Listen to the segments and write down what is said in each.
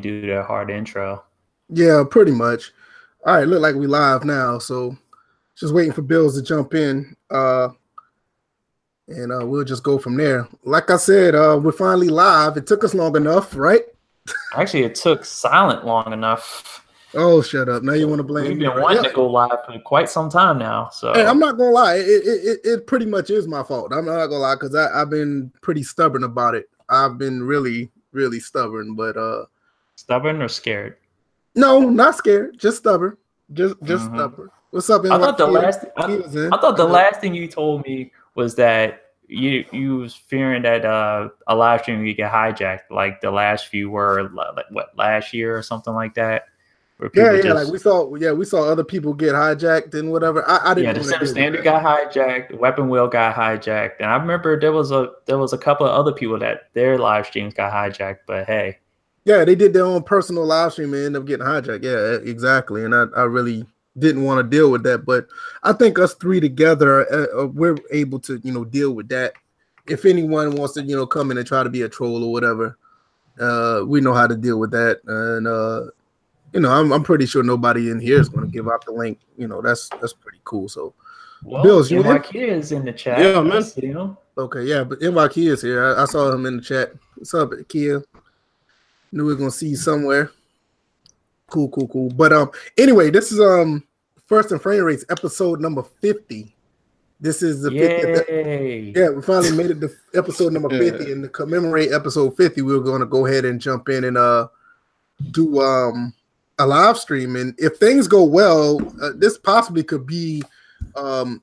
do their hard intro. Yeah, pretty much. All right, look like we live now, so just waiting for Bills to jump in. Uh and uh, we'll just go from there. Like I said, uh, we're finally live. It took us long enough, right? Actually, it took silent long enough. Oh, shut up! Now you want to blame We've me? been wanting to go live for quite some time now. So Hey, I'm not gonna lie. It, it, it, it pretty much is my fault. I'm not gonna lie because I've been pretty stubborn about it. I've been really, really stubborn. But uh, stubborn or scared? no, not scared. Just stubborn. Just, just Mhm. stubborn. What's up? I thought the last I, Kids in. I thought the last thing you told me was that you you was fearing that uh, a live stream would get hijacked, like the last few were like what last year or something like that. Yeah, yeah. just- Like we saw. Yeah, we saw other people get hijacked and whatever. I, I didn't. yeah, the wanna center deal with standard got hijacked, weapon wheel got hijacked, and I remember there was a there was a couple of other people that their live streams got hijacked. But hey, Yeah, they did their own personal live stream and end up getting hijacked. Yeah, exactly. And I, I really didn't want to deal with that. But I think us three together, uh, uh, we're able to, you know, deal with that. If anyone wants to, you know, come in and try to be a troll or whatever, uh, we know how to deal with that. And uh, you know, I'm, I'm pretty sure nobody in here is going to give out the link. You know, that's that's pretty cool. So well, Bills, you in? NYK is in the chat. Yeah, man. okay, yeah. But NY Kia is here. I, I saw him in the chat. What's up, Kia? Knew we are gonna see you somewhere. Cool, cool, cool. But um, anyway, this is um first and frame rates episode number fifty. This is the 50th. Yeah, we finally made it to episode number 50. And to commemorate episode 50, we are going to go ahead and jump in and uh do um a live stream. And if things go well, uh, this possibly could be um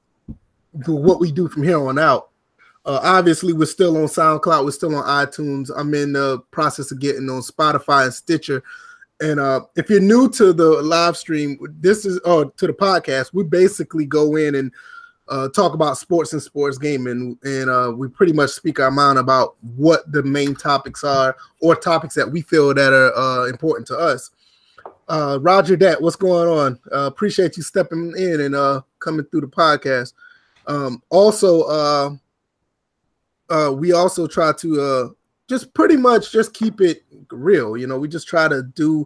what we do from here on out. Uh, obviously, we're still on SoundCloud, we're still on iTunes. I'm in the process of getting on Spotify and Stitcher. And uh, if you're new to the live stream, this is or to the podcast, we basically go in and uh, talk about sports and sports gaming, and uh, we pretty much speak our mind about what the main topics are or topics that we feel that are uh, important to us. Uh, Roger, that what's going on? Uh, appreciate you stepping in and uh, coming through the podcast. Um, also, uh, we also try to uh, just pretty much just keep it real. You know, we just try to do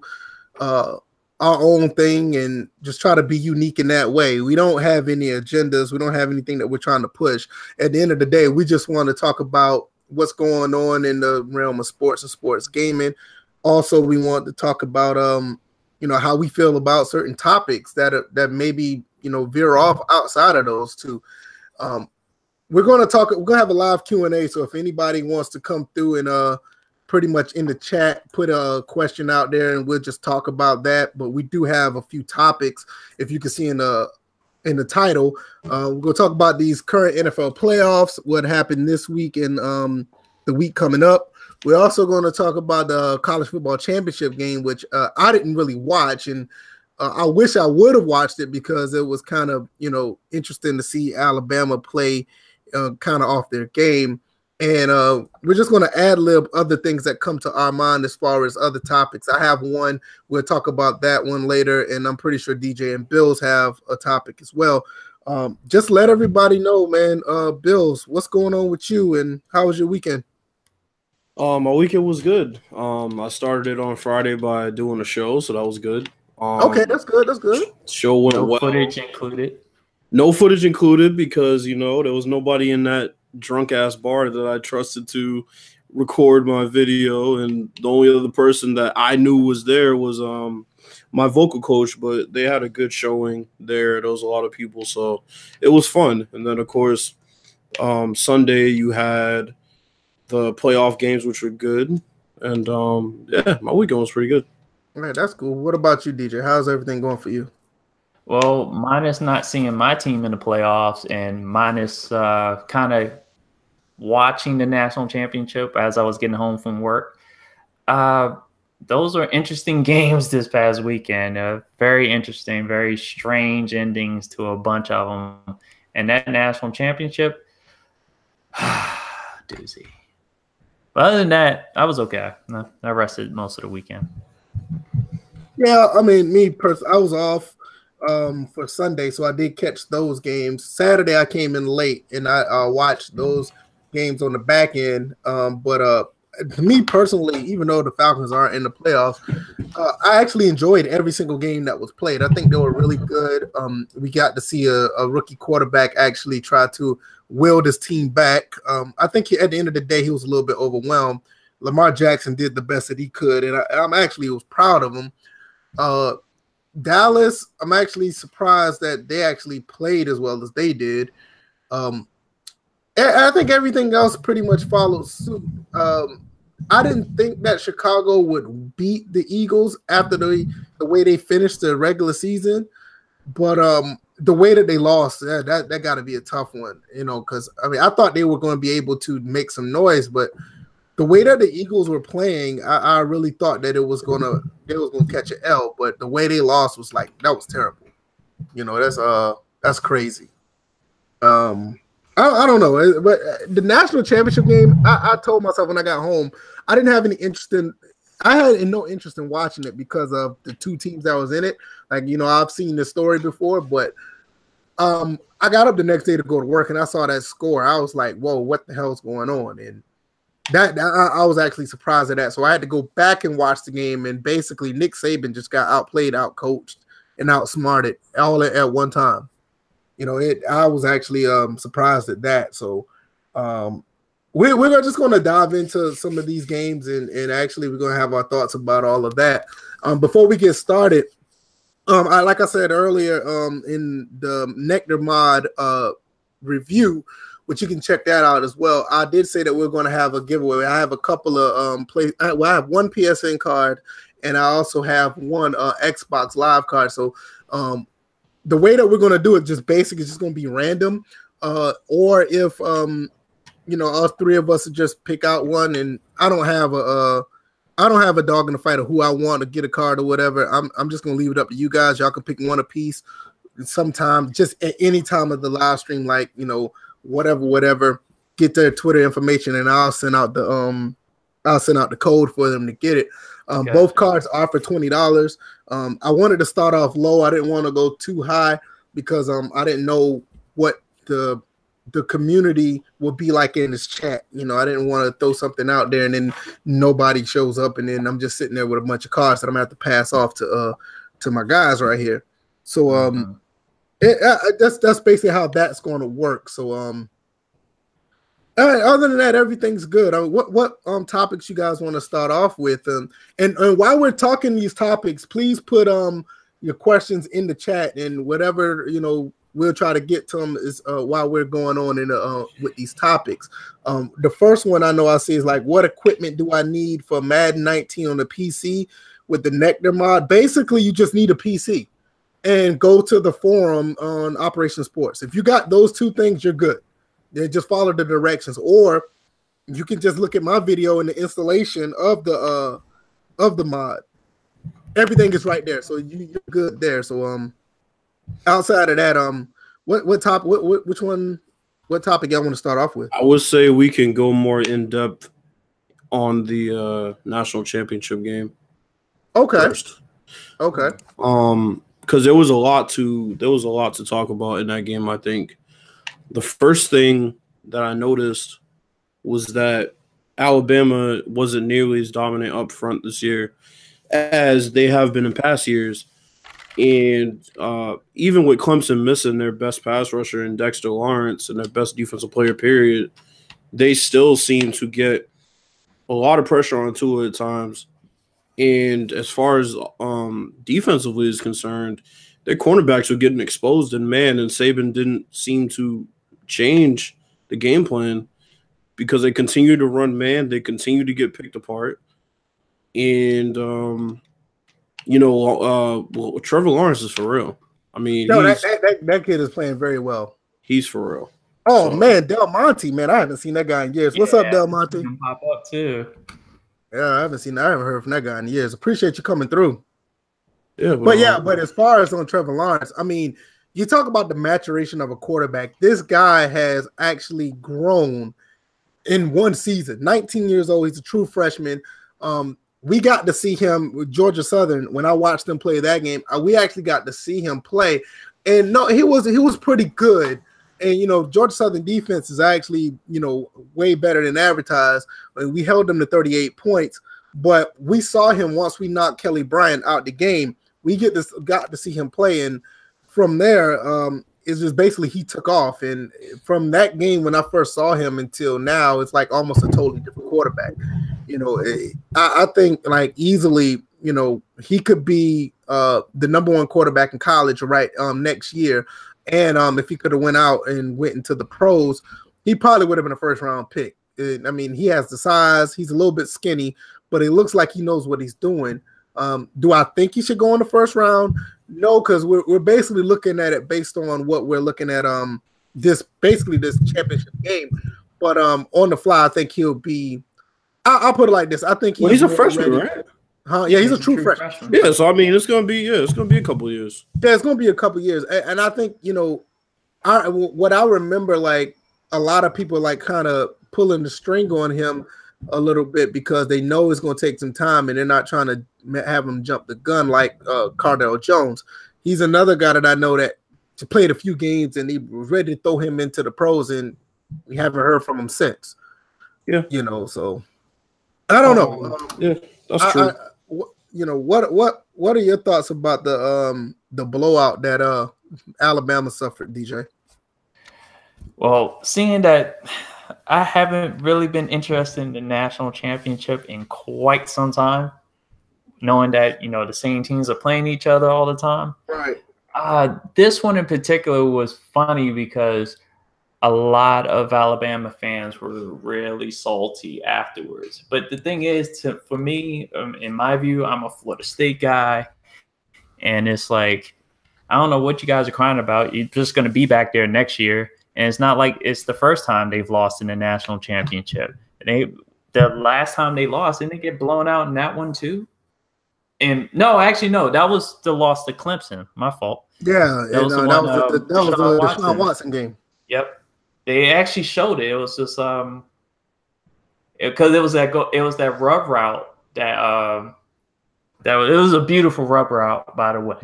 uh, our own thing and just try to be unique in that way. We don't have any agendas. We don't have anything that we're trying to push. At the end of the day, we just want to talk about what's going on in the realm of sports and sports gaming. Also, we want to talk about um, you know, how we feel about certain topics that are, that maybe you know veer off outside of those two. Um, we're going to talk. We're going to have a live Q and A. So if anybody wants to come through and uh pretty much in the chat put a question out there and we'll just talk about that but we do have a few topics if you can see in the in the title uh we're going to talk about these current nfl playoffs what happened this week and um the week coming up we're also going to talk about the college football championship game which uh, i didn't really watch and uh, i wish i would have watched it because it was kind of you know interesting to see alabama play uh, kind of off their game and uh, we're just going to ad lib other things that come to our mind as far as other topics. I have one. We'll talk about that one later, and I'm pretty sure DJ and Bills have a topic as well. Um, just let everybody know, man. Uh, Bills, what's going on with you, and how was your weekend? Um, my weekend was good. Um, I started it on Friday by doing a show, so that was good. Um, okay, that's good. That's good. show went No well. footage included. No footage included because you know there was nobody in that drunk ass bar that I trusted to record my video, and the only other person that I knew was there was um my vocal coach. But they had a good showing there. There was a lot of people, so it was fun. And then of course, um, Sunday you had the playoff games, which were good, and um, yeah, my weekend was pretty good. Right, that's cool. What about you, DJ? How's everything going for you? Well, minus not seeing my team in the playoffs and minus uh, kind of watching the national championship as I was getting home from work. Uh, those are interesting games this past weekend. Uh, very interesting, very strange endings to a bunch of them. And that national championship, doozy. But other than that, I was okay. I rested most of the weekend. Yeah, I mean, me personally, I was off um for Sunday, so I did catch those games. Saturday, I came in late and I uh, watched those games on the back end. Um, but uh, to me personally, even though the Falcons aren't in the playoffs, uh, I actually enjoyed every single game that was played. I think they were really good. Um, we got to see a, a, rookie quarterback actually try to wield his team back. Um, I think he, at the end of the day, he was a little bit overwhelmed. Lamar Jackson did the best that he could, and I, am actually was proud of him. Uh, Dallas, I'm actually surprised that they actually played as well as they did. Um, I think everything else pretty much follows suit. Um, I didn't think that Chicago would beat the Eagles after the the way they finished the regular season, but um, the way that they lost, that that, that got to be a tough one, you know. Because I mean, I thought they were going to be able to make some noise, but the way that the Eagles were playing, I, I really thought that it was gonna they was gonna catch an L, but the way they lost was like that was terrible. You know, that's uh that's crazy. Um, I, I don't know, but uh, the national championship game, I, I told myself when I got home, I didn't have any interest in. I had no interest in watching it because of the two teams that was in it. Like you know, I've seen the story before, but um, I got up the next day to go to work and I saw that score. I was like, "Whoa, what the hell's going on?" And that, I, I, was actually surprised at that. So I had to go back and watch the game, and basically Nick Saban just got outplayed, outcoached, and outsmarted all at, at one time. You know, it. I was actually um, surprised at that. So um, we're we're just going to dive into some of these games, and and actually we're going to have our thoughts about all of that. Um, before we get started, um, I like I said earlier, um, in the Nectar Mod uh review but you can check that out as well. I did say that we're going to have a giveaway. I have a couple of um play. Well, I have one PSN card, and I also have one uh, Xbox Live card. So um, the way that we're going to do it, just basically, just going to be random. Uh, or if um, you know, us three of us just pick out one, and I don't have a. Uh, I don't have a dog in the fight of who I want to get a card or whatever. I'm, I'm just gonna leave it up to you guys. Y'all can pick one a piece sometime, just at any time of the live stream, like you know, whatever, whatever. Get their Twitter information, and I'll send out the um, I'll send out the code for them to get it. Um, okay. Both cards are for twenty dollars. Um, I wanted to start off low. I didn't want to go too high because um, I didn't know what the the community would be like in this chat. You know, I didn't want to throw something out there and then nobody shows up, and then I'm just sitting there with a bunch of cards that I'm gonna have to pass off to uh to my guys right here. So um, mm-hmm. It, uh, uh, that's that's basically how that's going to work. So um, other than that, everything's good. I mean, what what um topics you guys want to start off with? Um, and and while we're talking these topics, please put um your questions in the chat and whatever you know we'll try to get to them is uh, while we're going on in uh, with these topics. Um, the first one I know I see is like, what equipment do I need for Madden 19 on the PC with the Nectar mod? Basically, you just need a PC and go to the forum on Operation Sports. If you got those two things, you're good. Then just follow the directions, or you can just look at my video in the installation of the uh of the mod. Everything is right there, so you, are good there. So um, outside of that, um, what what top what, what which one what topic y'all want to start off with? I would say we can go more in depth on the uh national championship game. Okay. First. Okay. Um, because there was a lot to there was a lot to talk about in that game. I think the first thing that I noticed was that Alabama wasn't nearly as dominant up front this year as they have been in past years. And uh, even with Clemson missing their best pass rusher in Dexter Lawrence and their best defensive player, period, they still seem to get a lot of pressure on Tua at times. And as far as um, defensively is concerned, their cornerbacks were getting exposed and man, and Saban didn't seem to change the game plan because they continue to run man, they continue to get picked apart. And um, you know, uh well, Trevor Lawrence is for real. I mean, no, that, that, that, kid is playing very well. He's for real. Oh so, man, Del Monte, man, I haven't seen that guy in years. What's yeah, up, Del Monte? Pop up too. Yeah, I haven't seen. I haven't heard from that guy in years. Appreciate you coming through. Yeah, but, but yeah, but as far as on Trevor Lawrence, I mean, you talk about the maturation of a quarterback. This guy has actually grown in one season. 19 years old. He's a true freshman. Um, we got to see him with Georgia Southern when I watched them play that game. Uh, we actually got to see him play, and no, he was he was pretty good. And you know, Georgia Southern defense is actually you know way better than advertised. I mean, we held them to 38 points, but we saw him once we knocked Kelly Bryant out the game. We get this got to see him play, and from there, um, it's just basically he took off. And from that game when I first saw him until now, it's like almost a totally different quarterback. You know, eh, I, I think like easily, you know, he could be uh, the number one quarterback in college right um, next year. And um, if he could have went out and went into the pros, he probably would have been a first round pick. And, I mean, he has the size. He's a little bit skinny, but it looks like he knows what he's doing. Um, do I think he should go in the first round? No, because we're, we're basically looking at it based on what we're looking at. Um, this basically this championship game, but um, on the fly, I think he'll be. I, will put it like this: I think he's, well, he's a freshman, ready. right? Huh? Yeah, he's, he's a true, true freshman. freshman. Yeah, so I mean, it's gonna be yeah, it's gonna be a couple years. Yeah, it's gonna be a couple years, and, and I think you know, I what I remember like a lot of people like kind of pulling the string on him a little bit because they know it's going to take some time and they're not trying to have him jump the gun like uh, Cardale Jones. He's another guy that I know that played a few games and he was ready to throw him into the pros and we haven't heard from him since. Yeah, you know, so I don't know. Um, yeah, that's true. I, I, you know what? What? What are your thoughts about the um the blowout that uh Alabama suffered, DJ? Well, seeing that I haven't really been interested in the national championship in quite some time, knowing that you know the same teams are playing each other all the time. Right. Uh, this one in particular was funny because a lot of Alabama fans were really salty afterwards. But the thing is, to, for me, um, in my view, I'm a Florida State guy, and it's like I don't know what you guys are crying about. You're just going to be back there next year and it's not like it's the first time they've lost in the national championship. They the last time they lost, didn't they get blown out in that one too? And no, actually, no, that was the loss to Clemson. My fault. Yeah, that was, no, the, one, that was the, that was the, Watson. Deshaun Watson game. Yep, they actually showed it. It was just um, because it, it, was that go, it was that rub route that um, that was, it was a beautiful rub route by the way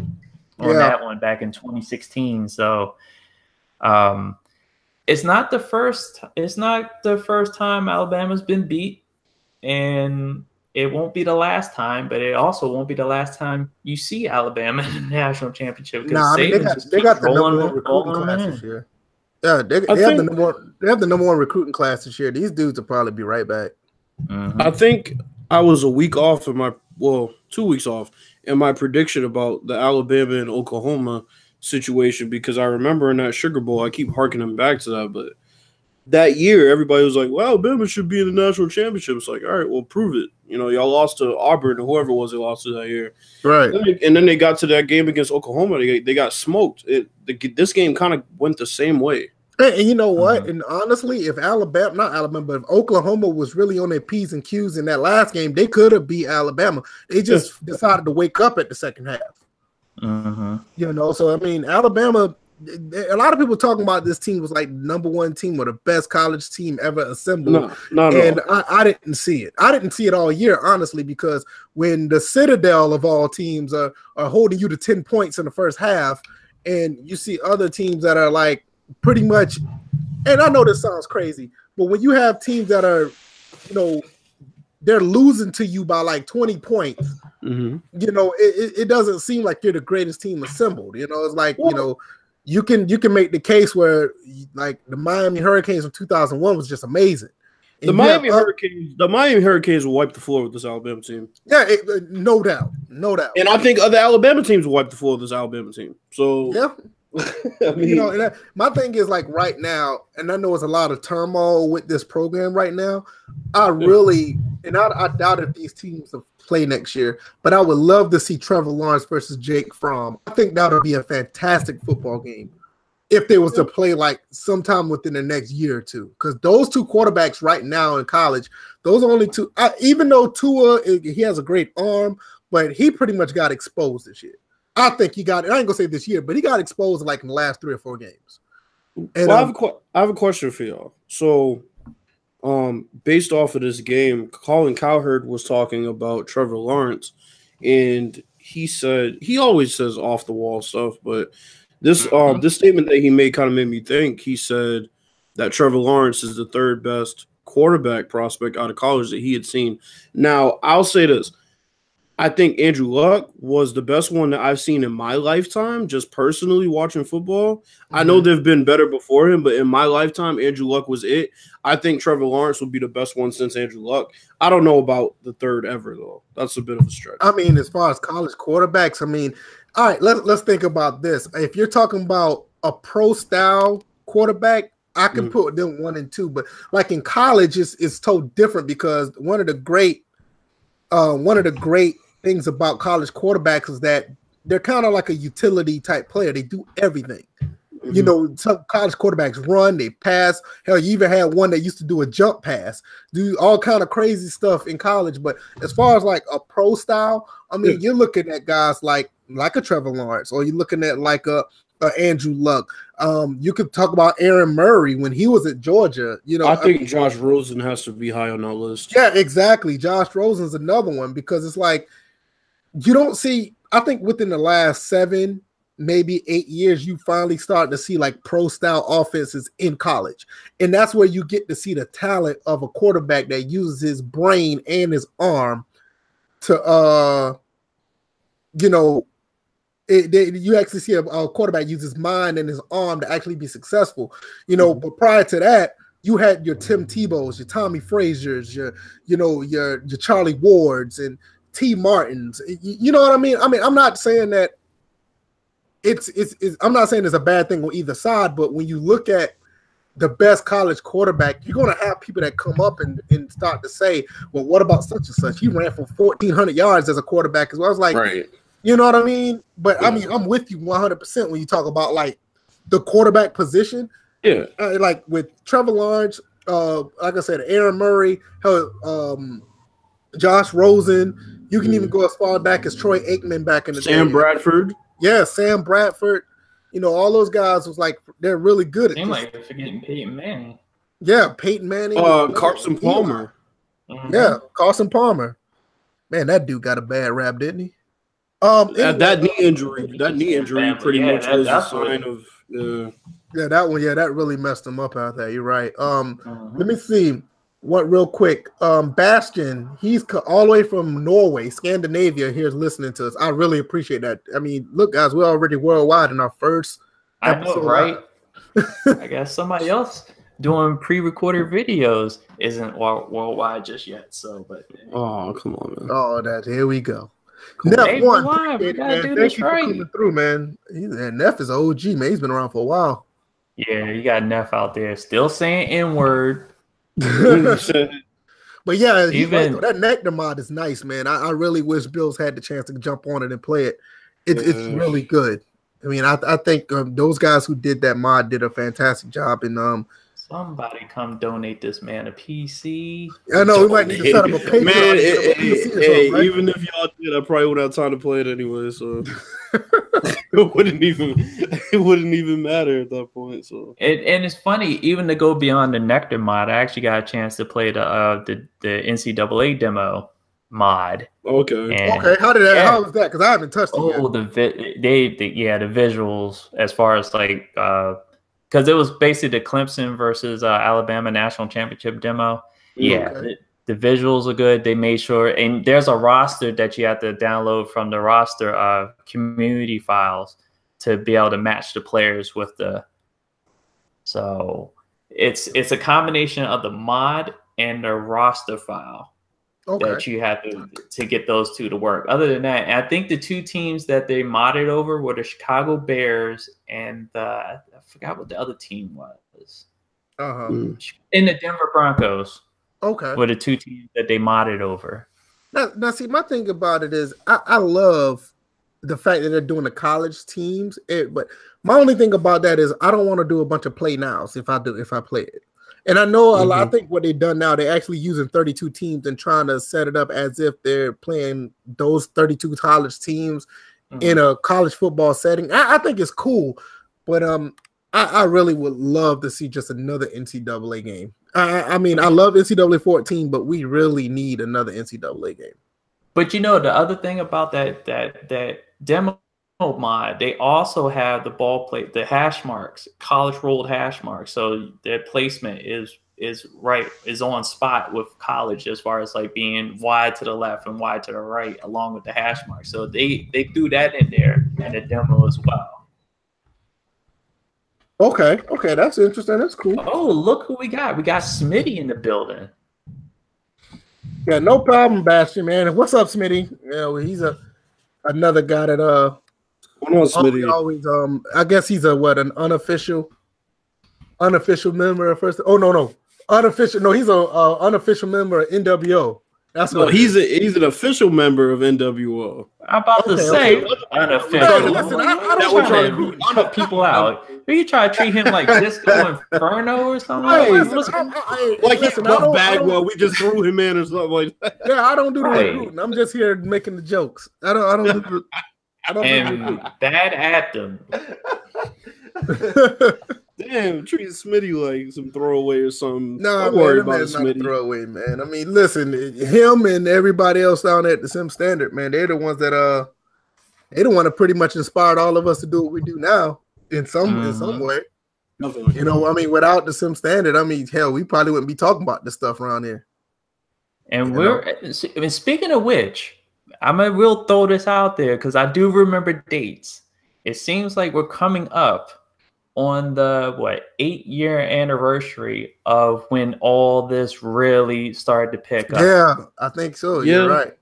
on yeah. that one back in 2016. So, um, it's not the first it's not the first time Alabama's been beat and it won't be the last time, but it also won't be the last time you see Alabama in the national championship. Nah, I mean, they got, they got the number one recruiting class this year. Yeah, they, they have the number one. They have the number one recruiting class this year. These dudes will probably be right back. Mm-hmm. I think I was a week off in my well, two weeks off in my prediction about the Alabama and Oklahoma situation because I remember in that Sugar Bowl, I keep harkening back to that, but that year everybody was like, "Well, Alabama should be in the national championship." It's like, all right, well, prove it. You know, y'all lost to Auburn or whoever it was they lost to that year, right? And then they got to that game against Oklahoma. They they got smoked. It the, this game kind of went the same way. And, and you know what? Mm-hmm. And honestly, if Alabama, not Alabama, but if Oklahoma was really on their p's and q's in that last game, they could have beat Alabama. They just decided to wake up at the second half. Mm-hmm. You know, so I mean, Alabama. A lot of people talking about this team was like number one team or the best college team ever assembled. No, and I, I, didn't see it. I didn't see it all year, honestly, because when the Citadel of all teams are, are holding you to 10 points in the first half, and you see other teams that are like pretty much, and I know this sounds crazy, but when you have teams that are, you know, they're losing to you by like 20 points mm-hmm. you know it, it doesn't seem like you're the greatest team assembled you know it's like you know you can you can make the case where like the miami hurricanes of 2001 was just amazing and the Miami have, Hurricanes, the Miami Hurricanes will wipe the floor with this Alabama team. Yeah, it, uh, no doubt, no doubt. And I think other Alabama teams will wipe the floor with this Alabama team. So yeah, I mean, you know, and I, my thing is like right now, and I know it's a lot of turmoil with this program right now. I really, and I, I doubt if these teams will play next year, but I would love to see Trevor Lawrence versus Jake Fromm. I think that would be a fantastic football game if they was to play like sometime within the next year or two. Because those two quarterbacks right now in college, those are only two. I, even though Tua, he has a great arm, but he pretty much got exposed this year. I think he got. I ain't gonna say this year, but he got exposed like in the last three or four games. And well, I, have um, a, I have a question for y'all. So, um, based off of this game, Colin Cowherd was talking about Trevor Lawrence, and he said he always says off the wall stuff, but This um this statement that he made kind of made me think. He said that Trevor Lawrence is the third best quarterback prospect out of college that he had seen. Now, I'll say this. I think Andrew Luck was the best one that I've seen in my lifetime, just personally watching football. Mm-hmm. I know Mm-hmm. there've been better before him, but in my lifetime, Andrew Luck was it. I think Trevor Lawrence will be the best one since Andrew Luck. I don't know about the third ever though. That's a bit of a stretch. I mean, as far as college quarterbacks, I mean, all right, let, let's think about this. If you're talking about a pro style quarterback, I can Mhm. put them one and two, but like in college, it's it's so different because one of the great uh, one of the great things about college quarterbacks is that they're kind of like a utility type player. They do everything. You Mhm. know, some college quarterbacks run, they pass. Hell, you even had one that used to do a jump pass, do all kind of crazy stuff in college. But as far as like a pro style, I mean, Yeah. you're looking at guys like like a Trevor Lawrence, or you're looking at like a, a Andrew Luck. Um, you could talk about Aaron Murray when he was at Georgia. You know, I think Josh Rosen has to be high on that list. yeah, exactly. Josh Rosen's another one because it's like you don't see. I think within the last seven, maybe eight years, you finally start to see like pro style offenses in college, and that's where you get to see the talent of a quarterback that uses his brain and his arm to, uh, you know. It, they, you actually see a, a quarterback use his mind and his arm to actually be successful, you know. But prior to that, you had your Tim Tebow's, your Tommie Frazier's, your you know your your Charlie Wards and Tee Martins. You, know what I mean? I mean, I'm not saying that it's, it's it's I'm not saying it's a bad thing on either side, but when you look at the best college quarterback, you're gonna have people that come up and, and start to say, Well, what about such and such? He ran for 1400 yards as a quarterback as well. I was like, Right. you know what I mean? But I mean, I'm with you 100 percent when you talk about like the quarterback position Yeah. uh, like with Trevor Lawrence, uh, like I said, Aaron Murray, hell, um, Josh Rosen. You can even go as far back as Troy Aikman back in the day. Sam day. Bradford. yeah, Sam Bradford. You know, all those guys was like they're really good at Seem this. like they're forgetting Peyton Manning. yeah, Peyton Manning, Uh, Carson Palmer. Mhm. yeah, Carson Palmer. Man, that dude got a bad rap, didn't he? Um, That, that knee injury, that knee injury, Family, pretty yeah, much that- was a that's what- sign of. Uh, yeah, that one, yeah, that really messed him up out there. You're right. Um, Mhm. Let me see. What real quick? Um, Bastion, he's co- all the way from Norway, Scandinavia. Here's listening to us. I really appreciate that. I mean, look, guys, we're already worldwide in our first. I know, episode. right? I guess somebody else doing pre-recorded videos isn't wor- worldwide just yet. So, but oh, come on, man. Oh, that here we go. Come Neff Hey, we're one, live. We it, gotta man. do Thank this you for right. coming through, man. He, and Neff is OG, man. He's been around for a while. yeah, you got Neff out there still saying N-word. But yeah, he's right, that Nectar mod is nice, man. I, I really wish Bills had the chance to jump on it and play it. it It's really good. I mean, I, I think um, those guys who did that mod did a fantastic job. And um, Somebody come donate this man a PC. I know we might need to set up a Patreon. Man, hey, set up a hey, hey, something, right? even if y'all did, I probably wouldn't have time to play it anyway. So it wouldn't even it wouldn't even matter at that point. So It, and it's funny, even to go beyond the Nectar mod, I actually got a chance to play the uh, the, the NCAA demo mod. okay, And Okay, how did that? Yeah. How was that? Because I haven't touched it Oh, yet. the vi- they, the, yeah, the visuals as far as like, because it was basically the Clemson versus uh, Alabama national championship demo. Yeah, Okay. the, the visuals are good. They made sure, and there's a roster that you have to download from the roster uh, community files to be able to match the players with the. So it's it's a combination of the mod and the roster file Okay. that you have to to get those two to work. Other than that, I think the two teams that they modded over were the Chicago Bears and the I forgot what the other team was. Uh huh. Mm. In the Denver Broncos Okay. were the two teams that they modded over. Now, now, see, my thing about it is, I, I love the fact that they're doing the college teams. It, but my only thing about that is, I don't want to do a bunch of play nows if I do if I play it. And I know a lot. I think what they've done now, they're actually using 32 teams and trying to set it up as if they're playing those 32 college teams in a college football setting. I, I think it's cool, but um, I, I really would love to see just another NCAA game. I, I mean, I love NCAA 14, but we really need another NCAA game. But you know the other thing about that that that demo mod, they also have the ball plate, the hash marks, college rolled hash marks. So their placement is is right is on spot with college as far as like being wide to the left and wide to the right along with the hash marks. So they they threw that in there in the demo as well. Okay, okay, that's interesting. That's cool. Oh, look who we got. We got Smitty in the building. Yeah, no problem, Bastion, man. What's up, Smitty? Yeah, well, he's a another guy that uh What on, Smitty? always um I guess he's a what an unofficial unofficial member of first oh no no unofficial no he's a uh, unofficial member of NWO. That's No, what he's a he's an official member of NWO. I'm about to say okay. unofficial. Listen, I- I don't That wanna we're trying to cut people out. Are you trying to treat him like Disco Inferno or something? Hey, Like, listen, what's- I- I- Like listen, he's Buff don't- I don't- Bagwell, we just threw him in or something like that. Yeah, I don't do the Right. recruiting. I'm just here making the jokes. I don't. I don't. Do the, I don't. And bad at them. Damn, treat Smitty like some throwaway or something. no, Don't man, worry about it, man's not a throwaway, man. I mean, listen, him and everybody else down there at the Sim Standard, man, they're the ones that uh, they the one that pretty much inspired all of us to do what we do now in some in some Mhm. way. Nothing You know, I mean, without the Sim Standard, I mean, hell, we probably wouldn't be talking about this stuff around here. And You we're I mean, speaking of which, I'm gonna real throw this out there because I do remember dates. It seems like we're coming up on the what eight year anniversary of when all this really started to pick up. Yeah, I think so. Yeah. You're right.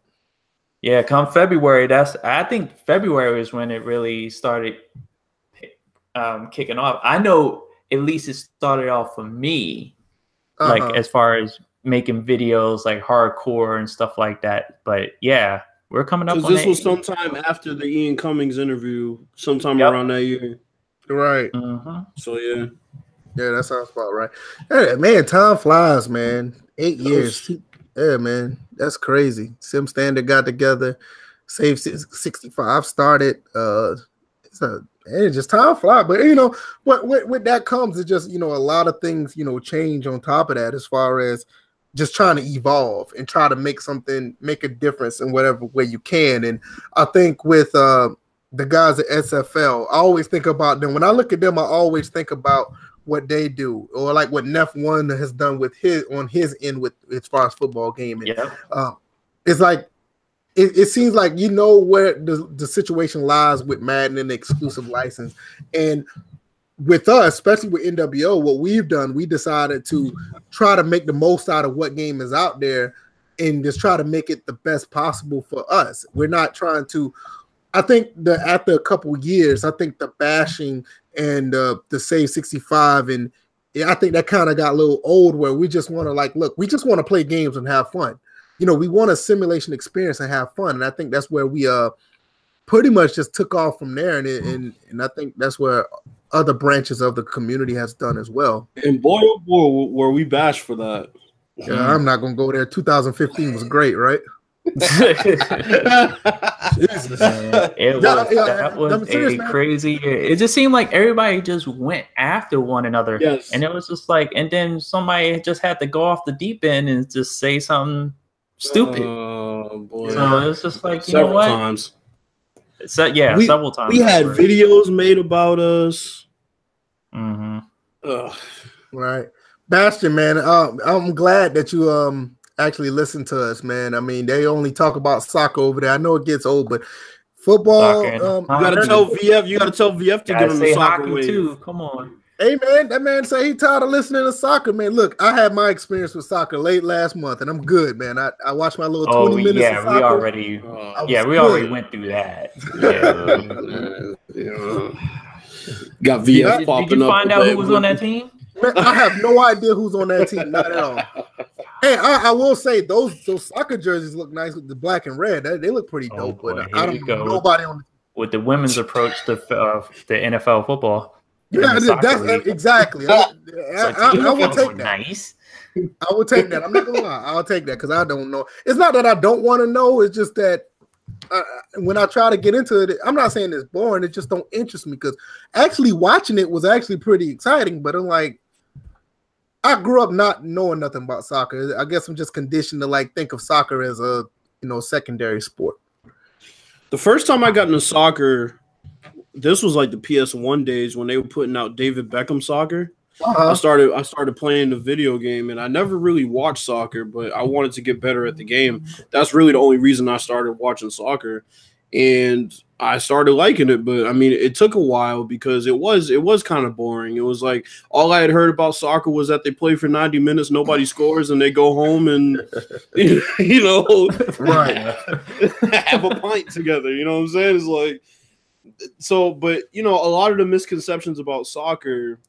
Yeah, come February, that's I think February is when it really started um, kicking off. I know at least it started off for me, Uh-huh. like as far as making videos like hardcore and stuff like that. But yeah, we're coming up Because this that was eight- sometime after the Ian Cummings interview, sometime Yep. around that year. right. Mhm. So yeah, Yeah, that sounds about right. Hey, man, time flies, man. Eight years. Yeah, man, that's crazy. Sim Standard got together, Save 65 started. Uh, it's a and it just time fly. But you know, what with, with that comes is just you know a lot of things you know change on top of that as far as just trying to evolve and try to make something make a difference in whatever way you can. And I think with uh the guys at SFL, I always think about them. When I look at them, I always think about what they do, or like what Neff One has done with his on his end with as far as football gaming. Yeah. Um, it's like it, it seems like you know where the, the situation lies with Madden and the exclusive license, and with us, especially with NWO, what we've done, we decided to try to make the most out of what game is out there, and just try to make it the best possible for us. We're not trying to. I think that after a couple years, I think the bashing and uh, the save 65 and yeah, I think that kind of got a little old where we just want to like look, we just want to play games and have fun. You know, we want a simulation experience and have fun. And I think that's where we uh pretty much just took off from there. And it, and and I think that's where other branches of the community has done as well. and boy, oh boy, were we bashed for that. Yeah, I'm not gonna go there. 2015 was great, right? Jesus. it was, Yeah, yeah, that was I'm serious, a man. crazy year. It just seemed like everybody just went after one another. yes, And it was just like, and then somebody just had to go off the deep end and just say something stupid. Oh boy, so it was just like, you several know what? times. So, yeah, We- several times. We had videos made about us. Hmm Right. Bastion, man, um, I'm glad that you um actually listen to us, man. I mean, they only talk about soccer over there. I know it gets old, but football. Um, You gotta tell VF. You gotta tell VF to get Gotta on the soccer hockey wave. too. Come on. hey, man, that man say he tired of listening to soccer, man. Look, I had my experience with soccer late last month, and I'm good, man. I, I watched my little 20 Oh minutes. of yeah, we already. I Yeah, was we already went through that. Yeah. yeah. Got VF Did, did popping you up find out who was on that team? Man, I have no idea who's on that team, not at all. Hey, I, I will say those those soccer jerseys look nice with the black and red. They, they look pretty Oh, dope. boy, but here I don't go. nobody on. With the women's approach to uh, the NFL football. Yeah, that's league. exactly. I, It's I, I, I will take that. Nice. I will take that. I'm not gonna lie. I'll take that because I don't know. It's not that I don't want to know. It's just that uh, when I try to get into it, I'm not saying it's boring. It just don't interest me because actually watching it was actually pretty exciting. But I'm like, I grew up not knowing nothing about soccer. I guess I'm just conditioned to like think of soccer as a you know secondary sport. The first time I got into soccer, this was like the PS1 days when they were putting out David Beckham soccer. Uh-huh. I started I started playing the video game and I never really watched soccer, but I wanted to get better at the game. That's really the only reason I started watching soccer. And I started liking it, but I mean it took a while because it was it was kind of boring. It was like all I had heard about soccer was that they play for 90 minutes, nobody scores, and they go home and you know Right. have a pint together. You know what I'm saying? It's like so, but you know, a lot of the misconceptions about soccer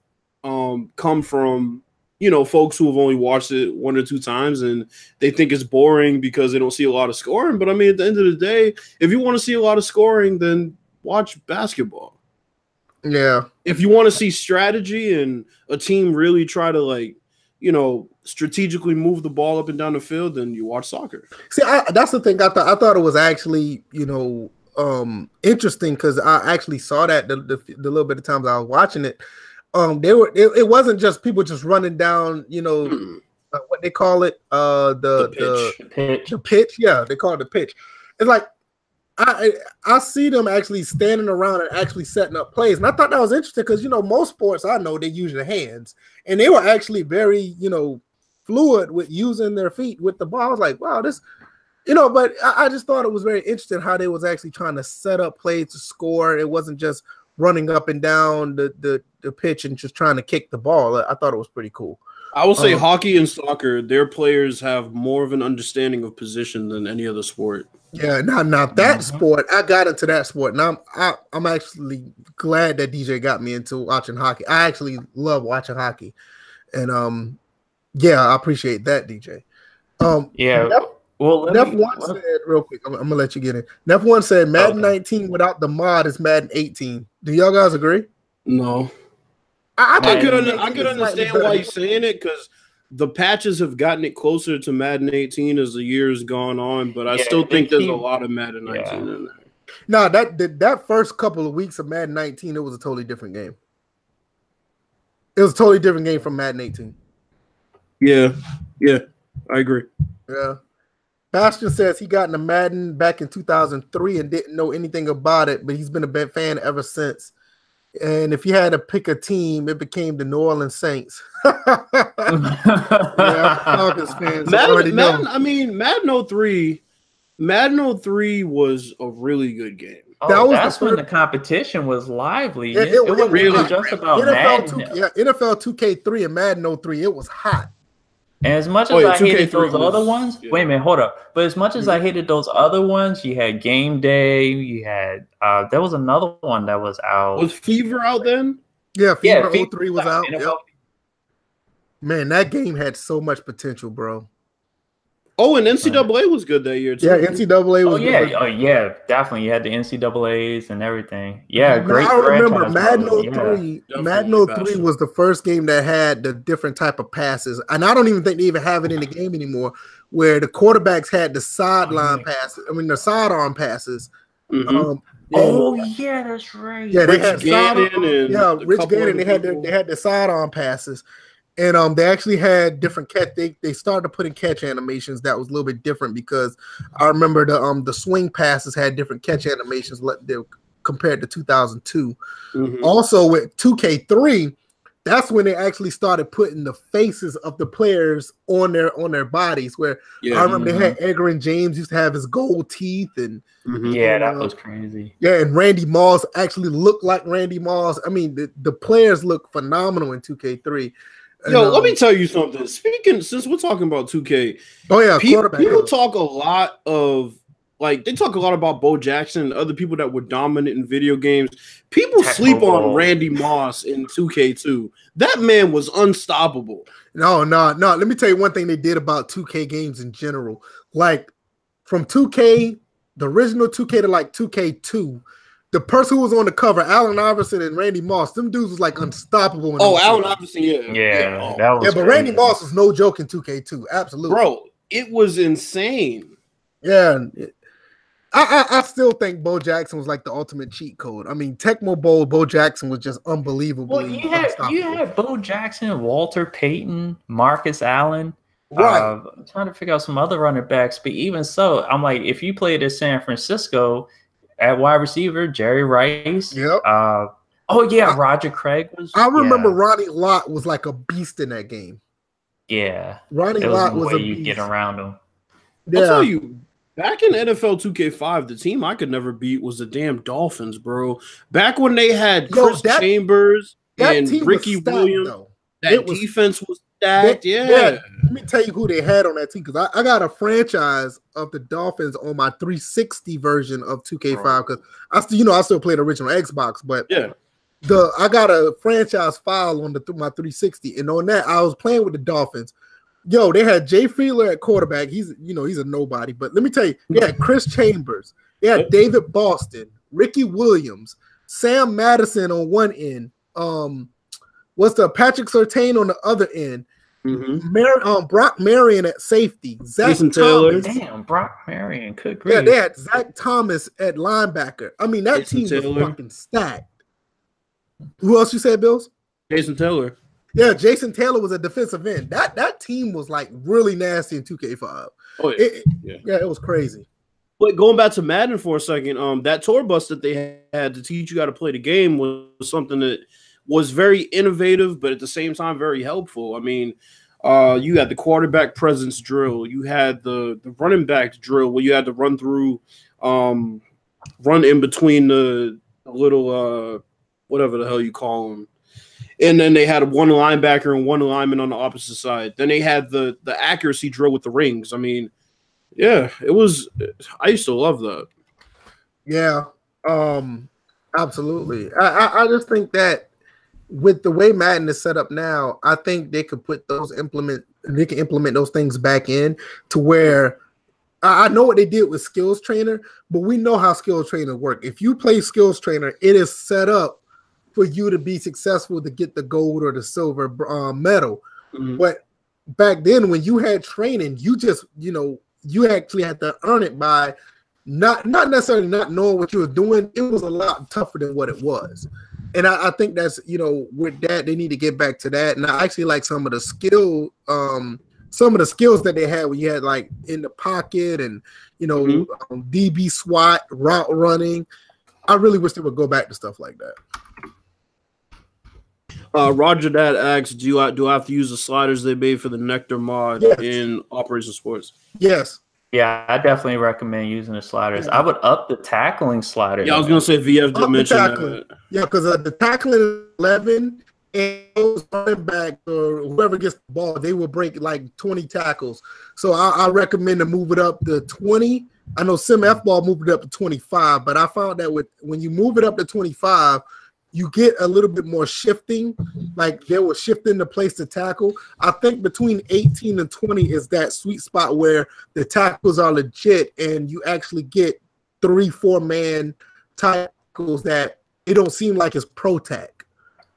um come from you know folks who have only watched it one or two times and they think it's boring because they don't see a lot of scoring. But I mean, at the end of the day, if you want to see a lot of scoring, then watch basketball. Yeah. If you want to see strategy and a team really try to like, you know, strategically move the ball up and down the field, then you watch soccer. See, I, that's the thing. I thought I thought it was actually, you know, um, interesting because I actually saw that the, the, the little bit of times I was watching it. Um, they were it, it wasn't just people just running down, you know, Mm. uh, what they call it, uh, the The the, pitch. Pitch. the pitch. Yeah, they call it the pitch. It's like I I see them actually standing around and actually setting up plays, and I thought that was interesting because you know most sports I know they use their hands, and they were actually very you know fluid with using their feet with the ball. I was like, wow, this, you know, but I, I just thought it was very interesting how they was actually trying to set up plays to score. It wasn't just running up and down the the, the pitch and just trying to kick the ball. I, I thought it was pretty cool. I will say Um, hockey and soccer, their players have more of an understanding of position than any other sport. Yeah, now now that Mhm. sport, I got into that sport, and I'm I, I'm actually glad that DJ got me into watching hockey. I actually love watching hockey, and um, yeah, I appreciate that, DJ. Um, Yeah. Neff, Well, let Neff me- one let- said real quick. I'm, I'm gonna let you get in. Neff one said Madden Okay. 19 without the mod is Madden 18. Do y'all guys agree? No. I, I Madden could, under, I could 18 is understand why better. he's saying it because the patches have gotten it closer to Madden 18 as the years gone on, but I Yeah, still they think there's a lot of Madden 19 Yeah. in there. No, that, that that first couple of weeks of Madden 19, it was a totally different game. It was a totally different game from Madden 18. Yeah, yeah, I agree. Yeah. Bastion says he got into Madden back in 2003 and didn't know anything about it, but he's been a big fan ever since. And if you had to pick a team, it became the New Orleans Saints. yeah, Falcons fans already Madden, know. Madden, I mean, Madden 03, Madden 03 was a really good game. Oh, That was the when the competition was lively. Yeah, It, it- it, it wasn't really- even just about NFL, Madden. 2, yeah, NFL 2K3 and Madden 03, it was hot. And as much Oh, as yeah, I hated those was- other ones, yeah. wait a minute, hold up. But as much as Mm-hmm. I hated those other ones, you had Game Day, you had uh there was another one that was out. Was Fever out then? Yeah, yeah, Fever Fever 03 was out. Yep. Man, that game had so much potential, bro. Oh, and NCAA was good that year too. Yeah, NCAA was Oh yeah, good. oh yeah, definitely. You had the NCAA's and everything. Yeah, Now, great. I remember franchise Madden mode, yeah. 03. Definitely Madden 03 was the first game that had the different type of passes, and I don't even think they even have it in the game anymore. Where the quarterbacks had the sideline yeah. passes, I mean the sidearm passes. Mhm. Um, Oh yeah, that's right. yeah, they Rich had Gannon sidearm- and yeah, Rich Gannon. They had the, people. they had the sidearm passes, and um, they actually had different catch. They they started putting catch animations that was a little bit different because I remember the um the swing passes had different catch animations compared to 2002. Mhm. Also with 2K3, that's when they actually started putting the faces of the players on their on their bodies. Where Yeah. I remember they had Edgerrin James used to have his gold teeth, and Mhm. Yeah, that Uh, was crazy. yeah, and Randy Moss actually looked like Randy Moss. I mean, the, the players look phenomenal in 2K3. And, Yo, let um, me tell you something. Speaking, since we're talking about 2K, Oh yeah, people, quarterback. people talk a lot of like they talk a lot about Bo Jackson and other people that were dominant in video games. People Tecmo sleep on Randy Moss in 2K2. That man was unstoppable. No, no, no. Let me tell you one thing they did about 2K games in general. Like from 2K, the original 2K to like 2K2, the person who was on the cover, Allen Iverson and Randy Moss, them dudes was like unstoppable. in Oh, those Allen. Iverson, yeah, Yeah, that was Yeah, but Randy. Moss was no joke in 2K2. Absolutely. bro, it was insane. Yeah. it- I, I, I still think Bo Jackson was like the ultimate cheat code. I mean, Tecmo Bowl, Bo Jackson was just unbelievable. Well, you had you had Bo Jackson, Walter Payton, Marcus Allen. right. Uh, I'm trying to figure out some other running backs, but even so, I'm like, if you played at San Francisco, at wide receiver, Jerry Rice. Yep. Uh, oh yeah, I- Roger Craig was. I remember yeah, Ronnie Lott was like a beast in that game. Yeah, Ronnie there was Lott no was way a you beast. get around him. I'll tell you, back in NFL 2K5, the team I could never beat was the damn Dolphins, bro. Back when they had Yo, Chris that- Chambers that and Ricky stacked, Williams, though. that It was- defense was stacked. That- yeah. Me tell you who they had on that team because I, I got a franchise of the Dolphins on my 360 version of 2K5 because I still, you know, I still play the original Xbox, but Yeah. the I got a franchise file on the my 360, and on that I was playing with the Dolphins. Yo, they had Jay Fiedler at quarterback. He's you know he's a nobody, but let me tell you, they had Chris Chambers, they had David Boston, Ricky Williams, Sam Madison on one end. Um, what's the Patrick Surtain on the other end? Mhm. Mar- um, Brock Marion at safety, Zach Jason Taylor. Thomas. Damn, Brock Marion, good Yeah, they had Zach Thomas at linebacker. I mean, that Jason team Taylor. was fucking stacked. Who else you said, Bills? Jason Taylor. Yeah, Jason Taylor was a defensive end. That that team was like really nasty in 2K5. Oh, yeah. It, it- Yeah. yeah, it was crazy. But going back to Madden for a second, um, that tour bus that they had to teach you how to play the game was something that was very innovative, but at the same time very helpful. I mean, uh, you had the quarterback presence drill, you had the the running back drill where you had to run through, um, run in between the, the little uh, whatever the hell you call them. And then they had one linebacker and one lineman on the opposite side. Then they had the the accuracy drill with the rings. I mean, yeah, it was. I used to love that. Yeah, um, absolutely. I, I I just think that with the way Madden is set up now, I think they could put those implement they can implement those things back in to where I, I know what they did with Skills Trainer, but we know how Skills Trainer work. If you play Skills Trainer, it is set up for you to be successful to get the gold or the silver uh, medal. Mhm. But back then, when you had training, you just you know you actually had to earn it by not not necessarily not knowing what you were doing. It was a lot tougher than what it was, and I, I think that's you know with that they need to get back to that. And I actually like some of the skill, um, some of the skills that they had when you had like in the pocket and you know Mhm. um, DB SWAT, route running. I really wish they would go back to stuff like that. Uh, Roger Dad asks, "Do you do I have to use the sliders they made for the Nectar mod Yes. in Operation Sports?" Yes, Yeah, I definitely recommend using the sliders. I would up the tackling slider. Yeah, I was gonna say VF Up did mention tackling. that. Yeah, because uh, the tackling 11 and those running back or whoever gets the ball, they will break like 20 tackles. So I, I recommend to move it up to 20. I know Sim F ball moved it up to 25, but I found that with when you move it up to 25, you get a little bit more shifting. Like they were shifting the place to tackle. I think between 18 and 20 is that sweet spot where the tackles are legit and you actually get three, four man tackles that it don't seem like it's pro tack.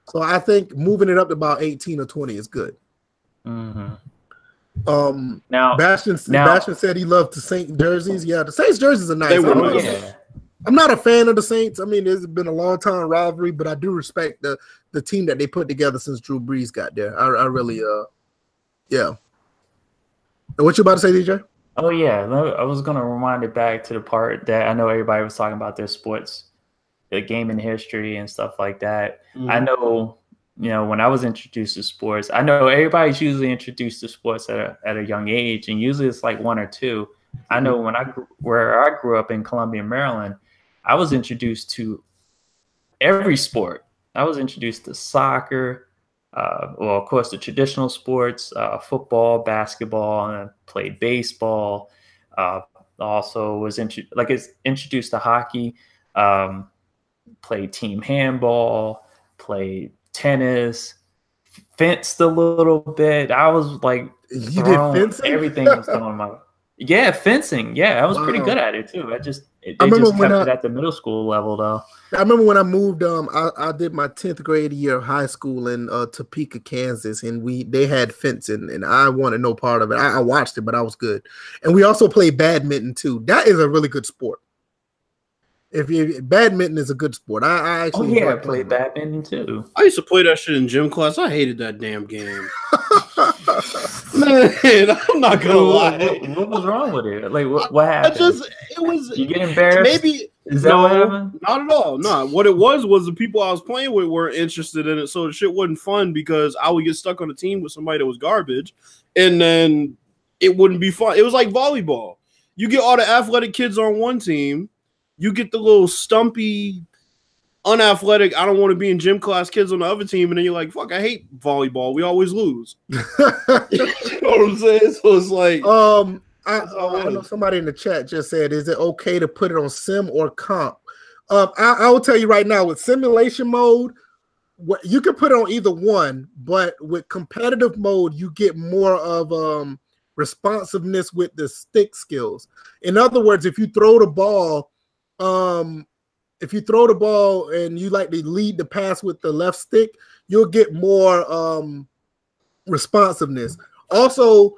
So I think moving it up to about 18 or 20 is good. hmm Um Now, Bastion Now- Bastion said he loved the Saint jerseys. Yeah, the Saints jerseys are nice. They were I'm, not, nice. yeah, I'm not a fan of the Saints. I mean, it's been a long time rivalry, but I do respect the the team that they put together since Drew Brees got there. I, I really uh yeah. And what you about to say, DJ? Oh yeah, I was gonna remind it back to the part that I know everybody was talking about their sports, the gaming history and stuff like that. Mm-hmm. I know, you know, when I was introduced to sports, I know everybody's usually introduced to sports at a, at a young age, and usually it's like one or two. I know when I where I grew up in Columbia, Maryland, I was introduced to every sport. I was introduced to soccer, uh, well, of course, the traditional sports, uh, football, basketball, and I played baseball. Uh, also was intro- like it's introduced to hockey. Um, played team handball, played tennis, fenced a little bit. I was like, You thrown- did fencing? Everything was going my. Yeah, fencing. Yeah, I was pretty good at it too. I just it, I they remember just when kept I- it at the middle school level though. I remember when I moved. Um, I, I did my tenth grade year of high school in uh, Topeka, Kansas, and we they had fencing, and I wanted no part of it. I, I watched it, but I was good. And we also played badminton too. That is a really good sport. If you badminton is a good sport, I, I Oh actually yeah, I played badminton too. I used to play that shit in gym class. I hated that damn game. Man, I'm not gonna what, lie. what, what was wrong with it? Like, what, what happened? I just it was you get embarrassed? maybe Is that no, what happened? Not at all. No, what it was was the people I was playing with weren't interested in it, so the shit wasn't fun because I would get stuck on a team with somebody that was garbage, and then it wouldn't be fun. It was like volleyball. You get all the athletic kids on one team, you get the little stumpy, unathletic. I don't want to be in gym class kids on the other team, and then you're like, "Fuck, I hate volleyball. We always lose." you know what I'm saying? So it's like, um, I, That's I know somebody in the chat just said, "Is it okay to put it on sim or comp?" Um, I, I will tell you right now, with simulation mode, what you can put it on either one, but with competitive mode, you get more of um responsiveness with the stick skills. In other words, if you throw the ball, um, if you throw the ball and you like to lead the pass with the left stick, you'll get more um responsiveness. Also,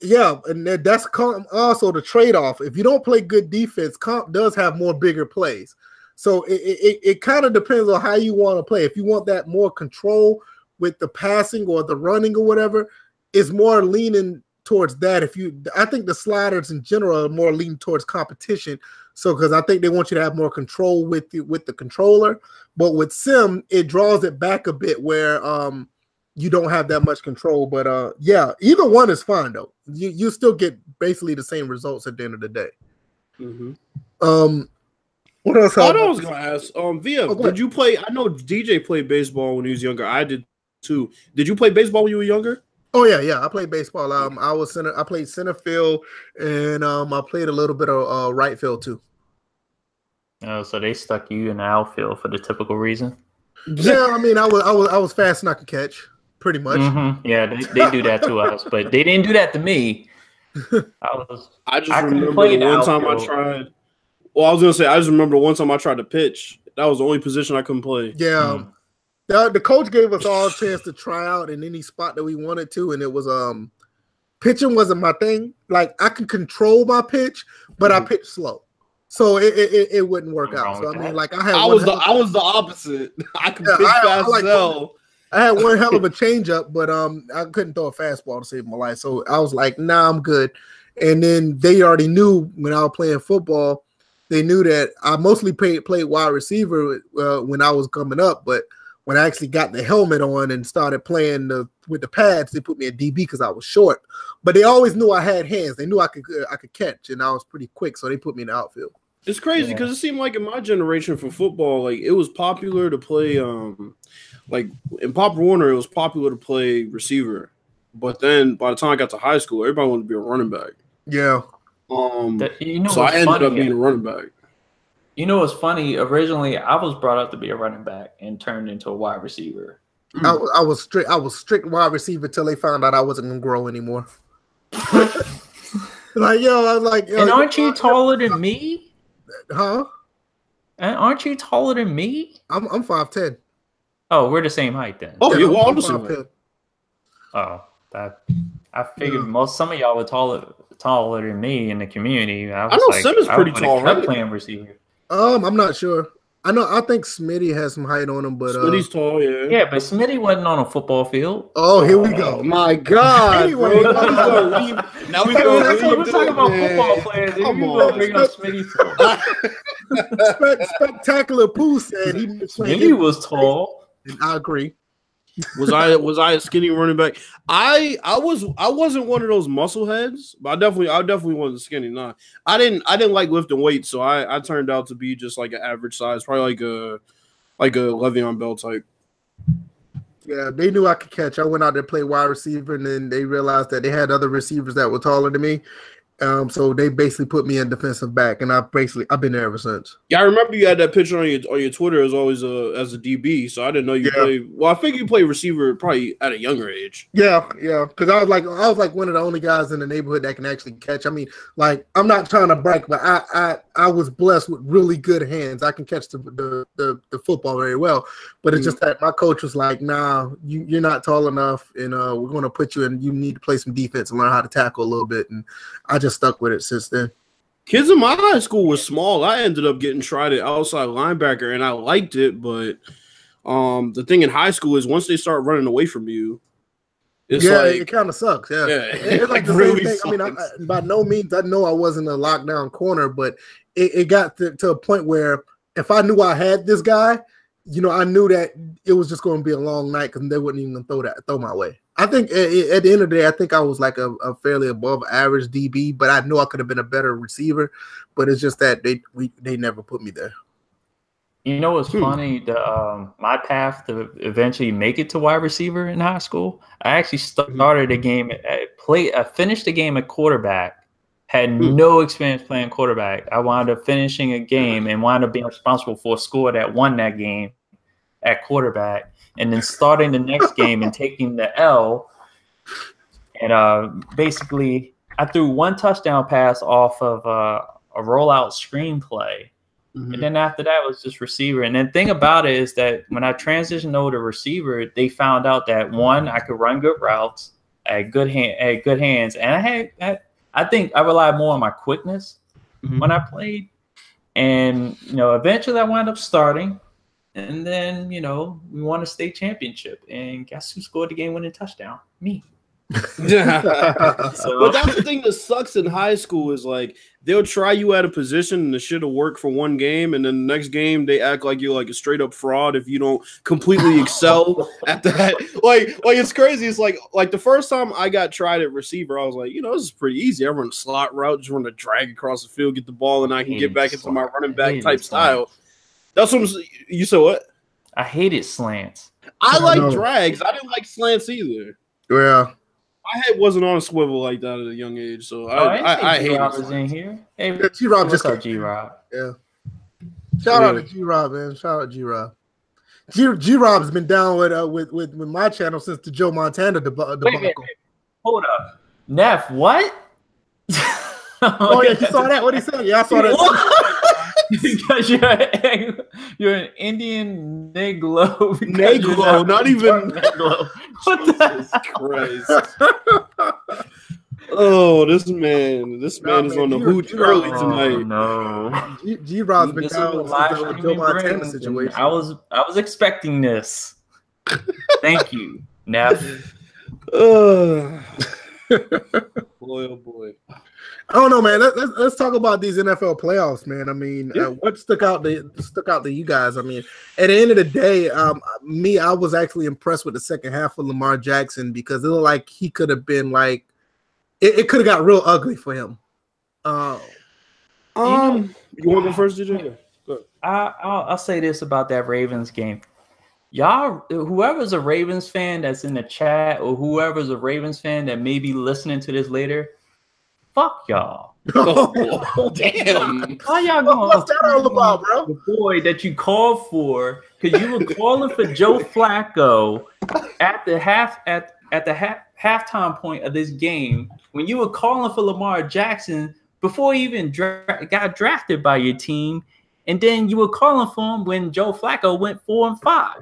yeah, and that's also the trade-off. If you don't play good defense, comp does have more bigger plays. So it, it, it kind of depends on how you want to play. If you want that more control with the passing or the running or whatever, it's more leaning towards that. If you I think the sliders in general are more leaning towards competition. So because I think they want you to have more control with the with the controller. But with Sim, it draws it back a bit where um you don't have that much control. But uh yeah, either one is fine though. You you still get basically the same results at the end of the day. Mm-hmm. Um what else? I know I was gonna ask. Um, Via, Oh, did you play? I know DJ played baseball when he was younger. I did too. Did you play baseball when you were younger? Oh yeah, yeah. I played baseball. Um, I was center. I played center field, and um, I played a little bit of uh, right field too. Oh, so they stuck you in the outfield for the typical reason? Yeah, I mean, I was, I was, I was fast and I could catch, pretty much. Mhm. Yeah, they, they do that to us, but they didn't do that to me. I was I just I remember play the the one time I tried. Well, I was gonna say I just remember the one time I tried to pitch. That was the only position I couldn't play. Yeah, Mm. The, the coach gave us all a chance to try out in any spot that we wanted to, and it was um, pitching wasn't my thing. Like I can control my pitch, but I Mhm. pitch slow, so it it, it, it wouldn't work out. wrong So I mean, like I had I was the hell- I was the opposite. I could Yeah, pitch I- I fast like hell. I had one hell of a changeup, but um, I couldn't throw a fastball to save my life. So I was like, "Nah, I'm good." And then they already knew when I was playing football, they knew that I mostly played played wide receiver uh, when I was coming up. But when I actually got the helmet on and started playing the with the pads, they put me at DB because I was short. But they always knew I had hands. They knew I could I could catch, and I was pretty quick, so they put me in the outfield. It's crazy Yeah. because it seemed like in my generation for football, like it was popular to play um like in Pop Warner, it was popular to play receiver. But then by the time I got to high school, everybody wanted to be a running back. Yeah, Um the- you know so I ended up being a running back. You know what's funny? Originally, I was brought up to be a running back and turned into a wide receiver. I, was- I was strict. I was strict wide receiver till they found out I wasn't gonna grow anymore. like yo, I was like, yo, And aren't you taller than me? Huh? And aren't you taller than me? I'm I'm five ten. Oh, we're the same height then. Oh, yeah, well, I'm the same height. Oh, that I figured most some of y'all were taller taller than me in the community. I, was know like, Sim is I pretty would've tall, right? Playing receiver. Um, I'm not sure. I know. I think Smitty has some height on him, but uh, Smitty's tall, yeah. Yeah, but Smitty wasn't on a football field. oh, here we Oh go. my god. Anyway. Now we gonna leave- now we Hey, gonna that's what leave we're talking about this, football players. Come you on. gonna bring up Smitty spectacular Pooh said he. Smitty was tall. and I agree. Was I was I a skinny running back? I I was I wasn't one of those muscle heads, but I definitely I definitely wasn't skinny. Nah, I didn't I didn't like lifting weights, so I I turned out to be just like an average size, probably like a like a Le'Veon Bell type. Yeah, they knew I could catch. I went out there to play wide receiver, and then they realized that they had other receivers that were taller than me. Um, so they basically put me in defensive back, and I've basically I've been there ever since. Yeah, I remember you had that picture on your on your Twitter as always a as a DB, so I didn't know you Yeah. played. Well, I think you played receiver probably at a younger age. Yeah, yeah, because I was like I was like one of the only guys in the neighborhood that can actually catch. I mean, like I'm not trying to brag, but I I I was blessed with really good hands. I can catch the the the, the football very well, but it's just that my coach was like, "Nah, you you're not tall enough, and uh, we're going to put you in. You need to play some defense and learn how to tackle a little bit." And I just stuck with it since then. Kids in my high school were small. I ended up getting tried at outside linebacker, and I liked it. But um, the thing in high school is once they start running away from you, It's yeah, like it kind of sucks. Yeah, Yeah, it's it, like like, the same really thing. I mean, I. I- by no means, I know I wasn't a lockdown corner, but it, it got to, to a point where if I knew I had this guy, you know, I knew that it was just going to be a long night because they wouldn't even throw that throw my way. I think at, at the end of the day, I think I was like a, a fairly above average DB, but I knew I could have been a better receiver. But it's just that they we they never put me there. You know what's Hmm. funny? The um, my path to eventually make it to wide receiver in high school. I actually started a game at play. I finished the game at quarterback. Had Hmm. no experience playing quarterback. I wound up finishing a game and wound up being responsible for a score that won that game at quarterback, and then starting the next game and taking the L. And uh, basically, I threw one touchdown pass off of uh, a rollout screenplay. Mhm. And then after that was just receiver. And then thing about it is that when I transitioned over to receiver, they found out that one, I could run good routes, I had good hand, I had good hands, and I had, I, I think I relied more on my quickness Mhm. when I played. And you know, eventually I wound up starting, and then you know we won a state championship. And guess who scored the game-winning touchdown? Me. So But that's the thing that sucks in high school is like they'll try you at a position and the shit'll work for one game, and then the next game they act like you're like a straight up fraud if you don't completely excel at that. Like, like it's crazy. It's like like the first time I got tried at receiver, I was like, you know, this is pretty easy. I run a slot route, just run a drag across the field, get the ball, and I can get back into my running back type style. That's what I'm, you said. What I hated slants. I I like know. drags. I didn't like slants either. yeah, My head wasn't on a swivel like that at a young age, so I Oh, I, I, I, hate Rob was in here. Hey, G Rob just up, G Rob? Yeah. Shout out to Yeah. G Rob, man. Shout out G Rob. G G Rob's been down with uh with, with with my channel since the Joe Montana deb- Wait, debacle. wait, wait. Hold up, Neff. What? Oh yeah, you saw that? What he said? Yeah, I saw that. because you're you're an Indian Negro. because Negro, not even- Negro. What the? Jesus Christ. Oh, this man, this Nah, man is on the you- hooch early Oh, tonight. no. G, G Rob's been This is down what since live the Joe Montana situation. I was I was expecting this. Thank you, Neff. Uh, boy, oh boy. I don't know, man. Let, let's let's talk about these NFL playoffs, man. I mean, Yeah. uh, what stuck out to stuck out to you guys? I mean, at the end of the day, um, me, I was actually impressed with the second half of Lamar Jackson because it looked like he could have been like, it, it could have got real ugly for him. Uh, Um, you want to go first, DJ? I, I'll, I'll say this about that Ravens game. Y'all, whoever's a Ravens fan that's in the chat, or whoever's a Ravens fan that may be listening to this later, fuck y'all. Oh, damn. Why y'all going? what's that all about, bro? The boy that you called for, because you were calling for Joe Flacco at the half at at the half halftime point of this game when you were calling for Lamar Jackson before he even dra- got drafted by your team, and then you were calling for him when Joe Flacco went four and five.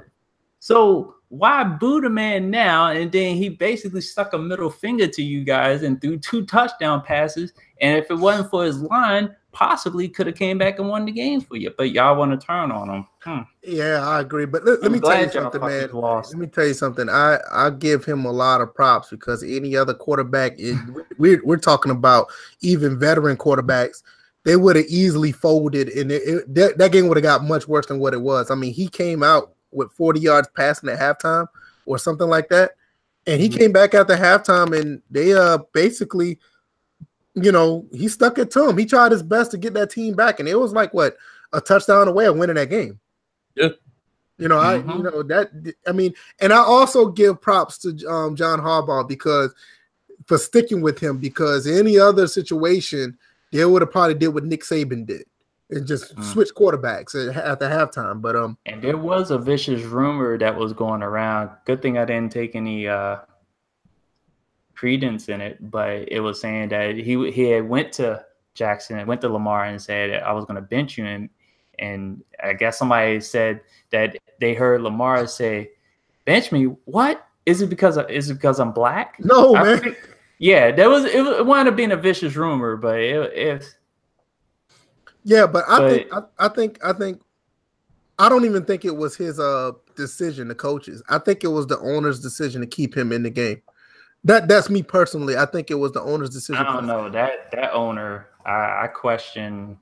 So why boo the man now? And then he basically stuck a middle finger to you guys and threw two touchdown passes. And if it wasn't for his line, possibly could have came back and won the game for you. But y'all want to turn on him. Hmm. Yeah, I agree. But let, let me tell you something, man. lost. Let me tell you something. I I give him a lot of props because any other quarterback, is, we're we're talking about even veteran quarterbacks, they would have easily folded, and it, it- that that game would have got much worse than what it was. I mean, he came out with 40 yards passing at halftime or something like that, and he Mhm. came back after halftime, and they uh basically, you know, he stuck it to him. He tried his best to get that team back, and it was like what a touchdown away of winning that game. Yeah. You know, I Mhm. you know that I mean, and I also give props to um, John Harbaugh because for sticking with him because any other situation they would have probably did what Nick Saban did and just Mm. switch quarterbacks at, at the halftime. But um, And there was a vicious rumor that was going around. Good thing I didn't take any uh, credence in it, but it was saying that he he had went to Jackson and went to Lamar and said I was going to bench you, and and I guess somebody said that they heard Lamar say, "Bench me? What is it because of, is it because I'm black?" no I man, think- yeah, there was it, it wound up being a vicious rumor, but it, it yeah, but I But- think I, I think I think I don't even think it was his uh decision, the coaches. I think it was the owner's decision to keep him in the game That that's me personally. I think it was the owner's decision. I don't know that that owner. I, I question,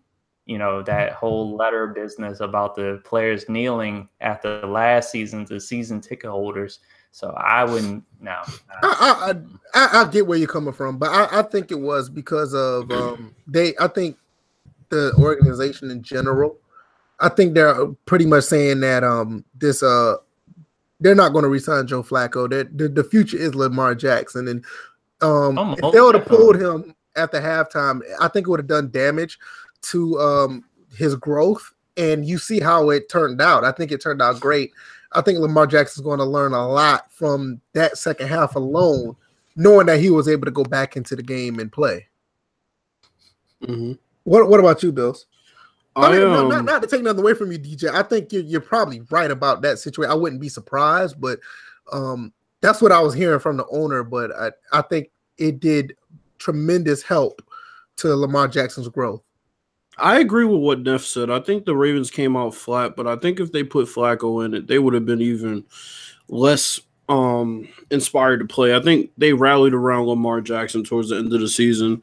you know, that whole letter business about the players kneeling after the last season to season ticket holders. So I wouldn't. No, I, I, I, I get where you're coming from, but I, I think it was because of um, they. I think the organization in general. I think they're pretty much saying that um this uh they're not going to resign Joe Flacco. That the, the future is Lamar Jackson, and um, oh, if they would have pulled him at the halftime, I think it would have done damage to um, his growth. And you see how it turned out. I think it turned out great. I think Lamar Jackson is going to learn a lot from that second half alone, knowing that he was able to go back into the game and play. Mm-hmm. What What about you, Bills? I, I mean, not, not, to take nothing away from you, DJ. I think you're, you're probably right about that situation. I wouldn't be surprised, but um, that's what I was hearing from the owner. But I, I think it did tremendous help to Lamar Jackson's growth. I agree with what Neff said. I think the Ravens came out flat, but I think if they put Flacco in it, they would have been even less um, inspired to play. I think they rallied around Lamar Jackson towards the end of the season.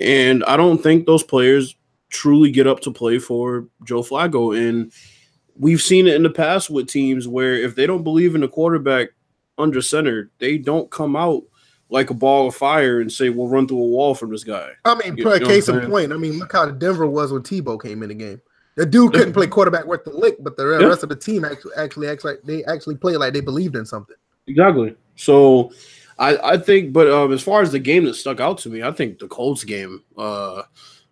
And I don't think those players truly get up to play for Joe Flacco. And we've seen it in the past with teams where if they don't believe in the quarterback under center, they don't come out like a ball of fire and say we'll run through a wall from this guy. I mean, you, you case in point. I mean, look how Denver was when Tebow came in the game. The dude couldn't play quarterback worth the lick, but the rest of the team actually actually acts like they actually play like they believed in something. Exactly. So I, I think, but um, as far as the game that stuck out to me, I think the Colts game, uh,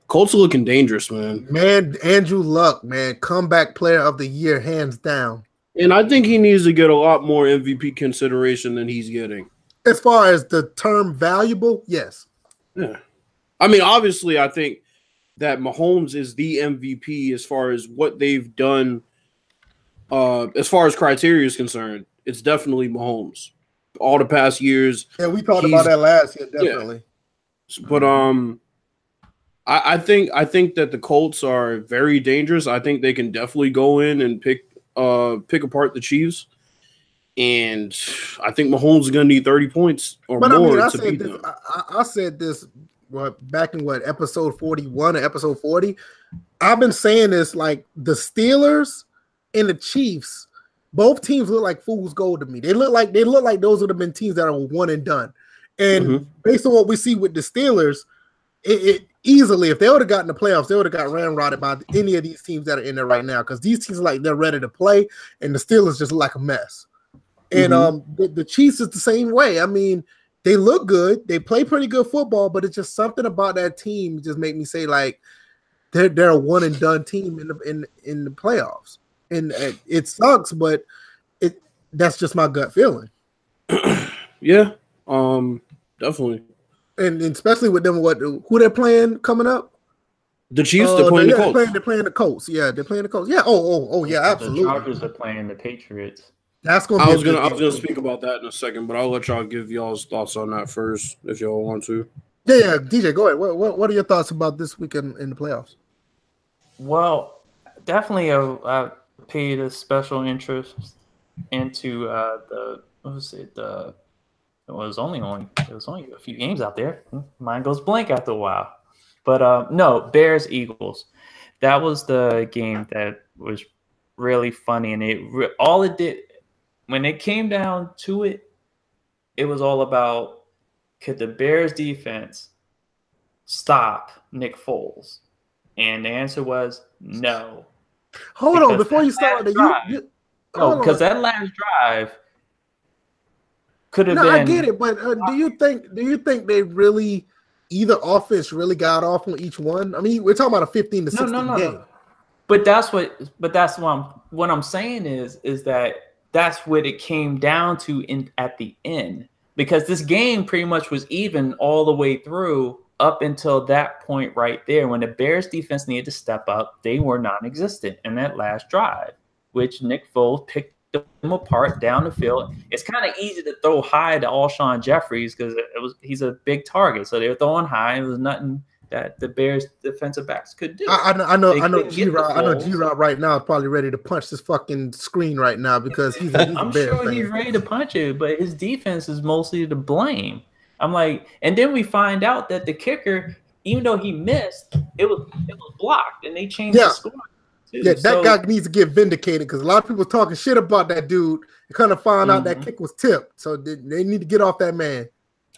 Colts are looking dangerous, man. Man, Andrew Luck, man, comeback player of the year, hands down. And I think he needs to get a lot more MVP consideration than he's getting. As far as the term valuable, yes. Yeah. I mean, obviously, I think that Mahomes is the MVP as far as what they've done. Uh, as far as criteria is concerned, it's definitely Mahomes. All the past years. Yeah, we talked about that last year, definitely. Yeah. But um, I, I think I think that the Colts are very dangerous. I think they can definitely go in and pick uh pick apart the Chiefs. And I think Mahomes is going to need 30 points or but more I mean, I to beat this, them. I, I, said this what back in what episode 41 or episode 40. I've been saying this like the Steelers and the Chiefs, both teams look like fool's gold to me. They look like they look like those would have been teams that are one and done. And mm-hmm. based on what we see with the Steelers, it, it easily, if they would have gotten the playoffs, they would have got ramrodded by any of these teams that are in there right now because these teams like they're ready to play, and the Steelers just look like a mess. And mm-hmm. um, the, the Chiefs is the same way. I mean, they look good, they play pretty good football, but it's just something about that team just make me say like they're they're a one and done team in the in in the playoffs, and uh, it sucks, but it that's just my gut feeling. yeah, um, definitely and, and especially with them, what who they're playing coming up? The Chiefs. Uh, they're playing they're, the Colts. They're playing, they're playing the Colts. Yeah, they're playing the Colts. Yeah. Oh, oh, oh, yeah. Absolutely. The Chargers are playing the Patriots. That's going. I was gonna. I was gonna speak about that in a second, but I'll let y'all give y'all's thoughts on that first, if y'all want to. Yeah, yeah. DJ, go ahead. What, what, what are your thoughts about this weekend in the playoffs? Well, definitely, I, I paid a special interest into uh, the what was it the it was only only it was only a few games out there. Mine goes blank after a while. But uh, no, Bears Eagles. That was the game that was really funny, and it all it did when it came down to it, it was all about could the Bears defense stop Nick Foles, and the answer was no. Hold on, before you start, drive, you, you, no, because that last drive could have no, been. I get it, but uh, do you think do you think they really either offense really got off on each one? I mean, we're talking about a fifteen to sixteen no, no, no. game. But that's what. But that's what I'm. What I'm saying is, is that that's what it came down to in at the end because this game pretty much was even all the way through up until that point right there when the Bears defense needed to step up. They were non-existent in that last drive, which Nick Foles picked them apart down the field. It's kind of easy to throw high to Alshon Jeffries because it was he's a big target. So they were throwing high. It was nothing that the Bears defensive backs could do. I, know, I know, I know. G Rob, I know G Rob right now is probably ready to punch this fucking screen right now because he's. He's I'm sure fan. he's ready to punch it, but his defense is mostly to blame. I'm like, and then we find out that the kicker, even though he missed, it was it was blocked, and they changed Yeah. the score. too. Yeah, that So- guy needs to get vindicated because a lot of people talking shit about that dude. and kind of found out that Mhm. kick was tipped, so they, they need to get off that man.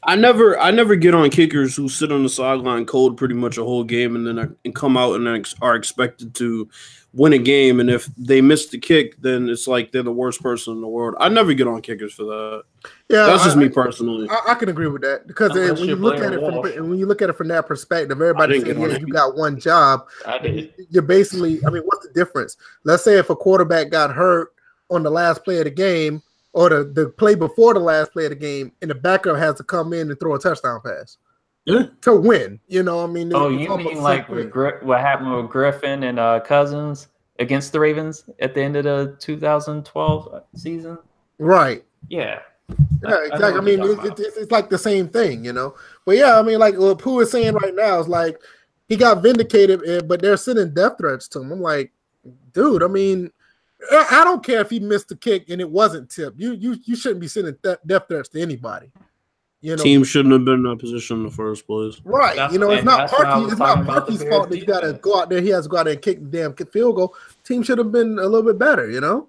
I never, I never get on kickers who sit on the sideline cold pretty much a whole game and then and come out and ex- are expected to win a game. And if they miss the kick, then it's like they're the worst person in the world. I never get on kickers for that. Yeah, That's just I, me personally. I, I can agree with that because Unless when you look at it from Walsh. when you look at it from that perspective, everybody didn't saying, "Yeah, you got one job." I did. You're basically, I mean, what's the difference? Let's say if a quarterback got hurt on the last play of the game or the, the play before the last play of the game, and the backup has to come in and throw a touchdown pass Yeah. to win. You know, I mean, Oh, you mean like with Gri- what happened with Griffin and uh, Cousins against the Ravens at the end of the 2012 season? right? Yeah. Yeah, exactly. I, what mean, you're it, it, it's, it's like the same thing, you know. But yeah, I mean, like what Pooh is saying right now is like he got vindicated, but they're sending death threats to him. I'm like, dude, I mean, I I don't care if he missed the kick and it wasn't tipped. You you you shouldn't be sending th- death threats to anybody. You know, Team shouldn't have been in that position in the first place. right? That's- you know, it's not that's Parkey. It's not talking about the Parkey's fault that you got to go out there. He has to go out there and kick the damn field goal. Team should have been a little bit better, you know.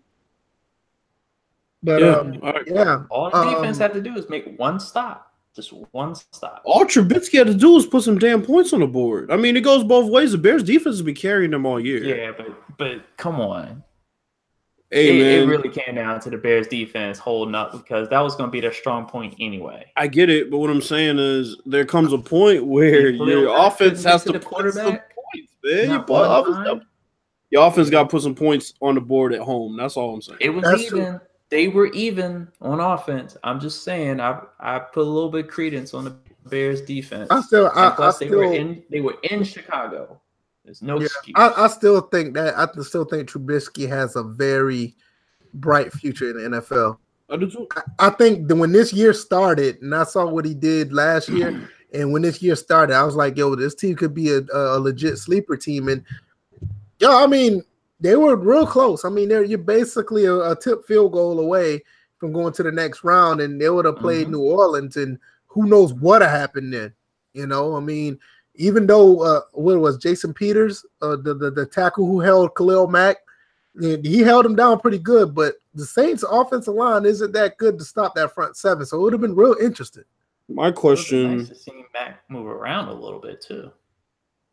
But Yeah. um, All right. yeah, All the defense Um, had to do is make one stop. Just one stop. All Trubisky had to do was put some damn points on the board. I mean, it goes both ways. The Bears defense has been carrying them all year. Yeah, but but come on. Hey it, it really came down to the Bears defense holding up because that was going to be their strong point anyway. I get it, but what I'm saying is there comes a point where your offense has to to the put some points, man. Not You put one offense- time. your offense got to put some points on the board at home. That's all I'm saying. It was That's true. Even. They were even on offense. I'm just saying. I I put a little bit of credence on the Bears defense. I still, I, And I plus, they still, were in. They were in Chicago. There's no Yeah, excuse. I, I still think that I still think Trubisky has a very bright future in the NFL. I do too. I, I think that when this year started, and I saw what he did last year, and when this year started, I was like, "Yo, this team could be a, a legit sleeper team." And yo, I mean, they were real close. I mean, they're you're basically a, a tip field goal away from going to the next round, and they would have played Mhm. New Orleans, and who knows what happened then? You know, I mean, even though uh, what it was Jason Peters, uh, the, the the tackle who held Khalil Mack, he held him down pretty good, but the Saints' offensive line isn't that good to stop that front seven. So it would have been real interesting, My It question, Nice to see Mack move around a little bit too.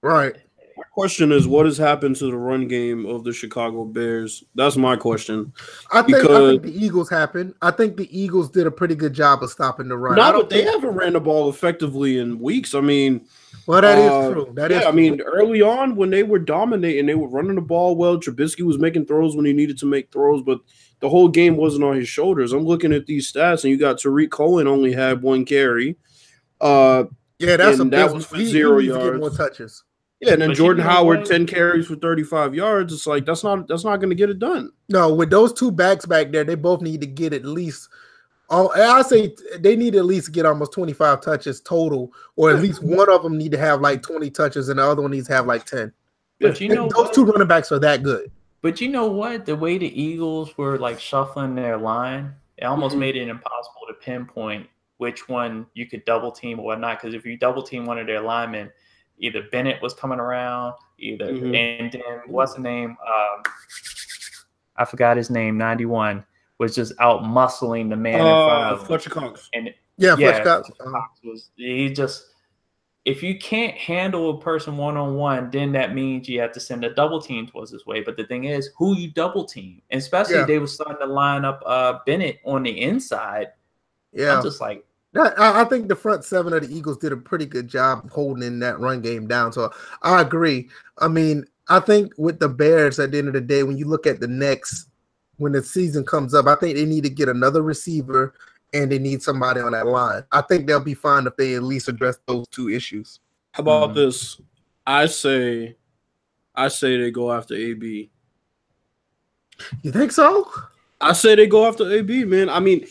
right? My question is, what has happened to the run game of the Chicago Bears? That's my question. I think I think the Eagles happened. I think the Eagles did a pretty good job of stopping the run. No, they haven't ran the ball effectively in weeks. I mean, well, that is Uh, true. That is yeah, I true. mean, early on when they were dominating, they were running the ball well. Trubisky was making throws when he needed to make throws, but the whole game wasn't on his shoulders. I'm looking at these stats, and you got Tarik Cohen only had one carry. Uh, yeah, that's a that was for zero needs to get yards. more touches. Yeah, and then But Jordan Howard, what? ten carries for 35 yards. It's like that's not that's not going to get it done. No, with those two backs back there, they both need to get at least. Oh, I say they need to at least get almost 25 touches total, or at least one of them need to have like 20 touches, and the other one needs to have like 10. But you know those what? two running backs are that good. But you know what? The way the Eagles were like shuffling their line, it almost Mhm. made it impossible to pinpoint which one you could double team or whatnot. Because if you double team one of their linemen, either Bennett was coming around, either Mhm. and then what's the name? Um, I forgot his name. Ninety one was just out muscling the man in front Uh, of him. Fletcher Cox. And Yeah, yeah, Fletch Cox. uh, was he just if you can't handle a person one on one, then that means you have to send a double team towards his way. But the thing is, who you double team, and especially Yeah. they were starting to line up uh Bennett on the inside. yeah, I'm just like, That- I, I think the front seven of the Eagles did a pretty good job holding in that run game down. So I agree. I mean, I think with the Bears at the end of the day, when you look at the next, when the season comes up, I think they need to get another receiver and they need somebody on that line. I think they'll be fine if they at least address those two issues. How about Mhm. this? I say, I say they go after AB. You think so? I say they go after AB, man. I mean,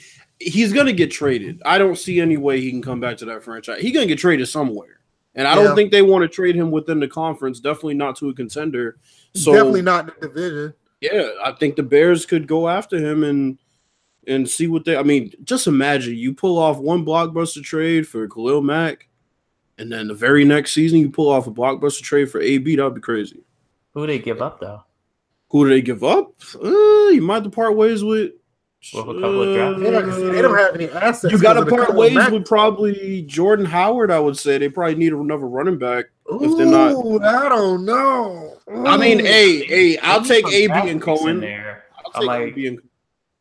he's gonna get traded. I don't see any way he can come back to that franchise. He's gonna get traded somewhere, and I Yeah. don't think they want to trade him within the conference. Definitely not to a contender. So Definitely not in the division. yeah, I think the Bears could go after him and and see what they. I mean, just imagine you pull off one blockbuster trade for Khalil Mack, and then the very next season you pull off a blockbuster trade for AB. That would be crazy. Who they give up though? Who do they give up? Uh, you might have to part ways with. With a couple of draft They, like I said, they don't have any assets. You got to because of the part ways Mack. with probably Jordan Howard. I would say they probably need another running back. if they're not- Ooh, I don't know. I mean, Ooh. hey, hey, I'll Maybe take AB and Cohen. there. I'll take like, AB and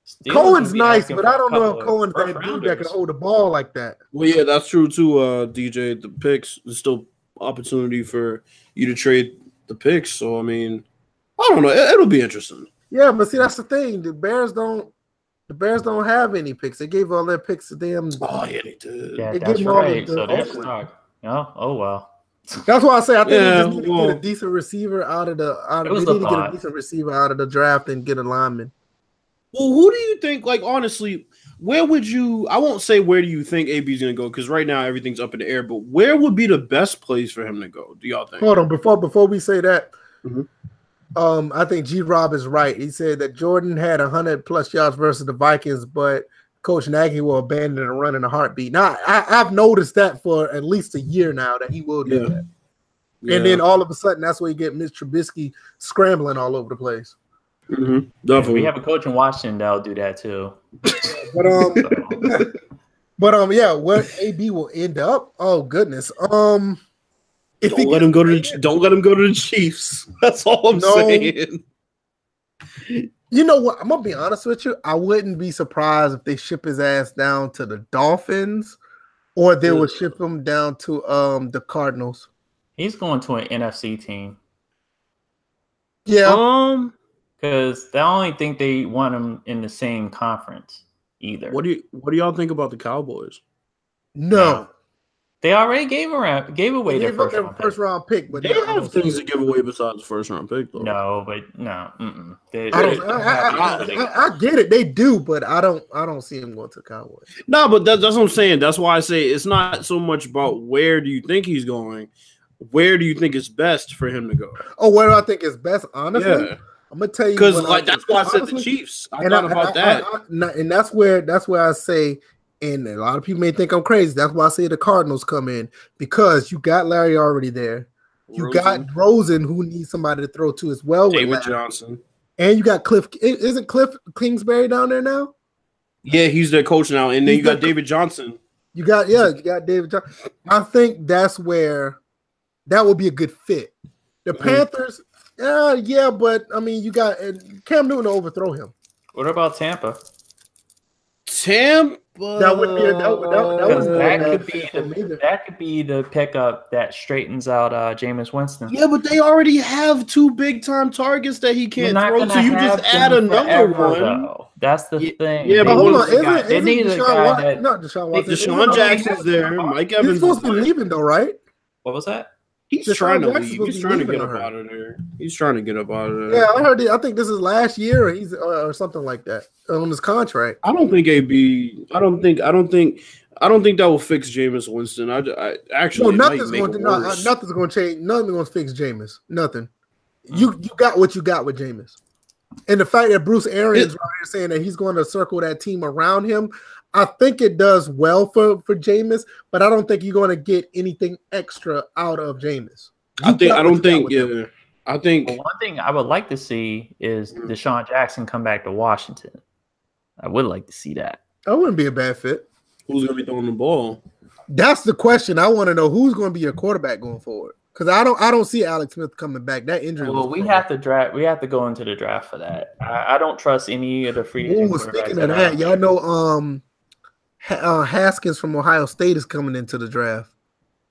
Steelers Cohen's nice, but I don't know couple if Cohen's that first dude that can hold the ball like that. Well, yeah, that's true too. Uh, DJ, the picks there's still opportunity for you to trade the picks. So I mean, I don't know. It, it'll be interesting. Yeah, but see, that's the thing. The Bears don't. The Bears don't have any picks. They gave all their picks to them. Oh yeah, they did. Yeah, They that's give 'em all right. the- So the they're Oakland. stuck. Oh, oh well. That's why I say I think Yeah, they just need to get a decent receiver out of the. Out It of, was they a need to get a decent receiver out of the draft and get a lineman. Well, who do you think? Like honestly, where would you? I won't say where do you think AB is going to go because right now everything's up in the air. But where would be the best place for him to go? Do y'all think? Hold on, before before we say that, Mhm. Um, I think G Rob is right. He said that Jordan had hundred plus yards versus the Vikings, but Coach Nagy will abandon the run in a heartbeat. Now I, I've noticed that for at least a year now that he will do Yeah. that. Yeah. And then all of a sudden, that's where you get Mitch Trubisky scrambling all over the place. Mhm. Yeah, definitely. we have a coach in Washington that'll do that too. But um, but um, yeah, where AB will end up? Oh goodness. Um, if don't let him go to the, don't let him go to the Chiefs. That's all I'm No. saying. You know what? I'm gonna be honest with you. I wouldn't be surprised if they ship his ass down to the Dolphins, or they would ship him down to um the Cardinals. he's going to an NFC team Yeah, Um, because they only think they want him in the same conference either. what do you what do y'all think about the Cowboys? no, They already gave around gave away they their gave up first their round first pick. round pick, but They no, I have things to give away besides the first round pick, though. No, but no. They, I don't. I, I, I. I, I get it. They do, but I don't. I don't see him going to Cowboys. No, but that, that's what I'm saying. That's why I say it's not so much about where do you think he's going, where do you think it's best for him to go? Oh, where do I think is best? Honestly, Yeah, I'm gonna tell you because what I like think. that's why I said the Chiefs. I and thought I- about I- that. I- I- no, and that's where that's where I say, and a lot of people may think I'm crazy. That's why I say the Cardinals come in because you got Larry already there. You Rosen, got Rosen, who needs somebody to throw to as well, with David Larry. Johnson. and you got Cliff. Isn't Cliff Kingsbury down there now? Yeah, he's their coach now, and then He's you got the- David Johnson. You got yeah, you got David. Johnson. I think that's where that would be a good fit. The Mhm. Panthers, uh, yeah, but I mean, you got and Cam Newton to overthrow him. What about Tampa? Tampa? Tampa. That would be a- that that- that Because would- that could be the, that could be the pickup that straightens out uh, Jameis Winston. Yeah, but they already have two big time targets that he can't not throw. gonna So you just add another forever, one. though. That's the Yeah, thing. yeah, They but But hold on, a isn't, guy- they isn't need Deshaun guy that. Not Deshaun Watson. DeSean isn't- Jackson's there. Mike He's Evans. supposed to be leaving though, right? What was that? He's trying to leave. He's trying to get up her? out of there. He's trying to get up out of there. Yeah, I heard. It, I think this is last year, or he's uh, or something like that on his contract. I don't think AB. I don't think. I don't think. I don't think that will fix Jameis Winston. I, I actually No, nothing's going to no, nothing's going to change. Nothing's going to fix Jameis. Nothing. You you got what you got with Jameis, and the fact that Bruce Arians It- right here saying that he's going to circle that team around him, I think it does well for for Jameis, but I don't think you're going to get anything extra out of Jameis. I think. I don't think. with him. Yeah. I think. Well, one thing I would like to see is. DeSean Jackson come back to Washington. I would like to see that. That wouldn't be a bad fit. Who's gonna be throwing the ball? That's the question. I want to know who's going to be your quarterback going forward. Because I don't, I don't see Alex Smith coming back. That injury. Well, we bad. have to draft. We have to go into the draft for that. I, I don't trust any of the free agent Ooh, speaking of that that, y'all know um Ha- uh, Haskins from Ohio State is coming into the draft.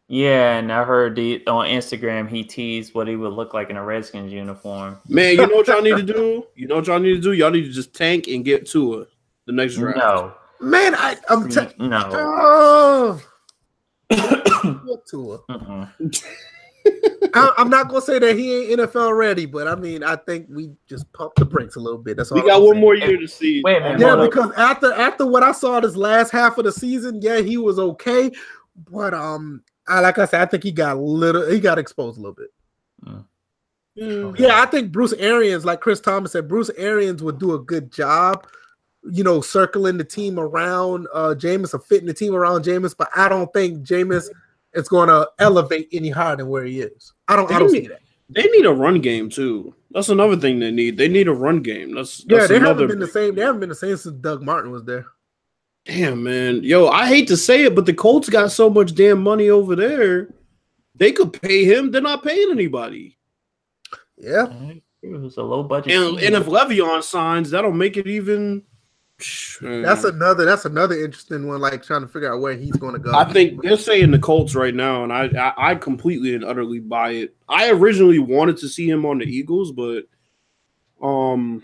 Yeah, and I heard the, on Instagram he teased what he would look like in a Redskins uniform. Man, you know what y'all need to do? You know what y'all need to do? Y'all need to just tank and get to the next draft. No, Man, I, I'm t- no. oh. Get to her. Mm-mm. I, I'm not gonna say that he ain't NFL ready, but I mean, I think we just pump the brakes a little bit. That's all. We I'm got saying. one more year to see. Wait a minute, Yeah, hold up. because after after what I saw this last half of the season, yeah, he was okay, but um, I like I said, I think he got little, he got exposed a little bit. Yeah. Yeah, I think Bruce Arians, like Chris Thomas said, Bruce Arians would do a good job, you know, circling the team around uh Jameis or fitting the team around Jameis, but I don't think Jameis is going to elevate any higher than where he is. I don't. I don't see that. They need a run game too. That's another thing they need. They need a run game. That's, that's yeah. They another... haven't been the same. They haven't been the same since Doug Martin was there. Damn man, yo, I hate to say it, but the Colts got so much damn money over there. They could pay him. They're not paying anybody. Yeah, it was a low budget. And, and if Le'Veon signs, that'll make it even that's another. That's another interesting one. Like trying to figure out where he's going to go. I think they're saying the Colts right now, and I, I, I completely and utterly buy it. I originally wanted to see him on the Eagles, but um,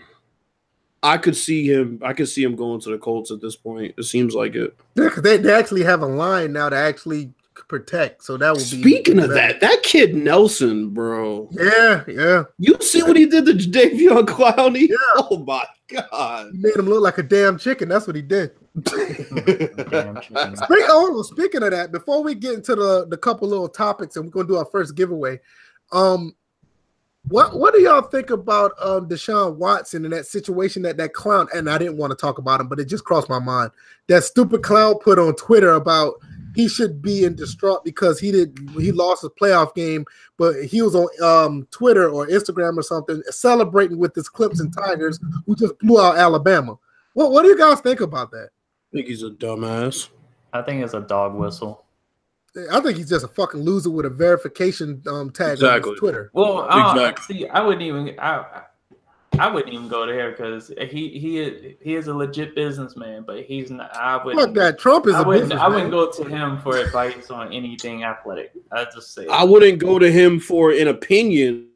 I could see him. I could see him going to the Colts at this point. It seems like it. Yeah, they, they actually have a line now to actually protect. So that would be. Speaking of that, that kid Nelson, bro. Yeah, yeah. You see what he did to Jadeveon Clowney? Yeah. Oh my god. He made him look like a damn chicken. That's what he did. damn chicken. Speak, oh, speaking of that, before we get into the the couple little topics, and we're gonna do our first giveaway. Um, what what do y'all think about um Deshaun Watson in that situation that that clown? And I didn't want to talk about him, but it just crossed my mind. That stupid clown put on Twitter about he should be in distraught because he did he lost his playoff game, but he was on um, Twitter or Instagram or something celebrating with his Clemson Tigers who just blew out Alabama. What what do you guys think about that? I think he's a dumbass. I think it's a dog whistle. I think he's just a fucking loser with a verification um, tag exactly. on Twitter. Well, uh, exactly. see, I wouldn't even. I, I wouldn't even go there because he he is, he is a legit businessman, but he's not. I would Fuck that. Trump is. I wouldn't. I wouldn't go to him for advice on anything athletic. I just say. I wouldn't go to him for an opinion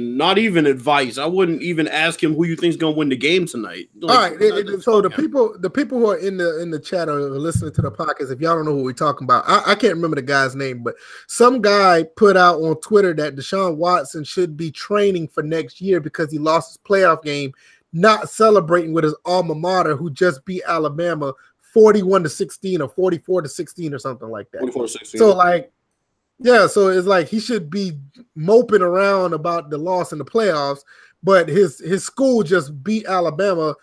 not even advice. I wouldn't even ask him who you think's gonna win the game tonight. Like, All right. It, it, so the people, the people who are in the in the chat or listening to the podcast, if y'all don't know who we're talking about, I, I, can't remember the guy's name, but some guy put out on Twitter that Deshaun Watson should be training for next year because he lost his playoff game, not celebrating with his alma mater who just beat Alabama 41 to 16 or 44 to 16 or something like that. 44 16. So like yeah, so it's like he should be moping around about the loss in the playoffs, but his his school just beat Alabama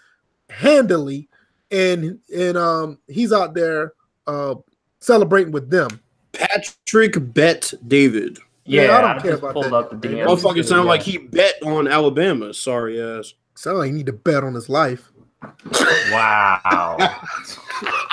handily, and and um he's out there uh celebrating with them. Patrick Bet David. Yeah, yeah I don't I care about that. Up the DM. Motherfucker sound yeah. like he bet on Alabama. Sorry ass. Sound like he need to bet on his life. Wow.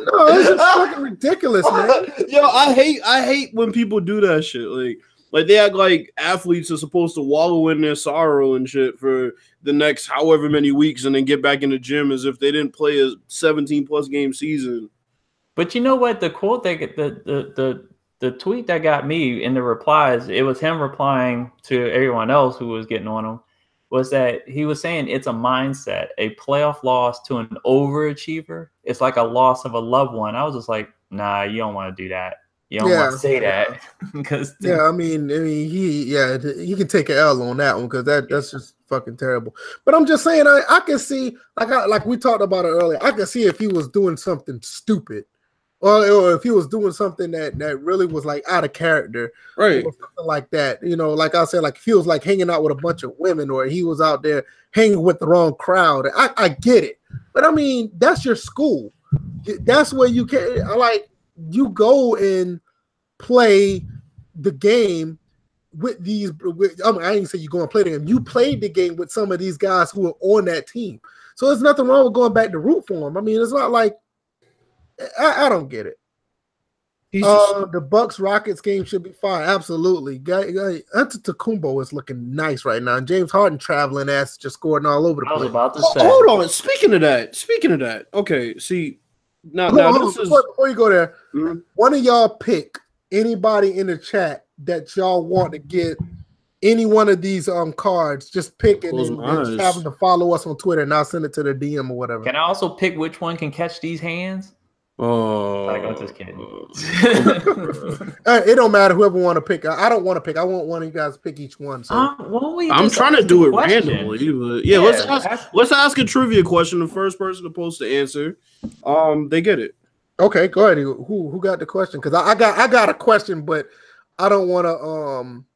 no, it's just fucking ridiculous, man. Yo, I hate I hate when people do that shit. Like like they act like athletes are supposed to wallow in their sorrow and shit for the next however many weeks and then get back in the gym as if they didn't play a 17 plus game season. But you know what? The quote that the the the the tweet that got me in the replies, it was him replying to everyone else who was getting on him was that he was saying it's a mindset. A playoff loss to an overachiever, it's like a loss of a loved one. I was just like, nah, you don't want to do that. You don't yeah. want to say that because yeah, I mean, I mean, he yeah, he can take an L on that one because that that's just fucking terrible. But I'm just saying, I, I can see like I, like we talked about it earlier. I can see if he was doing something stupid or, if he was doing something that that really was like out of character, right? something like that. You know, like I said, like he was like hanging out with a bunch of women, or he was out there hanging with the wrong crowd. I, I get it, but I mean, that's your school. That's where you can uh, like you go and play the game with these. With, I, mean, I didn't say you go and play the game. You played the game with some of these guys who are on that team. So there's nothing wrong with going back to root for them. I mean, it's not like I, I don't get it. Uh, the Bucks Rockets game should be fine. Absolutely. Guy, guy Antetokounmpo is looking nice right now. And James Harden traveling ass just scoring all over the place. I was about to say. Oh, hold on. Speaking of that, speaking of that. Okay, see. Now, now this is before, before, you go there. Mm-hmm. One of y'all pick anybody in the chat that y'all want to get any one of these um cards. Just pick it and, and have them to follow us on Twitter, and I'll send it to the DM or whatever. Can I also pick which one can catch these hands? Oh, like I'm just kidding. it don't matter. Whoever want to pick, I don't want to pick. I want one of you guys to pick each one. So well, I'm trying to do it question. randomly. But yeah, yeah, let's ask, ask, let's ask a trivia question. The first person to post the answer, um, they get it. Okay, go ahead. Who who got the question? Because I, I got I got a question, but I don't want to um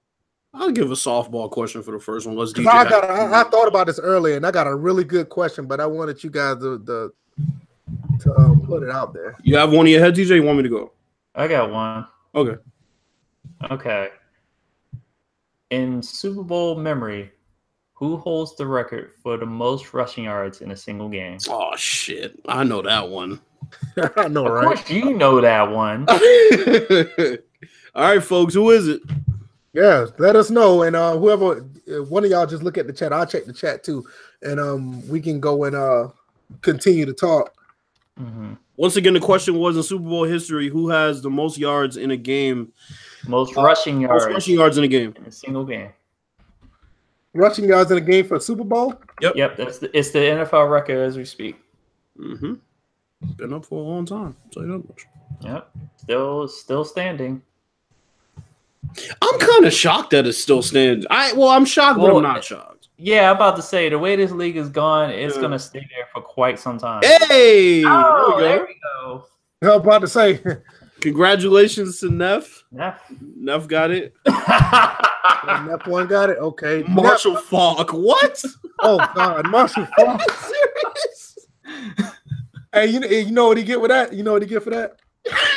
I'll give a softball question for the first one. Let's DJ. I got. I, I, thought about this earlier, and I got a really good question, but I wanted you guys to, to, to um, put it out there. You have one in your head, DJ. You want me to go? I got one. Okay. Okay. In Super Bowl memory, who holds the record for the most rushing yards in a single game? Oh shit! I know that one. I know, Of right? course, you know that one. All right, folks. Who is it? Yeah, let us know, and uh, whoever uh, one of y'all just look at the chat. I'll check the chat too, and um, we can go and uh continue to talk. Mhm. Once again, the question was in Super Bowl history: Who has the most yards in a game? Most rushing Most yards rushing yards in a game. in a single game. Rushing yards in a game for a Super Bowl. Yep, Yep. that's the, it's the NFL record as we speak. Mm-hmm. Been up for a long time. I'll you that much. Yep, still still standing. I'm kind of shocked that it's still standing. I well, I'm shocked, but I'm not shocked. Yeah, I'm about to say the way this league is gone, it's Yeah. gonna stay there for quite some time. Hey, oh, there there we go. we go. I'm about to say, Congratulations to Neff. Neff. Neff got it. Neff one got it. Okay, Marshall Neff- Faulk. What? oh God, Marshall. Are Faulk. you serious? hey, you know, you know what he get with that? You know what he get for that?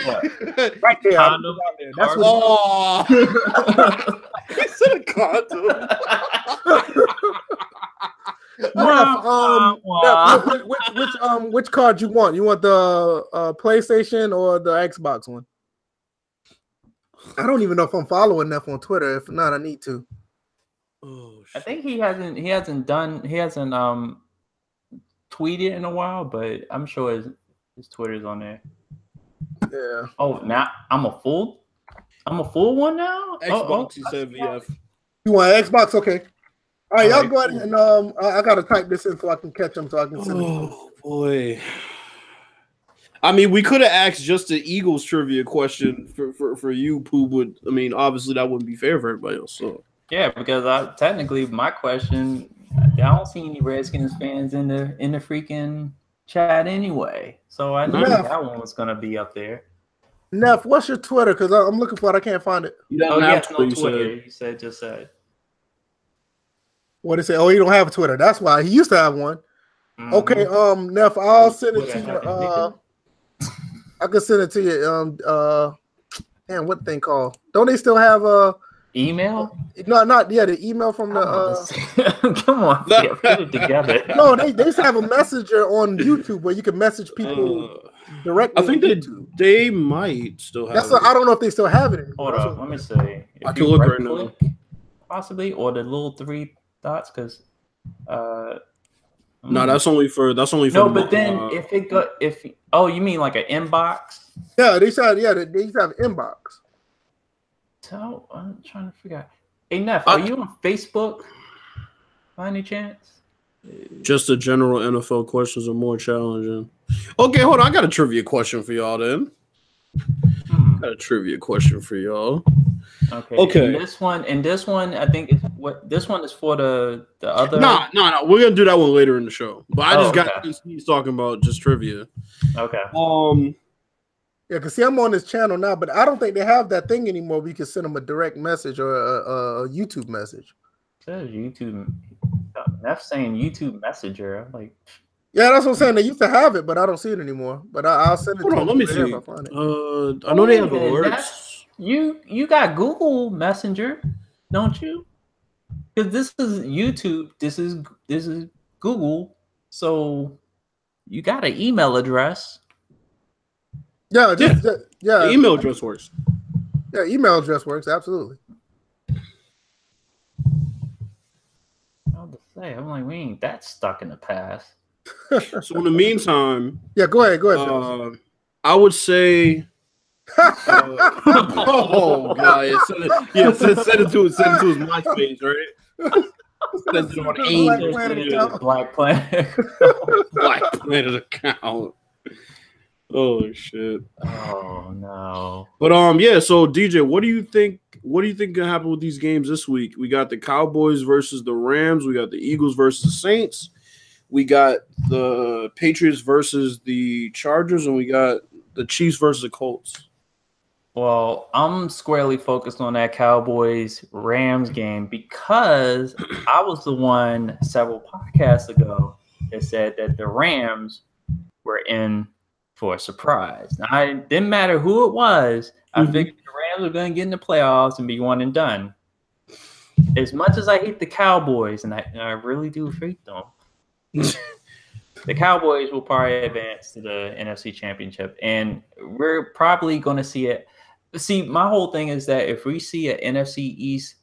What? Right there. Condom. put it out there. That's what. oh, he said a condom. Neff, um, Wah, which, which, which um which card you want? You want the uh, PlayStation or the Xbox one? I don't even know if I'm following Neff on Twitter. If not, I need to. Oh, I think he hasn't he hasn't done he hasn't um tweeted in a while, but I'm sure his his Twitter's on there. Yeah. Oh, now I'm a full I'm a full one now. Xbox. Oh, oh. He said VF. You want Xbox? Okay. All right, y'all Alright, go ahead and um, I, I gotta type this in so I can catch them, so I can send it. Oh boy. I mean, we could have asked just the Eagles trivia question for, for, for you, Pooh, but I mean, obviously that wouldn't be fair for everybody else. So Yeah, because I technically my question I don't see any Redskins fans in the in the freaking chat anyway. So I knew Yeah. that one was gonna be up there. Neff, what's your Twitter? Because I'm looking for it. I can't find it. you don't Oh, have yes, to. no you Twitter. said. You said just said. What is it? Say? Oh, you don't have a Twitter. That's why he used to have one. Mhm. Okay, um, Neff, I'll send it to I you. Uh. I can send it to you. Um, uh, damn, what thing called? Don't they still have uh? Email. No, not yeah, the email from the. Uh Come on, yeah, put it together. No, they they used to have a messenger on YouTube where you can message people Uh, directly. I think they YouTube. they might still have. That's it. what, I don't know if they still have it. Anymore. Hold That's up, let me see. If I can look right right-click, possibly, or the little three dots, because. Uh, no, mm. that's only for that's only for no, the- but then uh, if it go if oh you mean like an inbox? Yeah, they said yeah, they, they used to have inbox. So I'm trying to figure out. Hey Neff, I- are you on Facebook? By any chance? just the general NFL questions are more challenging. Okay, hold on. I got a trivia question for y'all. Then Hmm. got a trivia question for y'all. Okay. Okay. And this one and this one, I think is what this one is for the the other. No, no, no. We're gonna do that one later in the show. But I Oh, just got okay. he's talking about just trivia. Okay. Um, Yeah, cause see, I'm on this channel now, but I don't think they have that thing anymore. We can send them a direct message or a, a, a YouTube message. says YouTube. Neff saying YouTube Messenger. I'm like, Yeah, that's what I'm saying. They used to have it, but I don't see it anymore. But I, I'll send it. hold to on. you Let me see. if I find it. Uh, I know they have Wait a minute, alerts. you you got Google Messenger, don't you? Because this is YouTube. This is this is Google. So you got an email address. Yeah, just, yeah, yeah, The email address works. yeah, email address works absolutely. I was to say, I'm like, we ain't that stuck in the past. So in the meantime, Yeah, go ahead, go ahead. uh, I would say. Uh, oh god! Yeah, send it, yeah, send, send it to send it to his MySpace, right? Send it on Black Planet Black Planet. Black Planet account. Oh shit! oh no. But um, yeah. So DJ, what do you think? What do you think gonna happen with these games this week? We got the Cowboys versus the Rams. We got the Eagles versus the Saints. We got the Patriots versus the Chargers, and we got the Chiefs versus the Colts. Well, I'm squarely focused on that Cowboys Rams game because I was the one several podcasts ago that said that the Rams were in for a surprise. Now, I didn't matter who it was. I Mhm. figured the Rams were going to get in the playoffs and be one and done. As much as I hate the Cowboys, and I, and I really do hate them, the Cowboys will probably advance to the NFC Championship, and we're probably going to see it. See, my whole thing is that if we see an NFC East,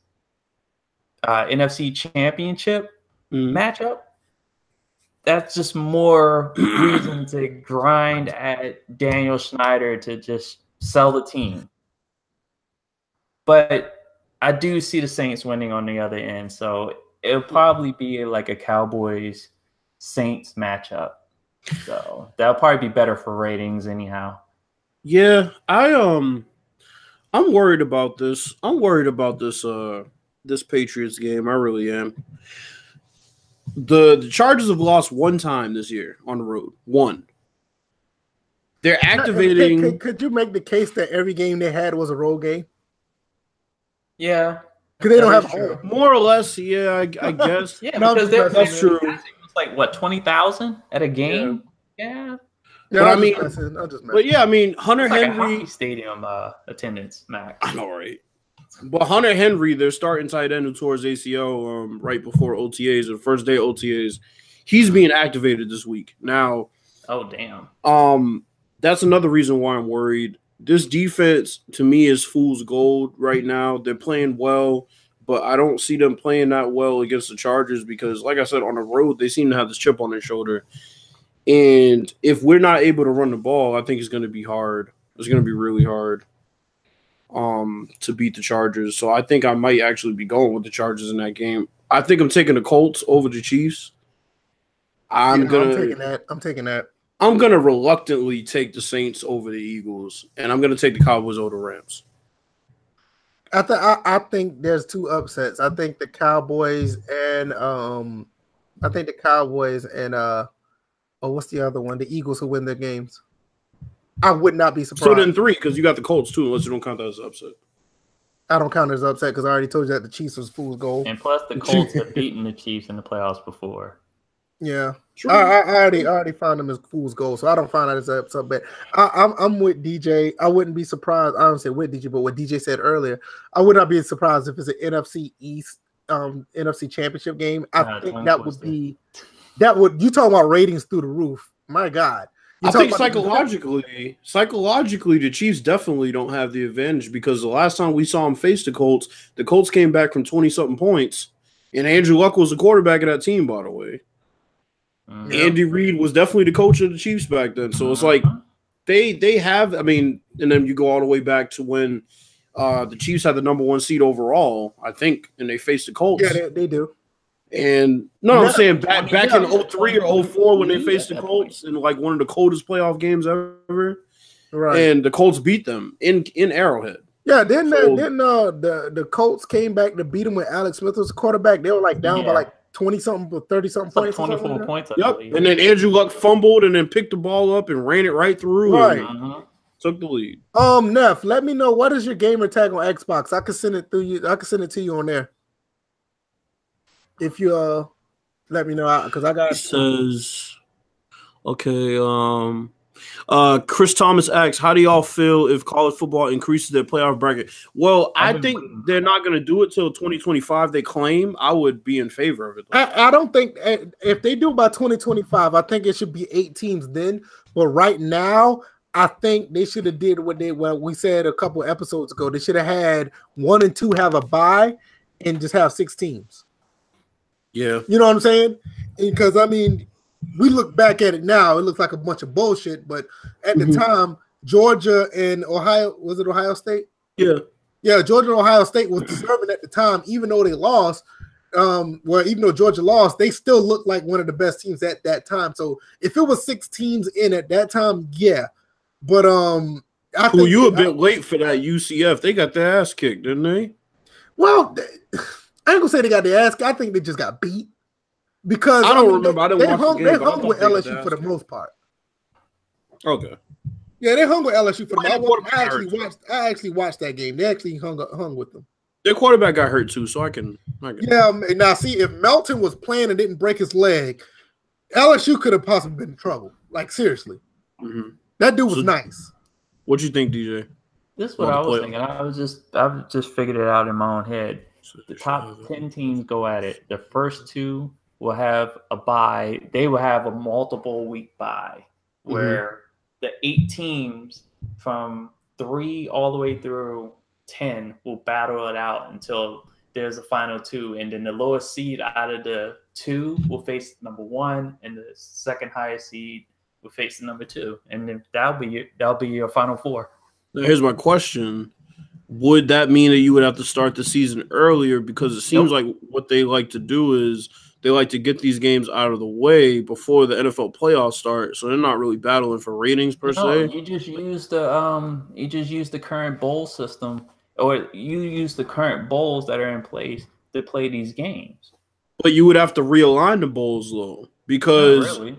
uh, NFC Championship Mm. matchup, that's just more reason to grind at Daniel Snyder to just sell the team. But I do see the Saints winning on the other end, so it'll probably be like a Cowboys Saints matchup. So that'll probably be better for ratings, anyhow. Yeah, I um I'm worried about this. I'm worried about this uh this Patriots game. I really am. The the Chargers have lost one time this year on the road. One. They're activating Could, could, could you make the case that every game they had was a road game? Yeah, Because they don't have true. home. more or less, yeah, I, I guess. yeah, No, because they're, that's true. It's like what twenty thousand at a game. Yeah, Yeah, But I I'm mean- just messing, I'm just But yeah, I mean Hunter it's like Henry. hockey stadium uh, attendance, Max. I know, right? But Hunter Henry, their starting tight end who tore his ACL um, right before OTAs, the first day OTAs, he's being activated this week. Now, Oh damn. um, that's another reason why I'm worried. This defense to me is fool's gold right now. They're playing well, but I don't see them playing that well against the Chargers because, like I said, on the road they seem to have this chip on their shoulder. And if we're not able to run the ball, I think it's going to be hard. It's going to be really hard um to beat the Chargers. So I think I might actually be going with the Chargers in that game. I think I'm taking the Colts over the Chiefs. I'm Yeah, gonna I'm taking that. I'm taking that. I'm gonna reluctantly take the Saints over the Eagles, and I'm gonna take the Cowboys over the Rams. I think I, I think there's two upsets. I think the Cowboys and um, I think the Cowboys and uh, oh, what's the other one? The Eagles who win their games. I would not be surprised. So surprised. then three, because you got the Colts too, unless you don't count that as upset. I don't count it as upset because I already told you that the Chiefs was fool's goal. And plus, the Colts have beaten the Chiefs in the playoffs before. Yeah, True. I, I, I already I already found them as fool's goal, so I don't find that as upset. But I, I'm I'm with DJ. I wouldn't be surprised. I don't say with DJ, but what DJ said earlier, I would not be surprised if it's an NFC East um NFC Championship game. I Ah, think that would be that would you talking about ratings through the roof. My God. You I think about- psychologically, psychologically, the Chiefs definitely don't have the advantage because the last time we saw them face the Colts, the Colts came back from twenty something points, and Andrew Luck was the quarterback of that team, by the way. Yeah. Andy Reid was definitely the coach of the Chiefs back then, so it's like Mhm. they they have. I mean, and then you go all the way back to when uh the Chiefs had the number one seed overall, I think, and they faced the Colts. Yeah, they, they do. And no, I'm saying back back in yeah. 03 or 04 when they faced the at that Colts in like one of the coldest playoff games ever, Right. and the Colts beat them in in Arrowhead. yeah, then so- then uh, the the Colts came back to beat them with Alex Smith was quarterback. They were like down by like twenty something, or thirty something It's like points. or something 24 like points. Yep. believe. And then Andrew Luck fumbled and then picked the ball up and ran it right through Right. and Mhm. took the lead. Um, Neff, let me know what is your gamer tag on Xbox. I can send it through you. I can send it to you on there. If you uh, let me know because I It got says, okay, um, uh, Chris Thomas asks, how do y'all feel if college football increases their playoff bracket? Well, I I've think waiting they're not going to do it till 2025. They claim I would be in favor of it. I, I don't think eh, if they do by 2025, I think it should be eight teams then. But right now, I think they should have did what they what we said a couple episodes ago. They should have had one and two have a bye and just have six teams. Yeah. You know what I'm saying? Because I mean, we look back at it now, it looks like a bunch of bullshit. But at the Mhm. time, Georgia and Ohio was it Ohio State? Yeah. Yeah, Georgia and Ohio State was deserving at the time, even though they lost. Um, well, even though Georgia lost, they still looked like one of the best teams at that time. So if it was six teams in at that time, yeah. But um, I you a I- bit late for that UCF? They got their ass kicked, didn't they? Well, they- I ain't gonna say they got their ass. I think they just got beat because I don't mean, remember. I didn't They, watch the hung, game, they hung with they LSU for the most part. Okay. Yeah, they hung with LSU for the most part. I actually watched. I actually watched that game. They actually hung hung with them. Their quarterback got hurt too, so I can. I can Yeah. um, Now, see, if Milton was playing and didn't break his leg, LSU could have possibly been in trouble. Like seriously, Mhm. that dude was So- nice. What do you think, DJ? This is what I was playoff. thinking. I was just I've just figured it out in my own head. The top ten teams go at it. The first two will have a bye. They will have a multiple week bye, mm-hmm. where the eight teams from three all the way through ten will battle it out until there's a final two, and then the lowest seed out of the two will face number one, and the second highest seed will face the number two, and then that'll be your, that'll be your final four. Now, here's my question: Would that mean that you would have to start the season earlier? Because it seems like what they like to do is they like to get these games out of the way before the NFL playoffs start, so they're not really battling for ratings per No, se. you just use the um you just use the current bowl system or you use the current bowls that are in place to play these games. But you would have to realign the bowls though, because really.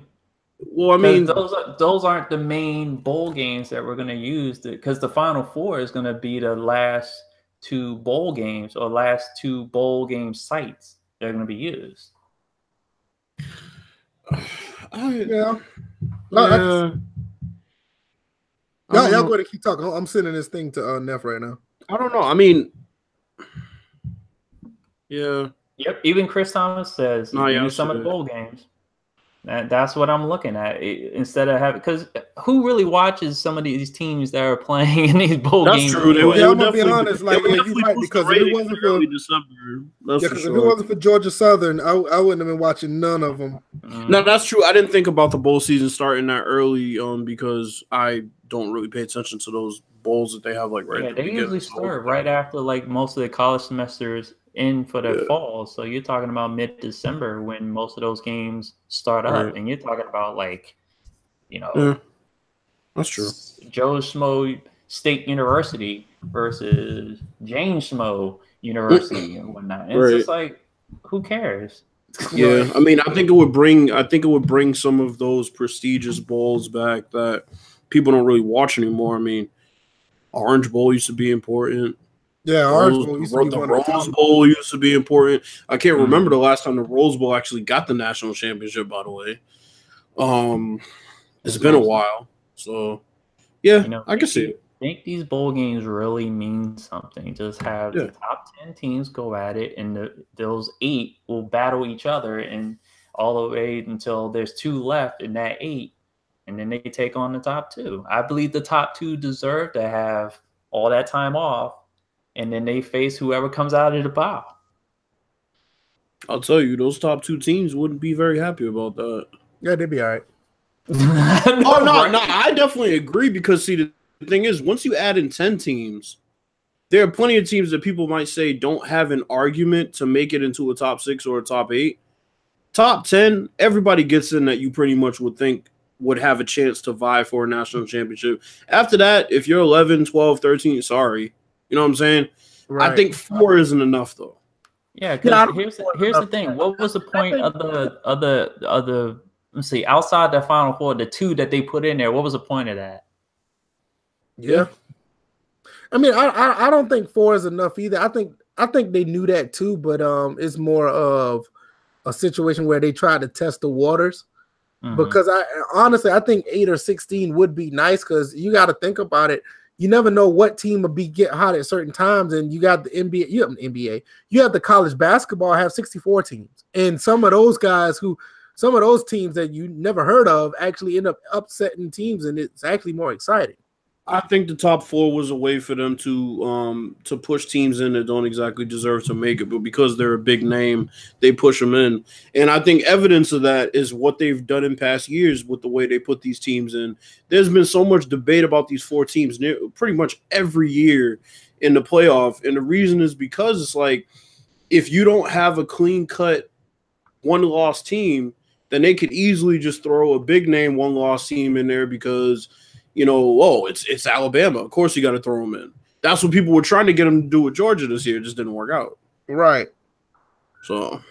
Well, I 'Cause mean, those are, those aren't the main bowl games that we're going to use because the final four is going to be the last two bowl games or last two bowl game sites that are going to be used. I, Yeah. No, I- yeah. Y'all, I don't y'all know. go ahead and keep talking. I'm sending this thing to uh, Neff right now. I don't know. I mean, yeah. Yep. Even Chris Thomas says No, yeah, some of the bowl games. That, that's what I'm looking at. I- Instead of having, because who really watches some of these teams that are playing in these bowl That's games? true. They, anyway? Yeah, I'm gonna be honest, like, yeah, you're right, because if it wasn't for- December, Yeah, for sure. if it wasn't for Georgia Southern, I, I wouldn't have been watching none of them. Mm. No, that's true. I didn't think about the bowl season starting that early, um, because I don't really pay attention to those bowls that they have like right. yeah, the they usually start right after like most of the college semesters in for the Yeah. fall. So you're talking about mid December when most of those games start up, and you're talking about like, you know, Yeah, that's true. Joe Schmo State University versus James Schmo University and whatnot. And Right. It's just like, who cares? Yeah, I mean, I think it would bring. I think it would bring some of those prestigious bowls back that people don't really watch anymore. I mean, Orange Bowl used to be important. Yeah, Orange Bowl used to be the the Rose. Bowl used to be important. I can't Mhm. remember the last time the Rose Bowl actually got the national championship. By the way, um, it's been a while. So, yeah, You know, I can see it. think these bowl games really mean something. Just have Yeah. the top ten teams go at it, and the, those eight will battle each other, and all the way until there's two left in that eight, and then they take on the top two. I believe the top two deserve to have all that time off, and then they face whoever comes out of the bow. I'll tell you, those top two teams wouldn't be very happy about that. Yeah, they'd be all right. Oh no, no, I definitely agree because see the thing is once you add in 10 teams, there are plenty of teams that people might say don't have an argument to make it into a top 6 or a top 8. Top 10, everybody gets in that you pretty much would think would have a chance to vie for a national championship. After that, if you're 11, 12, 13, sorry. You know what I'm saying? I think 4 isn't enough though. Yeah, because Yeah, here's the, here's the thing. What was the point think- of the other other? Let's see. Outside the final four, the two that they put in there, what was the point of that? Yeah. I mean, I, I I don't think four is enough either. I think I think they knew that too, but um, it's more of a situation where they tried to test the waters. Mhm. Because I honestly, I think eight or sixteen would be nice because you got to think about it. You never know what team will be get hot at certain times, and you got the NBA. You have an NBA. You have the college basketball have sixty four teams, and some of those guys who, some of those teams that you never heard of actually end up upsetting teams, and it's actually more exciting. I think the top four was a way for them to um to push teams in that don't exactly deserve to make it, but because they're a big name, they push them in. And I think evidence of that is what they've done in past years with the way they put these teams in. There's been so much debate about these four teams pretty much every year in the playoff, and the reason is because it's like if you don't have a clean cut one loss team, then they could easily just throw a big name one loss team in there because you know, oh, it's it's Alabama. Of course, you got to throw them in. That's what people were trying to get them to do with Georgia this year. It just didn't work out. Right. So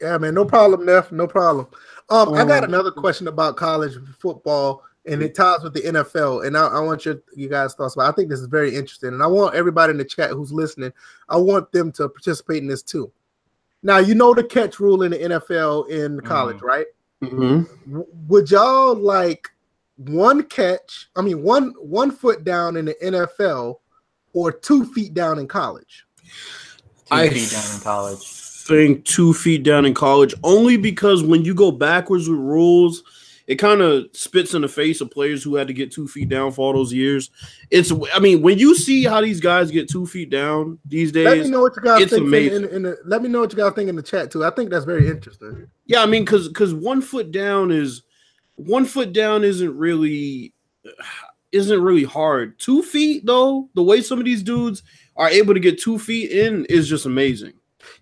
Yeah, man, no problem, Neff. No problem. Um, I got Um, another question about college football and it ties with the NFL. And I, I want your you guys' thoughts about. It. I think this is very interesting, and I want everybody in the chat who's listening. I want them to participate in this too. Now you know the catch rule in the NFL in college, mm. right? Mm-hmm. Would y'all like one catch? I mean, one one foot down in the NFL, or two feet down in college? Two I feet down in college. Think two feet down in college, only because when you go backwards with rules it kind of spits in the face of players who had to get two feet down for all those years. It's, I mean, when you see how these guys get two feet down these days, let me know what you guys think. In, in, in the, let me know what you guys think in the chat too. I think that's very interesting. Yeah, I mean, because because one foot down is one foot down isn't really isn't really hard. Two feet though, the way some of these dudes are able to get two feet in is just amazing.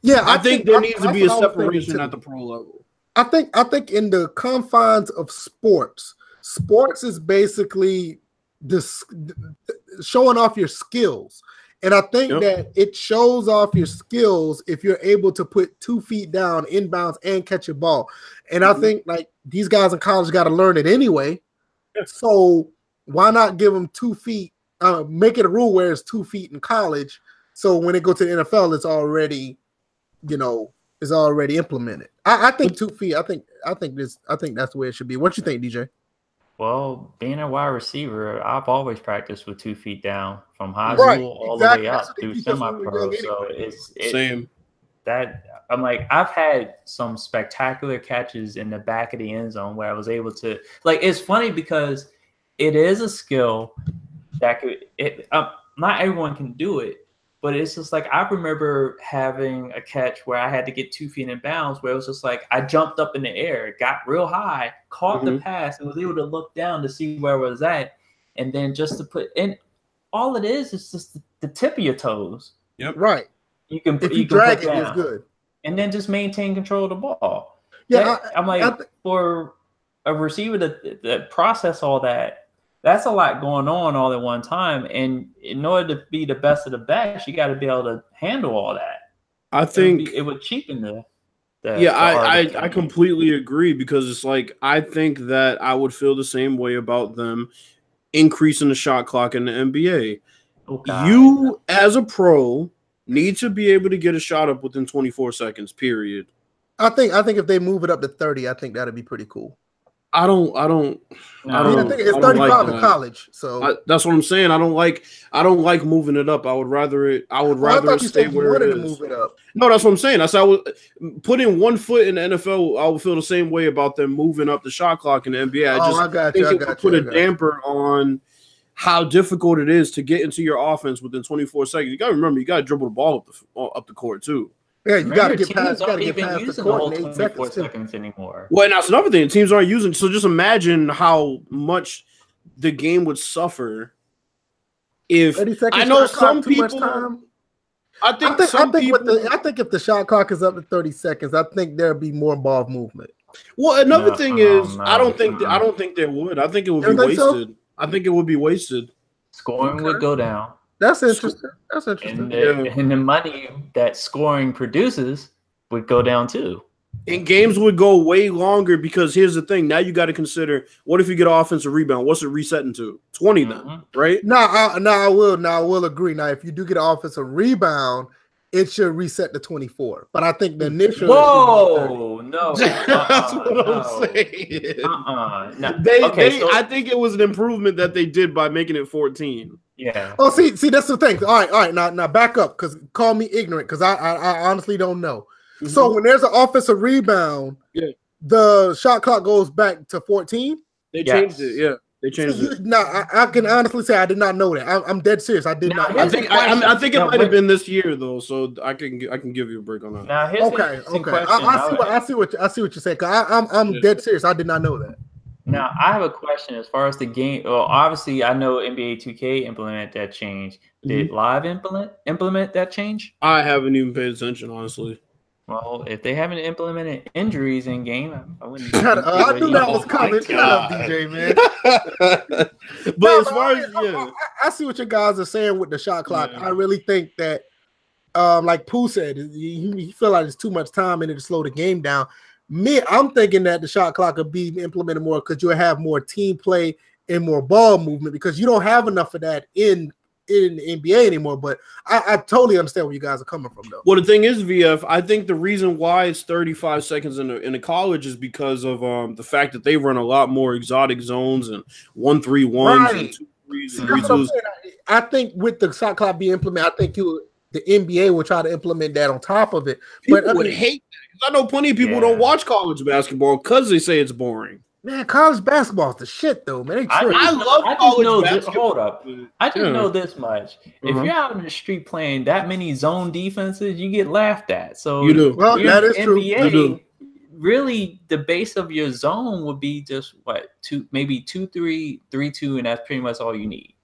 Yeah, I, I think, think, there I, needs to be a separation at the pro level. I think I think in the confines of sports, sports is basically this showing off your skills. And I think yep. that it shows off your skills if you're able to put two feet down inbounds and catch a ball. And mm-hmm. I think like these guys in college got to learn it anyway. So why not give them two feet? Uh, make it a rule where it's two feet in college. So when they go to the NFL, it's already, you know, is already implemented. I, I, think two feet. I think I think this. I think that's the way it should be. What you think, DJ? Well, being a wide receiver, I've always practiced with two feet down from high right, school all exactly. the way up through semi-pro. So it's it, same. That I'm like I've had some spectacular catches in the back of the end zone where I was able to like. It's funny because it is a skill that could. It um, not everyone can do it, but it's just like I remember having a catch where I had to get two feet in bounds, where it was just like I jumped up in the air, got real high, caught mm-hmm. the pass, and was able to look down to see where I was at, and then just to put in all it is is just the, the tip of your toes. Yep. Right. You can if you, you drag it, it's good. And then just maintain control of the ball. Yeah, that, I, am like I th- for a receiver to, to process all that that's a lot going on all at one time. And in order to be the best of the best, you got to be able to handle all that. I think it would, be, it would cheapen the. the yeah, the I I, I, completely agree because it's like I think that I would feel the same way about them increasing the shot clock in the NBA. Oh, you as a pro need to be able to get a shot up within 24 seconds. Period. I think I think if they move it up to 30, I think that'd be pretty cool. I don't, I don't, I don't. I, mean, I think it's thirty five like in college, so I, that's what I'm saying. I don't like, I don't like moving it up. I would rather it. I would oh, rather well, I stay where it is. move it up. No, that's what I'm saying. That's I would put in one foot in the NFL. I would feel the same way about them moving up the shot clock in the NBA. I oh, I got you. I got put you, a damper on how difficult it is to get into your offense within 24 seconds. You got to remember, you got to dribble the ball up the uh, up the court too. Yeah, you got to get past. Got to get past the court in eight seconds, seconds anymore. Well, and that's another thing. Teams aren't using. So just imagine how much the game would suffer if I know some people. I think, I think, I think people, the, I think if the shot clock is up to 30 seconds, I think there'd be more ball movement. Well, another no, thing is, no, I don't think I don't think there would. I think it would be wasted. So? I think it would be wasted. Scoring okay. would go down. That's interesting. That's interesting. And the, and the money that scoring produces would go down too. And games would go way longer because here's the thing. Now you got to consider what if you get an offensive rebound? What's it resetting to? 20 mm-hmm. then, right? No, I, now I will. No, I will agree. Now, if you do get an offensive rebound, it should reset to 24. But I think the initial. Whoa, no. That's uh-uh, what no. I'm saying. Uh-uh, no. They, okay, they, so- I think it was an improvement that they did by making it 14. Yeah. Oh, see, see, that's the thing. All right, all right. Now, now back up because call me ignorant because I, I, I, honestly don't know. Mm-hmm. So when there's an offensive rebound, yeah, the shot clock goes back to 14. They yes. changed it. Yeah. They changed so it. No, I, I, can honestly say I did not know that. I, am dead serious. I did now, not. I think I, I, think it might have been this year though, so I can I can give you a break on that. Now, here's okay, okay. I, see what I see what I see what you're saying. I, am I'm, I'm yeah. dead serious. I did not know that. Now I have a question as far as the game. Well, obviously I know NBA 2K implement that change. Did mm-hmm. Live implement implement that change? I haven't even paid attention, honestly. Well, if they haven't implemented injuries in game, I wouldn't. Shut up. I knew that was coming. Shut up, DJ, man. but no, as far as yeah, I, I, see what you guys are saying with the shot clock. Yeah. I really think that, um, like Pooh said, he feel like it's too much time in it to slow the game down. Me, I'm thinking that the shot clock will be implemented more because you'll have more team play and more ball movement because you don't have enough of that in in the NBA anymore. But I, I totally understand where you guys are coming from, though. Well, the thing is, VF, I think the reason why it's 35 seconds in the in the college is because of um the fact that they run a lot more exotic zones and one three ones Right. and two threes and three that's I'm twos. saying. I I think with the shot clock being implemented, I think you the NBA will try to implement that on top of it. People But I would mean, hate that 'cause I know plenty of people Yeah. don't watch college basketball because they say it's boring. Man, college basketball is the shit, though, man. They I- tripping. I love I just college know this- basketball. hold up. I just Yeah. know this much. If Uh-huh. you're out in the street playing that many zone defenses, you get laughed at. So You do. Well, you're that in is true. You do. Really, the base of your zone would be just what two, maybe two, three, three, two, and that's pretty much all you need.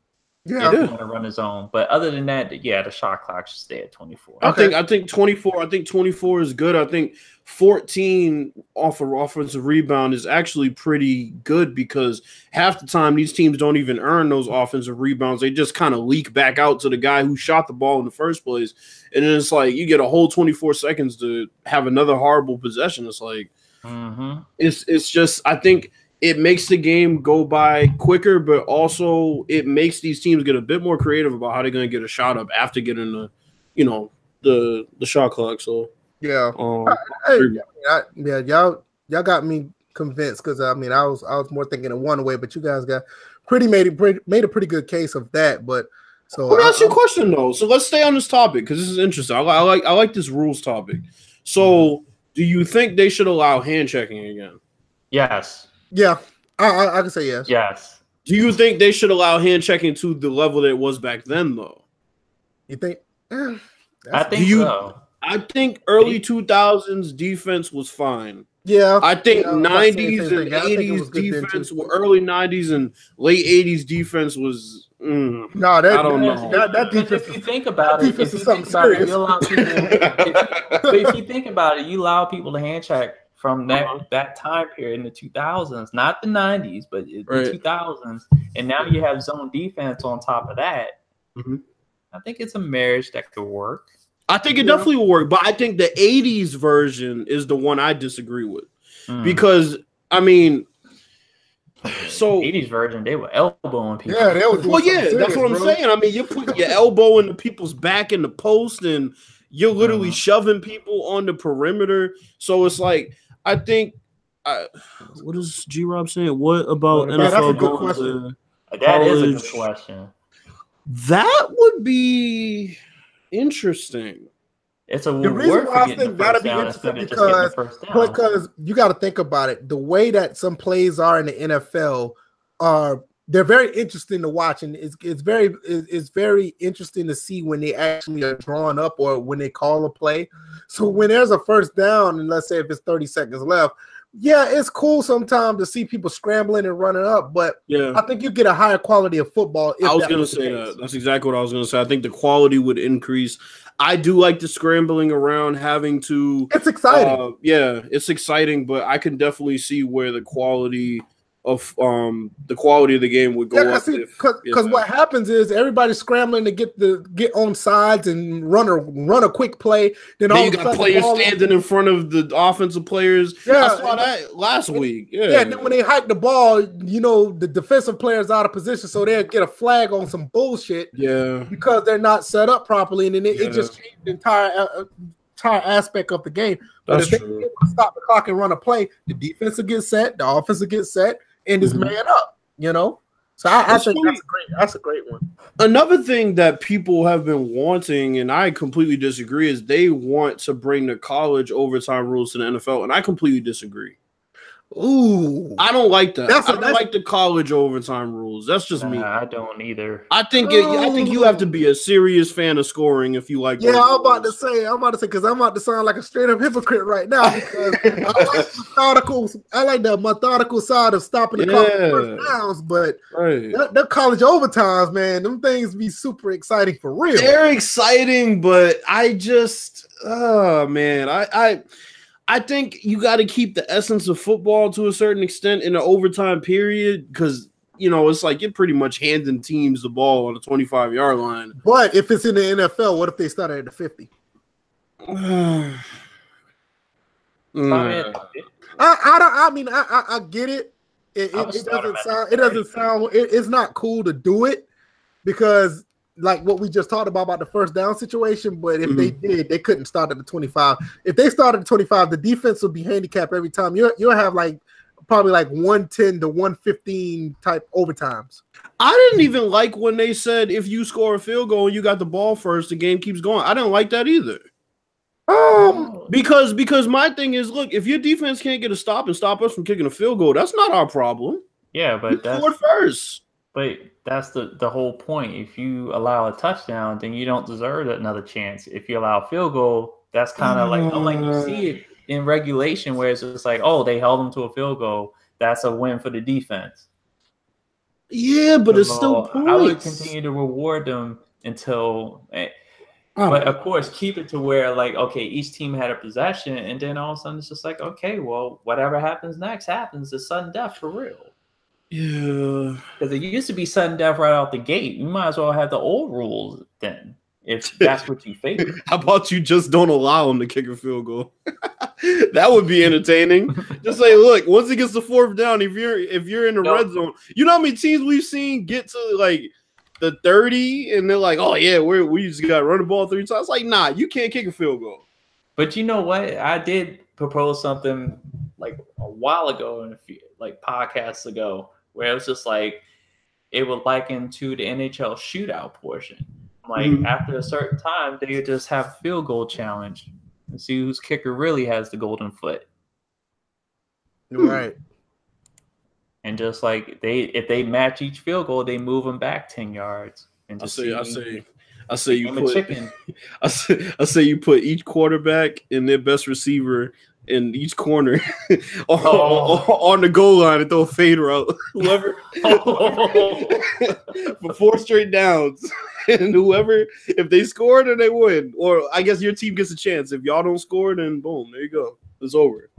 yeah, If you want to run a zone, but other than that, yeah, the shot clock should stay at 24. I Okay. think I think 24. I think 24 is good. I think 14 off of offensive rebound is actually pretty good because half the time these teams don't even earn those offensive rebounds. They just kind of leak back out to the guy who shot the ball in the first place. And then it's like you get a whole 24 seconds to have another horrible possession. It's like hmm it's it's just I think it makes the game go by quicker, but also it makes these teams get a bit more creative about how they're going to get a shot up after getting the, you know, the the shot clock. So, yeah. um, Hey, I, yeah, y'all, y'all got me convinced because I mean, I was, I was more thinking of one way, but you guys got pretty made it pretty, made a pretty good case of that. But so let me I- ask you a I'm- question though. So let's stay on this topic because this is interesting. I, I like I like this rules topic. So, do you think they should allow hand checking again? Yes, yeah, I, I, I can say yes. yes. Do you think they should allow hand checking to the level that it was back then though? You think? Eh, I that's- think you- so. I think early 2000s defense was fine. yeah, I think Yeah, I was about to say the nineties same and thing. I think it eighties was good then, defense, too. well, early nineties and late eighties defense was. mm. no, that, I don't that, know. that, that Because defense. if you think about it, if you think about it, you allow people. if, but if you think about it, you allow people to hand check from that Uh-huh. that time period in the 2000s, not the 90s, but Right. the 2000s, and now you have zone defense on top of that. Mhm. I think it's a marriage that could work. I think it Yeah. definitely will work, but I think the eighties version is the one I disagree with Mm. because I mean, so 80s version, they were elbowing people. Yeah, they was well, yeah, something that's what I'm bro. saying. I mean, you're putting your elbow in the people's back in the post, and you're literally Uh-huh. shoving people on the perimeter. So it's like, I think, I, what is G Rob saying? What about Yeah, that's a NFL good going question. to- that is a good question. That would be interesting. It's a The reward reason for why I think that'd first be interesting instead of just getting the because- because you got to think about it. The way that some plays are in the NFL are they're very interesting to watch, and it's it's very it's, it's very interesting to see when they actually are drawn up or when they call a play. So when there's a first down, and let's say if it's 30 seconds left, yeah, it's cool sometimes to see people scrambling and running up, but Yeah. I think you get a higher quality of football. If I was gonna say that. That's exactly what I was gonna say. I think the quality would increase. I do like the scrambling around, having to. It's exciting. Uh, yeah, it's exciting, but I can definitely see where the quality of um the quality of the game would go Yeah, up. because what happens is everybody's scrambling to get the get on sides and run a run a quick play. Then, all you got players standing in front of the offensive players. Yeah, I saw that last week. Yeah, Yeah, and then when they hike the ball, you know the defensive player's out of position, so they'll get a flag on some bullshit yeah. because they're not set up properly, and then it, Yeah. it just changed the entire uh, entire aspect of the game. But That's if they true. stop the clock and run a play, the defense will get set, the offense will get set, and it's Mhm. man up. You know, so I, I think funny. that's a great that's a great one. Another thing that people have been wanting, and I completely disagree, is they want to bring the college overtime rules to the NFL, and I completely disagree. Ooh, I don't like that. That's a- I don't that's- like the college overtime rules. That's just me. I don't either. I think it, I think you have to be a serious fan of scoring if you like. Yeah, I'm about to say, I'm about to say, because I'm about to sound like a straight up hypocrite right now. Because I like methodical, I like the methodical side of stopping the clock for Yeah. first downs, but Right. that, that college overtimes, man, them things be super exciting for real. They're exciting, but I just, oh man, I, I, I think you got to keep the essence of football to a certain extent in the overtime period because you know it's like you're pretty much handing teams the ball on the 25 yard line. But if it's in the NFL, what if they start at the 50? Mm. I, I don't. I mean, I, I I get it, It, it, it doesn't sound. It doesn't sound. It, it's not cool to do it because like what we just talked about about the first down situation. But if mm-hmm. they did, they couldn't start at the 25. If they started at 25, the defense would be handicapped every time. You'll you'll have like probably like 110 to 115 type overtimes. I didn't even like when they said if you score a field goal and you got the ball first, the game keeps going. I didn't like that either. Um, because because my thing is, look, if your defense can't get a stop and stop us from kicking a field goal, that's not our problem. Yeah, but we that's first. But that's the the whole point. If you allow a touchdown, then you don't deserve another chance. If you allow a field goal, that's kind of like I'm like you see it in regulation where it's just like, oh, they held them to a field goal. That's a win for the defense. Yeah, but it's still points. I would continue to reward them until. Eh, oh. But of course, keep it to where like okay, each team had a possession, and then all of a sudden it's just like okay, well, whatever happens next happens. It's sudden death for real. Yeah, because it used to be sudden death right out the gate. You might as well have the old rules then, if that's what you favor. How about you just don't allow them to kick a field goal? that would be entertaining. just say, look, once it gets the fourth down, if you're if you're in the no. red zone, you know how many teams we've seen get to like the 30 and they're like, oh yeah, we we just got to run the ball three times. Like, nah, you can't kick a field goal. But you know what? I did propose something like a while ago in a few like podcasts ago where it was just like it would liken to the NHL shootout portion. Like mm-hmm. after a certain time, they would just have field goal challenge and see whose kicker really has the golden foot. Right. And just like they, if they match each field goal, they move them back ten yards. And I say, I say, I say you put. I say, I say you put each quarterback and their best receiver in each corner on, oh. on, the goal line and throw a fade route. Whoever for four straight downs. And whoever if they score then they win. Or I guess your team gets a chance. If y'all don't score, then boom, there you go. It's over.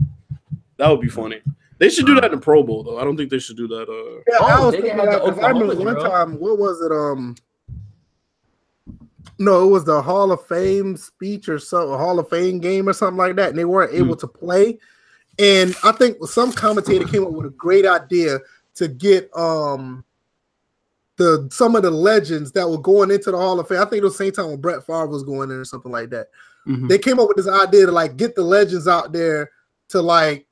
That would be funny. They should do that in the Pro Bowl though. I don't think they should do that. Uh, yeah, oh, I was thinking that I remember one time. What was it? Um, no, it was the Hall of Fame speech or something, Hall of Fame game or something like that, and they weren't able mm. to play. And I think some commentator came up with a great idea to get um the some of the legends that were going into the Hall of Fame. I think it was the same time when Brett Favre was going in or something like that. Mm-hmm. They came up with this idea to like get the legends out there to like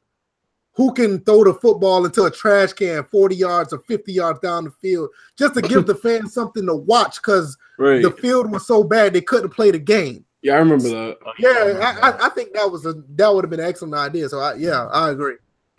who can throw the football into a trash can 40 yards or 50 yards down the field just to give the fans something to watch because right. the field was so bad they couldn't play the game. Yeah, I remember that. Oh, yeah, I, I, think that was a that would have been an excellent idea. So I, yeah, I agree.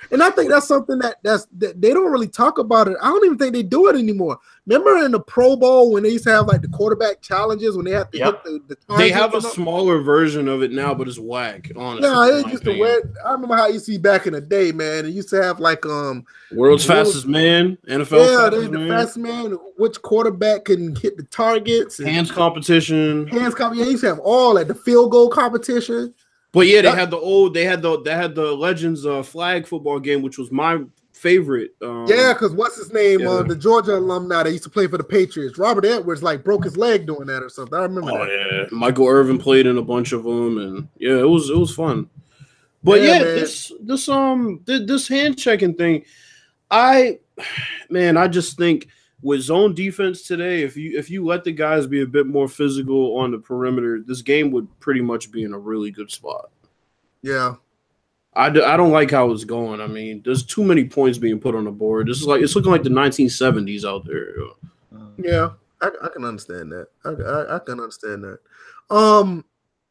And I think that's something that that's that they don't really talk about it. I don't even think they do it anymore. Remember in the Pro Bowl when they used to have like the quarterback challenges when they have to yep. hit the, the They have a smaller version of it now, but it's whack. Honestly, yeah, it's just the way. I remember how you see back in the day, man. It used to have like um world's world, fastest man, NFL. Yeah, fastest the man. fastest man. Which quarterback can hit the targets? Hands competition. Hands competition. Yeah, used to have all at the field goal competition. But yeah, they had the old, they had the they had the Legends uh, flag football game, which was my favorite. Um, yeah, because what's his name? Yeah. Uh, the Georgia alumni that used to play for the Patriots. Robert Edwards like broke his leg doing that or something. I remember. Oh that. yeah, Michael Irvin played in a bunch of them, and yeah, it was it was fun. But yeah, yeah this this um this hand checking thing, I man, I just think with zone defense today, if you if you let the guys be a bit more physical on the perimeter, this game would pretty much be in a really good spot. Yeah. I, d- I don't like how it's going. I mean, there's too many points being put on the board. This is like it's looking like the 1970s out there. Yeah, I, I can understand that. I, I, I can understand that. Um,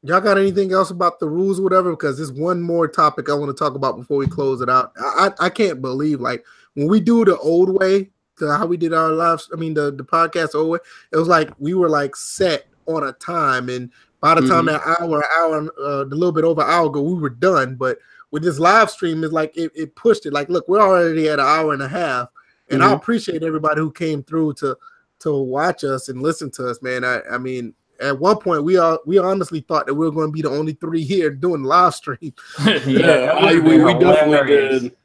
y'all got anything else about the rules or whatever? Because there's one more topic I want to talk about before we close it out. I, I, I can't believe like when we do the old way, to how we did our lives. I mean, the the podcast over. It was like we were like set on a time, and by the time mm-hmm. that hour, hour, uh, a little bit over an hour ago, we were done. But with this live stream, it's like it, it pushed it. Like, look, we're already at an hour and a half, and mm-hmm. I appreciate everybody who came through to to watch us and listen to us, man. I, I mean, at one point we all we honestly thought that we were going to be the only three here doing live stream. yeah, I, we, we definitely did.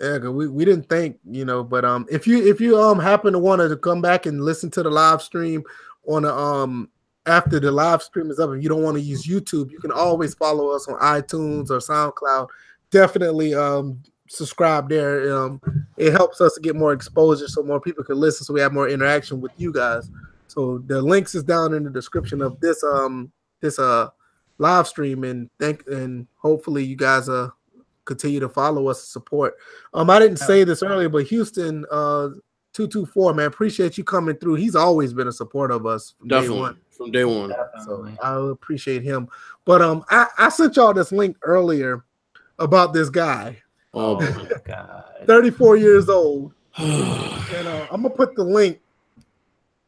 Yeah, we, we didn't think, you know, but um if you if you um happen to want to come back and listen to the live stream on a um after the live stream is up, if you don't want to use YouTube, you can always follow us on iTunes or SoundCloud. Definitely um subscribe there. Um, it helps us to get more exposure, so more people can listen, so we have more interaction with you guys. So the links is down in the description of this um this uh live stream, and thank and hopefully you guys uh continue to follow us and support. Um, I didn't say this earlier, but Houston uh 224, man, appreciate you coming through. He's always been a supporter of us from Definitely day one. from day one. So I appreciate him. But um, I, I sent y'all this link earlier about this guy, Oh, Oh my god. 34 years old. And uh, I'm gonna put the link.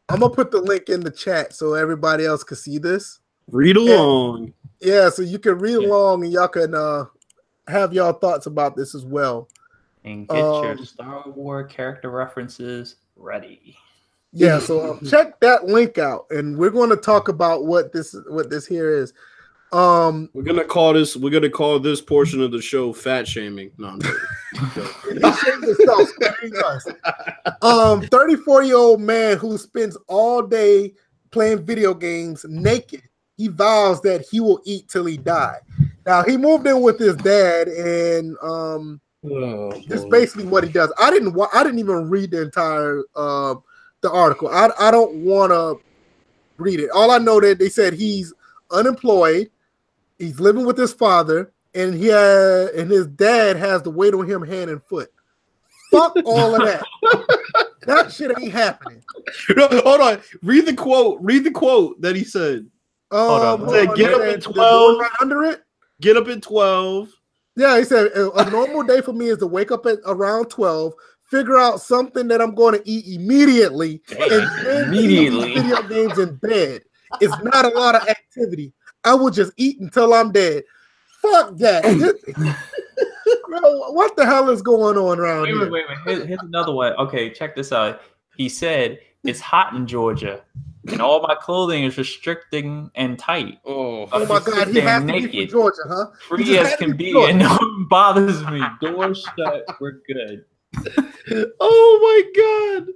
I'm gonna put the link in the chat so everybody else can see this. read along. Yeah, so you can read Yeah. along and y'all can uh have y'all thoughts about this as well. And get your Um, Star Wars character references ready. Yeah, so um, check that link out, and we're going to talk about what this what this here is. Um, We're gonna call this. We're gonna call this portion of the show "fat shaming." No, I'm joking. he shamed himself sparing us. Um, 34 year old man who spends all day playing video games naked. He vows that he will eat till he die. Now he moved in with his dad, and um, Oh, this is basically what he does. I didn't wa- I didn't even read the entire uh, the article. I I don't want to read it. All I know that they said he's unemployed. He's living with his father, and he had, and his dad has to wait on him hand and foot. Fuck all of that. that shit ain't happening. No, hold on. Read the quote. Read the quote that he said. Um, on. hold Said, on, get up the- at 12. right under it. Get up at twelve. Yeah, he said a a normal day for me is to wake up at around 12, figure out something that I'm going to eat immediately, and then Immediately. play video games in bed. It's not a lot of activity. I will just eat until I'm dead. Fuck that. Bro, what the hell is going on around Wait, here? wait, wait, wait. Here- here's another one. Okay, check this out. He said it's hot in Georgia, and all my clothing is restricting and tight. Oh, Oh my god, sit he there has to be from Georgia, huh? Free as can be be, Georgia. and no one bothers me. Door shut. We're good. oh my god.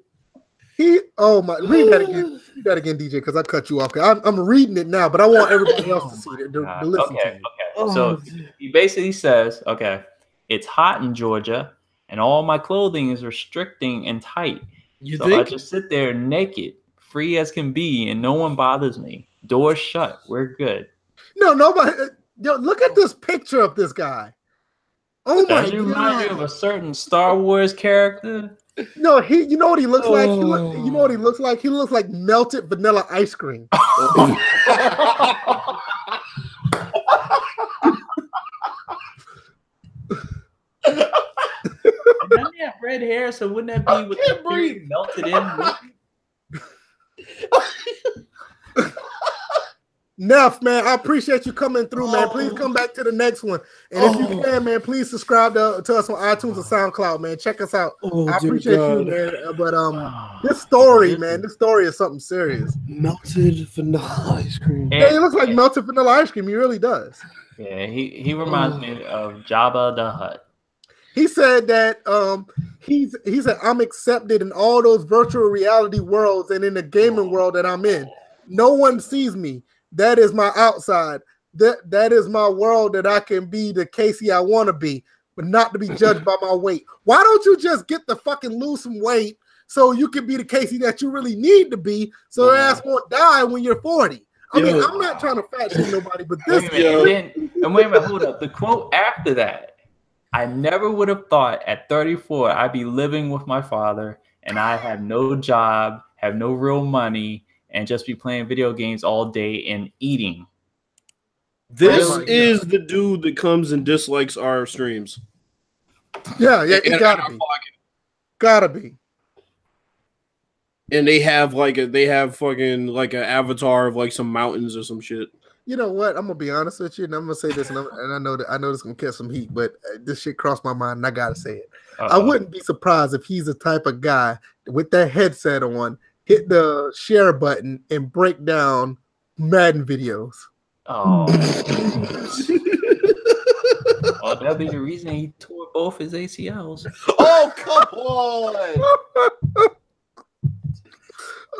He oh my read that again. Read that again, DJ, because I cut you off. I'm, I'm reading it now, but I want everybody else to see it, to, to listen okay, to it. okay. Oh, so he basically says, okay, it's hot in Georgia, and all my clothing is restricting and tight. you So I just sit there naked, free as can be, and no one bothers me. Doors shut. We're good. No, nobody. Yo, look at this picture of this guy. Oh my Does it remind you of a certain Star Wars character? No, he. You know what he looks like? He look, you know what he Oh. looks like? He looks like melted vanilla ice cream. Doesn't he have red hair? So wouldn't that be with the beard melted in? Neff, man, I appreciate you coming through, man. Please come back to the next one. And if you Oh. can, man, please subscribe to, to us on iTunes and SoundCloud, man. Check us out. Oh, I dear appreciate you, man. Uh, But um, Oh, this story, man, this story is something serious. Melted vanilla ice cream. Yeah, he looks like melted vanilla ice cream. He really does. Yeah, he, he reminds me of Jabba the Hutt. He said that um he's he said I'm accepted in all those virtual reality worlds and in the gaming world that I'm in. No one sees me. That is my outside. That that is my world that I can be the Casey I want to be, but not to be judged by my weight. Why don't you just get the fucking lose some weight so you can be the Casey that you really need to be so your ass won't die when you're 40? I mean, Yo. I'm not trying to fat shame nobody, but Wait this a minute, then, and wait a minute, hold up. The quote after that, I never would have thought at 34 I'd be living with my father and I have no job, have no real money, and just be playing video games all day and eating. This my God. is the dude that comes and dislikes our streams. yeah, yeah, it gotta be. Gotta be. And they have like a they have fucking like an avatar of like some mountains or some shit. You know what? I'm gonna be honest with you, and I'm gonna say this, and, I'm, and I know that I know this gonna catch some heat, but uh, this shit crossed my mind, and I gotta say it. I Uh-oh. wouldn't be surprised if he's the type of guy with that headset on, hit the share button, and break down Madden videos. Oh. well, that'd be the reason he tore both his ACLs. oh come on!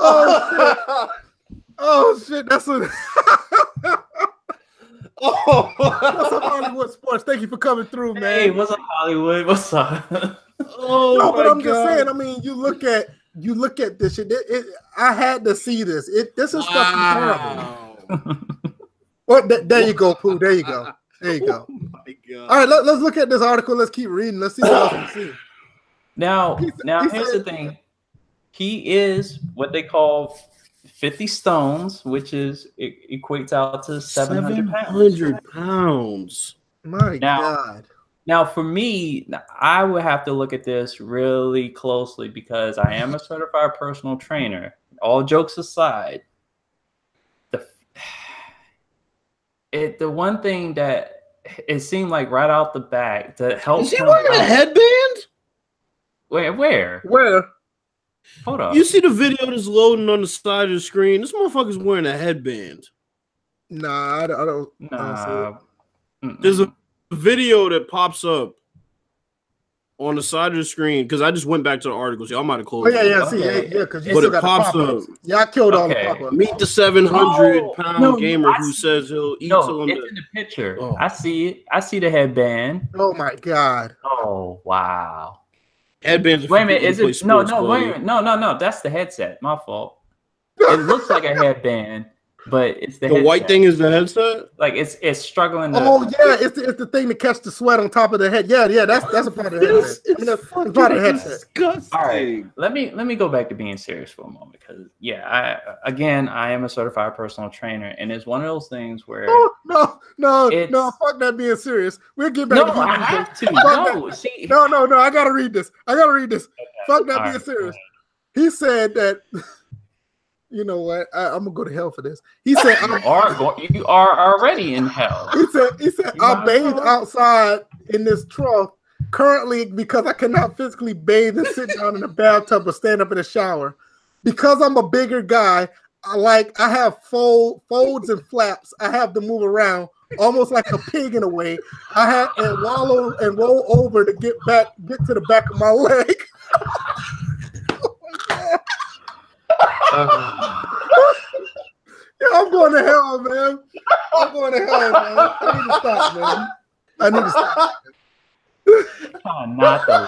Oh shit! Oh shit! That's a Oh, what's up, Hollywood Sports? Thank you for coming through, man. Hey, what's up, Hollywood? What's up? oh, no, but my I'm just saying. I mean, you look at you look at this shit. It, it, I had to see this. It this is fucking terrible. Well, oh, th- there you go, Pooh. There you go. There you go. Oh my God. All right, let, us look at this article. Let's keep reading. Let's see what else we see. Now, He said- now he here's said- the thing. He is what they call 50 stones, which is it equates out to 700 pounds. pounds. My Now- God. Now, for me, I would have to look at this really closely because I am a certified personal trainer. All jokes aside, the it the one thing that it seemed like right out the back to help. Is he him wearing a headband? Where? Where? Where? Hold up. You see the video that's loading on the side of the screen? This motherfucker's wearing a headband. Nah, I don't. I don't I don't see it. Nah. Mm-mm. There's a video that pops up on the side of the screen because I just went back to the article. See, I might have closed. Oh closed yeah, it. yeah. See, yeah, Okay. yeah. Because you But it pops pop-ups. up. Yeah, I killed all Okay. the pop-ups. Meet the 700 Oh, pound no, gamer I who see- says he'll eat No, I'm it's dead. in the picture. Oh. I see it. I see the headband. Oh my God. Oh wow. Headbands. Wait a minute. Is it no sports, no wait a minute. No, no, no. That's the headset. My fault. It looks like a headband, but it's the, The white thing is the headset. Like it's it's struggling to Oh yeah, it's the, it's the thing to catch the sweat on top of the head. Yeah, yeah. That's that's a part of the headset. I mean, that's, that's part of the headset. disgusting. All right, let me let me go back to being serious for a moment because yeah, I again I am a certified personal trainer, and it's one of those things where No, no, no, no. Fuck that being serious. We'll get back no, to I being have to. No, see, No, no, no. I gotta read this. I gotta read this. Fuck that All being right, serious. He said that. You know what? I, I'm gonna go to hell for this. He said. you are go- you are already in hell. he said. He said. You I bathe outside in this trough currently because I cannot physically bathe and sit down in a bathtub or stand up in a shower. Because I'm a bigger guy, I like I have fold folds and flaps. I have to move around almost like a pig in a way. I have and wallow and roll over to get back, get to the back of my leg. Yeah, I'm going to hell, man. I'm going to hell, man. I need to stop, man. I need to stop. Oh, not. Trying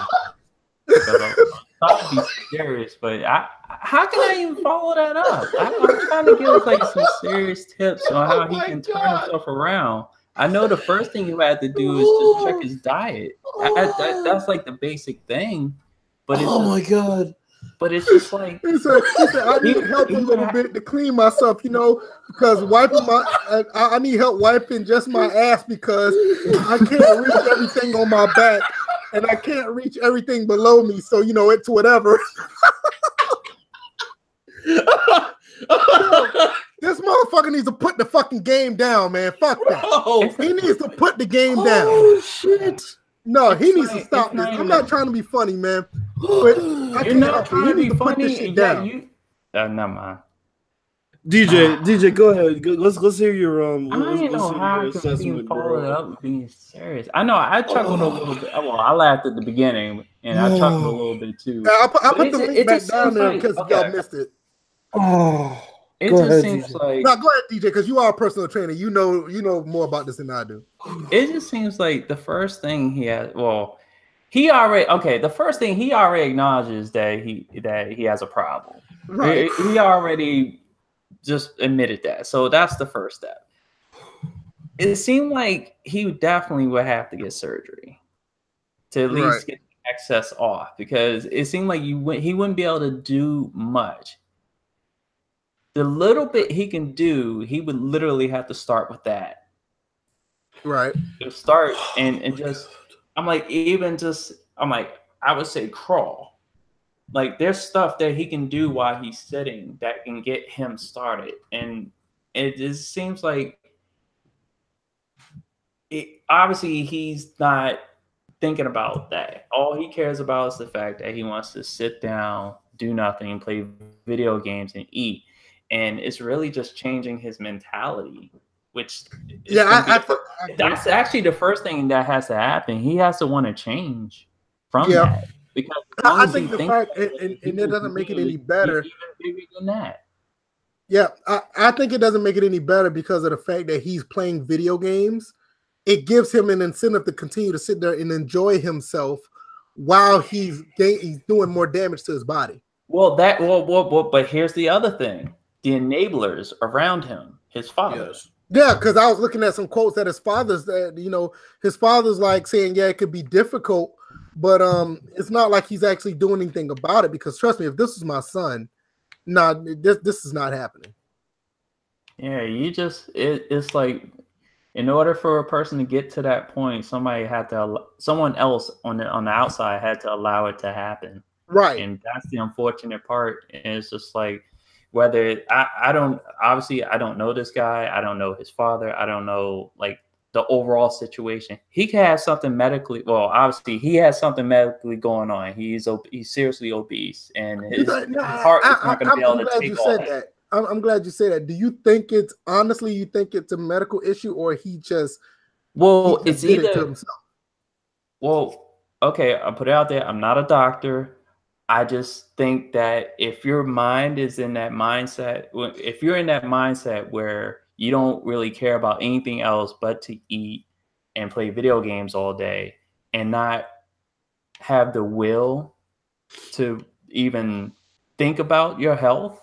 to be serious, but I, how can I even follow that up? I, I'm trying to give like some serious tips on how Oh he can turn himself around. I know the first thing you had to do is just check his diet. That- that- that's like the basic thing, but Oh my god. But it's just like He said, he said, I need help a little bit to clean myself, you know, because wiping my, I, I need help wiping just my ass because I can't reach everything on my back and I can't reach everything below me. So, you know, it's whatever. This motherfucker needs to put the fucking game down, man. Fuck that. oh, He needs to put the game oh, down. oh shit. No, he It's needs to stop this. not I'm not trying to be funny, man. But I you're can't not trying to be to put this funny. shit Yeah, down. you. Uh, never mind. DJ, DJ, go ahead. Go- Let's let's hear your um. I let's- don't let's know how your I can be assessment, bro. up being serious. I know I chuckled a little bit. Well, I laughed at the beginning, and I chuckled a little bit too. I put, I put the link back down seems there like- because okay. y'all missed it. Oh, It Go just ahead, seems DJ. like Now go ahead, DJ, because you are a personal trainer. You know, you know more about this than I do. it just seems like the first thing he has. Well, he already okay. The first thing he already acknowledges that he that he has a problem. Right. He, he already just admitted that. So that's the first step. It seemed like he definitely would have to get surgery to at least Right. get the excess off because it seemed like you went, he wouldn't be able to do much. The little bit he can do, he would literally have to start with that. Right. Just start and, and oh just I'm like even just I'm like I would say crawl. Like there's stuff that he can do while he's sitting that can get him started, and it just seems like it. Obviously, he's not thinking about that. All he cares about is the fact that he wants to sit down, do nothing, play video games, and eat. And it's really just changing his mentality, which is Yeah, I, I, the fir- I agree. that's actually the first thing that has to happen. He has to want to change from Yeah. that because I- I think the fact- and- and- and it doesn't make it any better. Even bigger than that. Yeah, I, I think it doesn't make it any better because of the fact that he's playing video games. It gives him an incentive to continue to sit there and enjoy himself while he's he's doing more damage to his body. Well, that well, well, well but here's the other thing: the enablers around him, his father. Yes. Yeah, because I was looking at some quotes that his father's that you know his father's like saying, yeah, it could be difficult, but um, it's not like he's actually doing anything about it. Because trust me, if this was my son, nah, this this is not happening. Yeah, you just it, it's like in order for a person to get to that point, somebody had to someone else on the on the outside had to allow it to happen. Right. And that's the unfortunate part. And it's just like whether I, I don't obviously I don't know this guy, I don't know his father, I don't know like the overall situation. He could have something medically. Well, obviously, he has something medically going on. He's he's seriously obese, and his, no, heart is not going to be able to take all that. I'm, I'm, glad you said that. Do you think it's honestly? You think it's a medical issue, or he just? Well, he just it's either. It well, okay, I'll put it out there. I'm not a doctor. I just think that if your mind is in that mindset, if you're in that mindset where you don't really care about anything else but to eat and play video games all day and not have the will to even think about your health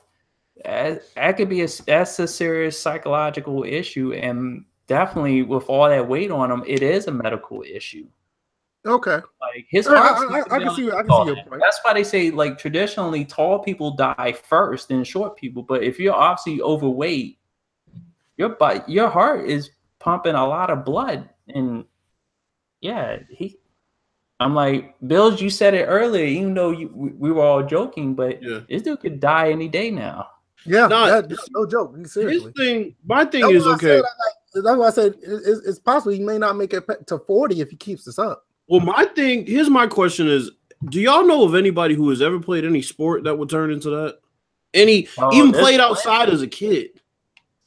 that, could be a that's a serious psychological issue and definitely with all that weight on them, it is a medical issue okay like his heart I, I, I can see i can see your point that's why they say like traditionally tall people die first than short people but if you're obviously overweight your body your heart is pumping a lot of blood and yeah he I'm like, Bills, you said it earlier, even though you, we were all joking, but yeah. this dude could die any day now. Yeah, Not, that's no joke. Seriously. His thing, my thing that's is okay. Said, that's why I said it's, it's, possible he may not make it to 40 if he keeps this up. Well, my thing, here's my question is do y'all know of anybody who has ever played any sport that would turn into that? Any oh, even played outside plenty. as a kid?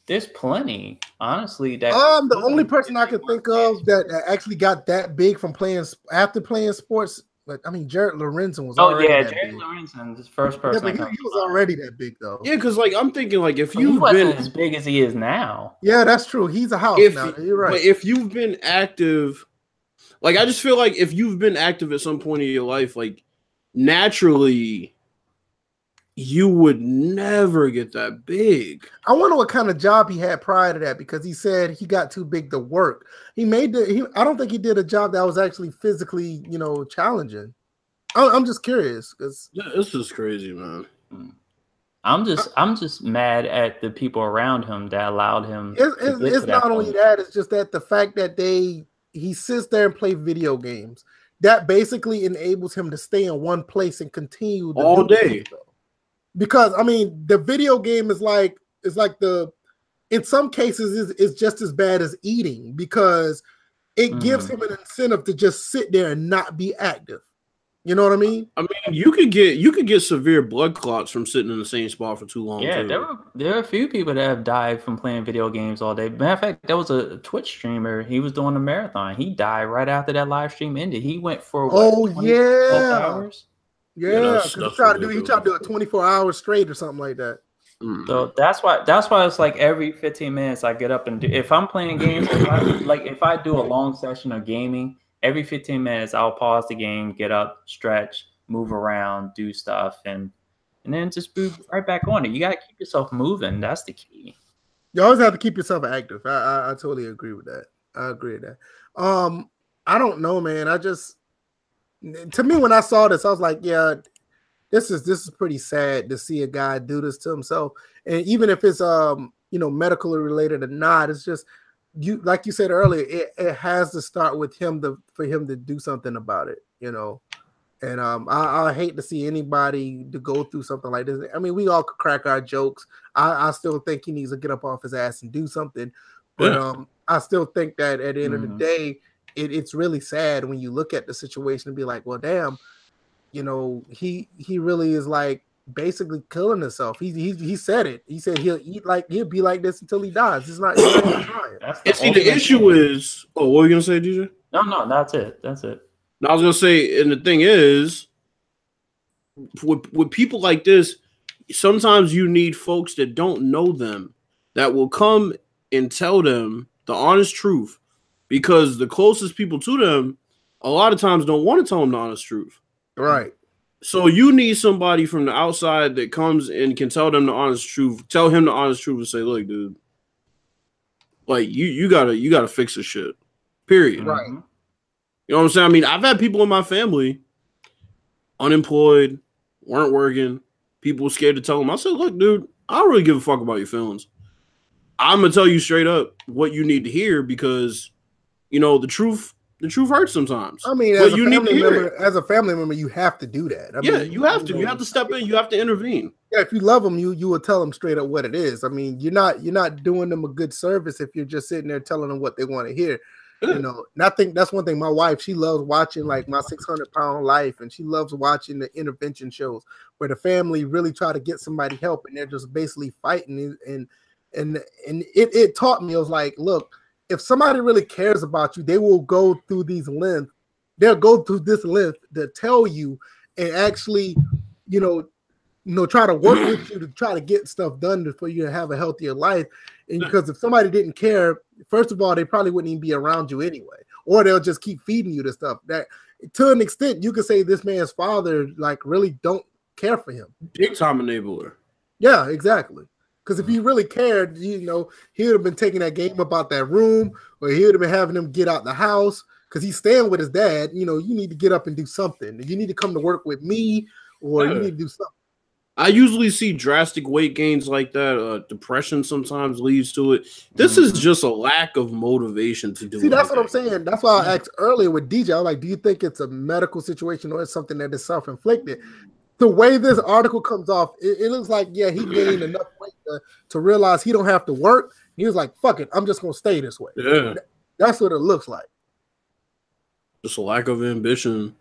There's plenty, honestly. That um, the only person I can think of that actually got that big from playing after playing sports but I mean, Jared Lorenzen was. Oh yeah, Jared Lorenzen, the first person. Yeah, but he, he, was already that big though. Yeah, because like I'm thinking, like if you've been as big as he is now. Yeah, that's true. He's a house if, now. You're right. But if you've been active, like I just feel like if you've been active at some point in your life, like naturally you would never get that big. I wonder what kind of job he had prior to that because he said he got too big to work. He made the. He, I don't think he did a job that was actually physically, you know, challenging. I, I'm just curious because yeah, this is crazy, man. Hmm. I'm just I'm just mad at the people around him that allowed him. It's, it's, it's not point. only that; it's just that the fact that they he sits there and play video games that basically enables him to stay in one place and continue all day because I mean the video game is like is like the in some cases is is just as bad as eating because it mm. gives him an incentive to just sit there and not be active. You know what I mean? I mean, you could get you could get severe blood clots from sitting in the same spot for too long. Yeah, too. there were there are a few people that have died from playing video games all day. Matter of fact, there was a Twitch streamer. He was doing a marathon. He died right after that live stream ended. He went for what, oh 20, yeah hours. Yeah, because he tried to do he tried to do it 24 hours straight or something like that. Mm-hmm. So that's why that's why it's like every 15 minutes I get up and do if I'm playing games if I, like if I do a long session of gaming every 15 minutes I'll pause the game get up stretch move around do stuff and and then just move right back on it. You got to keep yourself moving. That's the key. You always have to keep yourself active. I, I, I totally agree with that. I agree with that. Um I don't know man. I just to me when I saw this, I was like, yeah, this is this is pretty sad to see a guy do this to himself. And even if it's um, you know, medically related or not, it's just you like you said earlier, it, it has to start with him to for him to do something about it, you know. And um, I, I hate to see anybody to go through something like this. I mean, we all could crack our jokes. I, I still think he needs to get up off his ass and do something. But yeah. um, I still think that at the end mm-hmm. of the mm-hmm. day, it, it's really sad when you look at the situation and be like, well, damn, you know, he he really is like basically killing himself. He he, he said it. He said he'll eat like he'll be like this until he dies. It's not. He's not trying. see, the issue is. Oh, what were you gonna say, DJ? No, no, that's it. That's it. No, I was gonna say, and the thing is, with with people like this, sometimes you need folks that don't know them that will come and tell them the honest truth because the closest people to them a lot of times don't want to tell them the honest truth. Right. So you need somebody from the outside that comes and can tell them the honest truth, tell him the honest truth and say, look, dude, like you you gotta you gotta fix this shit. Period. Right. Mhm. You know what I'm saying? I mean, I've had people in my family unemployed, weren't working, people scared to tell them. I said, look, dude, I don't really give a fuck about your feelings. I'm gonna tell you straight up what you need to hear because you know the truth the truth hurts sometimes. I mean, as a need family to member, as a family member, you have to do that. I yeah, mean, you have to. You know, have to step in, you have to intervene. Yeah, if you love them, you you will tell them straight up what it is. I mean, you're not you're not doing them a good service if you're just sitting there telling them what they want to hear. Yeah. You know, and I think that's one thing. My wife, she loves watching like my mm-hmm. 600 pound life, and she loves watching the intervention shows where the family really try to get somebody help, and they're just basically fighting. And and and, and it it taught me. It was like, look, if somebody really cares about you, they will go through these lengths. They'll go through this length to tell you and actually, you know, you know, try to work with you to try to get stuff done for you to have a healthier life. And because if somebody didn't care, first of all, they probably wouldn't even be around you anyway, or they'll just keep feeding you the stuff that, to an extent, you could say this man's father like really don't care for him. Big time enabler. Yeah, exactly. Because if he really cared, you know, he would have been taking that game about that room, or he would have been having him get out the house. Because he's staying with his dad. You know, you need to get up and do something. You need to come to work with me, or you need to do something. I usually see drastic weight gains like that. Uh, depression sometimes leads to it. This is just a lack of motivation to do. See, that's what I'm saying. That's why I asked earlier with DJ. I was like, do you think it's a medical situation or it's something that is self inflicted? The way this article comes off, it, it looks like, yeah, he gained enough weight to, to realize he don't have to work. He was like, fuck it, I'm just going to stay this way. Yeah, That's what it looks like. just a lack of ambition.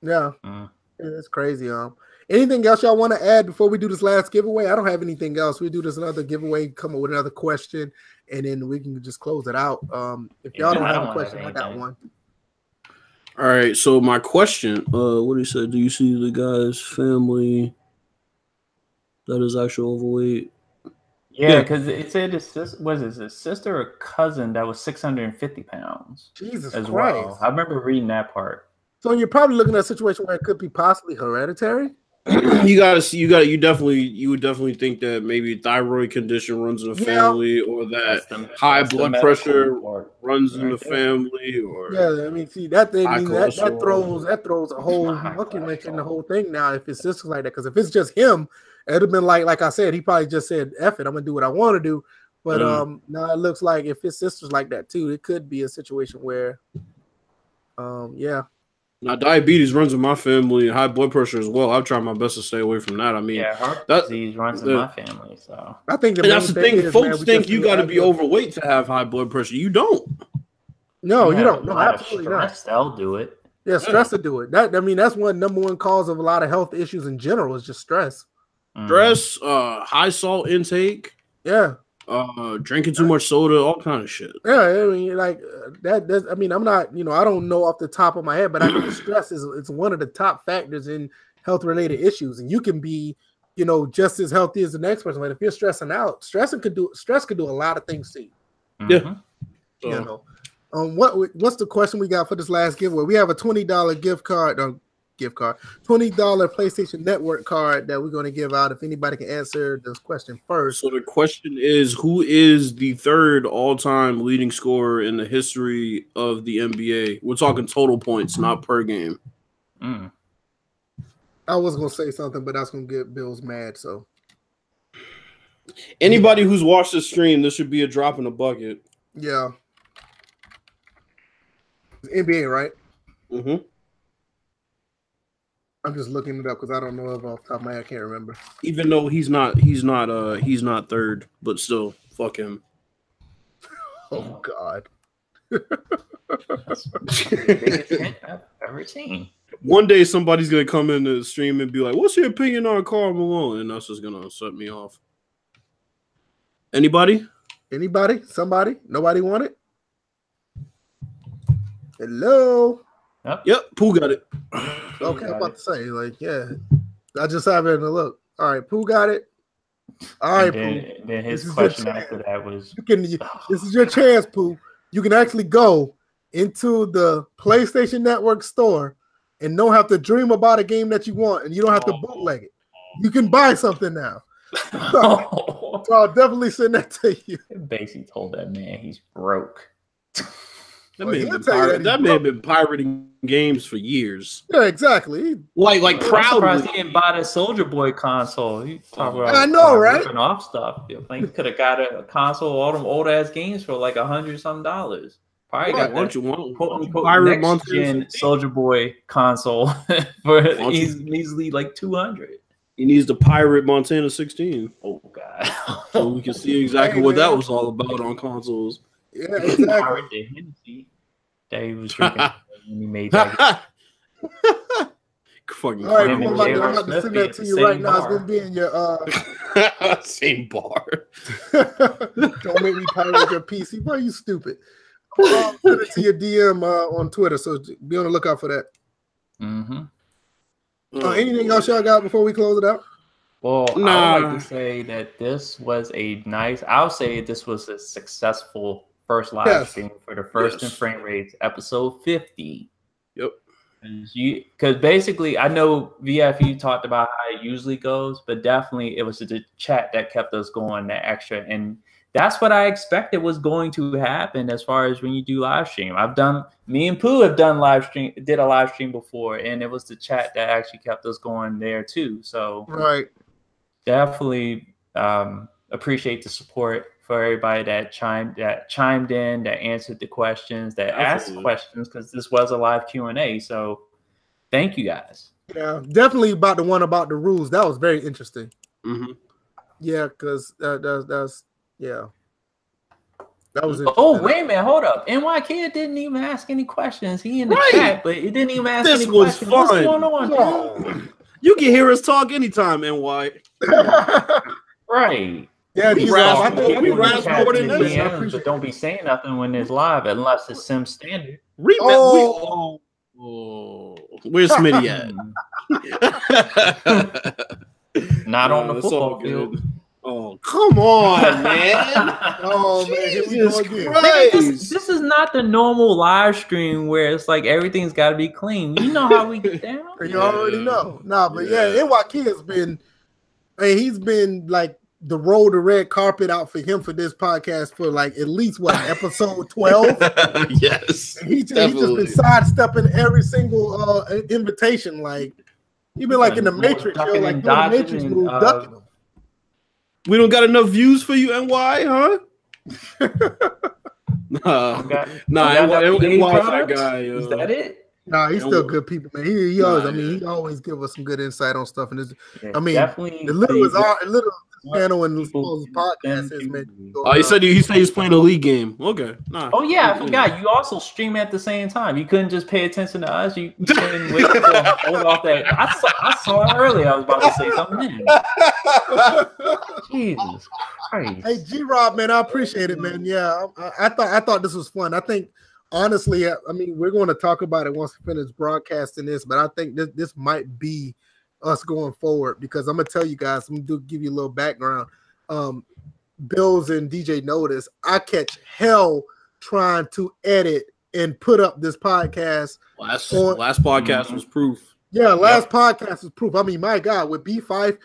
Yeah. Mm. It's crazy. Um, anything else y'all want to add before we do this last giveaway? I don't have anything else. We do this another giveaway, come up with another question, and then we can just close it out. Um, if y'all Yeah, don't have don't a question, I got anything. one. All right. So my question, uh, what he said? Do you see the guy's family that is actually overweight? Yeah, Yeah. because it said his sis was it his sister or cousin that was 650 pounds Jesus as Christ. well. I remember reading that part. So you're probably looking at a situation where it could be possibly hereditary. you gotta see. You got. to You definitely. You would definitely think that maybe thyroid condition runs in the Yeah. family, or that the- high blood pressure part. runs in the family, or Yeah, I mean, see that thing High that, that throws that throws a whole High monkey wrench in the whole thing now. If it's just like that, because if it's just him, it'd have been like like I said, he probably just said, "F it, I'm gonna do what I want to do." But Mhm. um, now it looks like if his sister's like that too, it could be a situation where, um, yeah, now diabetes runs in my family, high blood pressure as well. I've tried my best to stay away from that. I mean, Yeah, heart that- disease runs in my family. So I think the and that's the thing. is, Folks man, think you got to to be have- overweight to have high blood pressure. You don't. No, you have don't. No, lot of absolutely not. stress, They'll do it. Yeah, stress to do it. That I mean, that's one number one cause of a lot of health issues in general is just stress. Mhm. Stress, uh, high salt intake, Yeah, uh, drinking too much soda, all kind of shit. Yeah, I mean, like uh, that. That's, I mean, I'm not, you know, I don't know off the top of my head, but I know stress is it's one of the top factors in health related issues, and you can be, you know, just as healthy as the next person. But if you're stressing out, stressing could do stress could do a lot of things to you. Yeah. Mhm. So, You know, um, what what's the question we got for this last giveaway? We have a twenty dollar gift card. Uh, gift card, twenty dollar PlayStation Network card that we're going to give out. If anybody can answer this question first, So the question is, who is the third all-time leading scorer in the history of the NBA? We're talking total points, not per game. Mm. I was going to say something, but that's going to get Bills mad. So Anybody who's watched the stream, this should be a drop in the bucket. yeah, It's NBA, right? hmm I'm just looking it up because I don't know if off the top of my head I can't remember. Even though he's not, he's not, uh, he's not third, but still, fuck him. Oh God. That's the biggest hint I've ever seen. One day somebody's gonna come in the stream and be like, "What's your opinion on Karl Malone?" And that's just gonna set me off. Anybody? Anybody? Somebody? Nobody want it? Hello. Yep, Pooh got it. Okay, I'm about it. to say, like, yeah. I just have it in the look. All right, Pooh got it. All right, and Pooh. then, then his This is question your after that was, You can. This is your chance, Pooh. You can actually go into the PlayStation Network store and don't have to dream about a game that you want, and you don't have to Oh. bootleg it. You can buy something now. So I'll definitely send that to you. basically told that man he's broke. That Well, may he'll have been, tell pir- that that he may have been pirating games for years. Yeah, exactly. Like, like I'm surprised proudly. he didn't buy the Soldier Boy console. He talk about I know, uh, right? ripping off stuff. I think he could have got a, a console, all them old ass games for like a hundred some dollars. Probably Why got don't that you want quote why don't you unquote pirate next Monster gen Soldier Boy console for don't easily like two hundred. He needs the pirate Montana 16 Oh god. so we can see exactly what that was all about on consoles. Yeah, exactly. Pirate the Hennessy that he was drinking when he made that. Fucking All right, Him cool. and I'm about, J.R. I'm about to send that to you right same now. It's bar. gonna be in your. uh same bar. Don't make me pirate your PC, bro. You stupid. Uh, send it to your DM uh, on Twitter, so be on the lookout for that. hmm Uh, anything else y'all got before we close it out? Well, I would like to say that this was a nice. I'll say this was a successful first live Yes. stream for the first Yes. in frame rates episode fifty. Yep. Cause you, because basically, I know VFU talked about how it usually goes, but definitely it was the chat that kept us going that extra, and that's what I expected was going to happen as far as when you do live stream. I've done, me and Pooh have done live stream, did a live stream before, and it was the chat that actually kept us going there too. So Right. definitely um, appreciate the support for everybody that chimed that chimed in, that answered the questions, that asked questions, because this was a live Q and A. So thank you guys. Yeah, definitely about the one about the rules. That was very interesting. Mhm. Yeah, because that, that's that's yeah. That was interesting. Oh wait a minute, hold up. NY Kid didn't even ask any questions. He in the Right. chat, but he didn't even ask This any was questions. What's fun. going on? Oh. You can hear us talk anytime, NY. Right. Yeah, We these rasp- are- I think- I we think rasp these more are- than I this. DMs, but don't be saying nothing when it's live unless it's Sim standard. Remix. Oh. We, oh. Where's Smitty at? Not on No, the oh, it's football field. Oh, come on, man. Oh man, here we Jesus go again. Christ. Nigga, this, this is not the normal live stream where it's like everything's got to be clean. You know how we get down. You already know. Nah, but yeah, Yeah. NYK has been, I mean, he's been like the roll the red carpet out for him for this podcast for like at least what episode twelve. yes. And he just, he just been sidestepping every single uh invitation. Like he been like in the Matrix, yo, like and doing the dodging Matrix and, move, uh, ducking them. We don't got enough views for you, NY, huh? nah, Got- nah, got NY, enough that products? guy. Is that it? Nah, he's still good people, man. He, he always, Nah, I mean, yeah. he always give us some good insight on stuff. And this, Yeah, I mean, definitely. the little is the- our little channel and people this podcast them is man. Oh, he said he, he said he's playing a league game. Okay, nah. Oh yeah, I forgot. You also stream at the same time. You couldn't just pay attention to us. You, you couldn't wait to hold off that. I saw. I saw it earlier. I was about to say something. Jesus Christ. Hey, G Rob, man, I appreciate it, man. Yeah, I, I thought I thought this was fun. I think honestly, I, I mean, we're going to talk about it once we finish broadcasting this, but I think this this might be us going forward because I'm gonna tell you guys. I'm gonna do, give you a little background. Um, Bills and DJ notice I catch hell trying to edit and put up this podcast. Last On- last podcast was proof. Yeah, last podcast was proof. I mean, my God, with B5,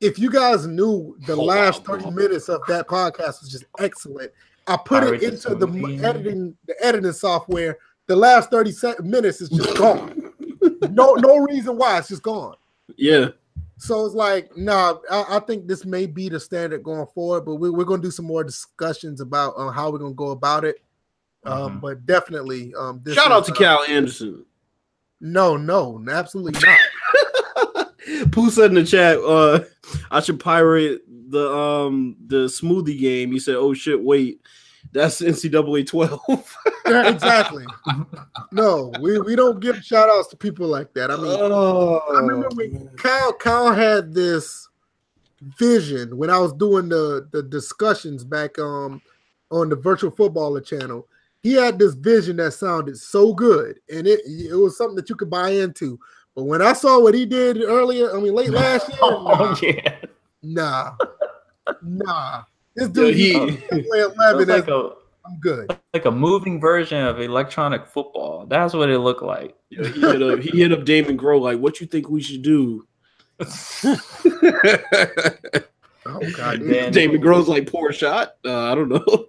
if you guys knew the Oh, last wow. 30 minutes of that podcast was just excellent. I put it into the Association. editing the editing software. The last 30 minutes is just gone. no, no reason why it's just gone. Yeah. So it's like, nah, I, I think this may be the standard going forward, but we, we're going to do some more discussions about uh, how we're going to go about it. Um, Mhm. But definitely, um, this Shout out to uh, Cal Anderson. No, no, absolutely not. Pooh said in the chat, uh, I should pirate the um the smoothie game. He said, "Oh shit, wait, that's NCAA 12." Yeah, exactly. No, we, we don't give shout outs to people like that. I mean, oh, I remember when Kyle Kyle had this vision when I was doing the the discussions back um on the virtual footballer channel. He had this vision that sounded so good, and it it was something that you could buy into. But when I saw what he did earlier, I mean late last year, oh nah, yeah, nah, nah. This Yo, dude, he- he play 11. Like a, I'm good. like a moving version of electronic football. That's what it looked like. Yeah, he hit up he hit up Damon Grow like, what you think we should do? Oh god, And dude. then- Damon Grow's like poor shot. Uh, I don't know.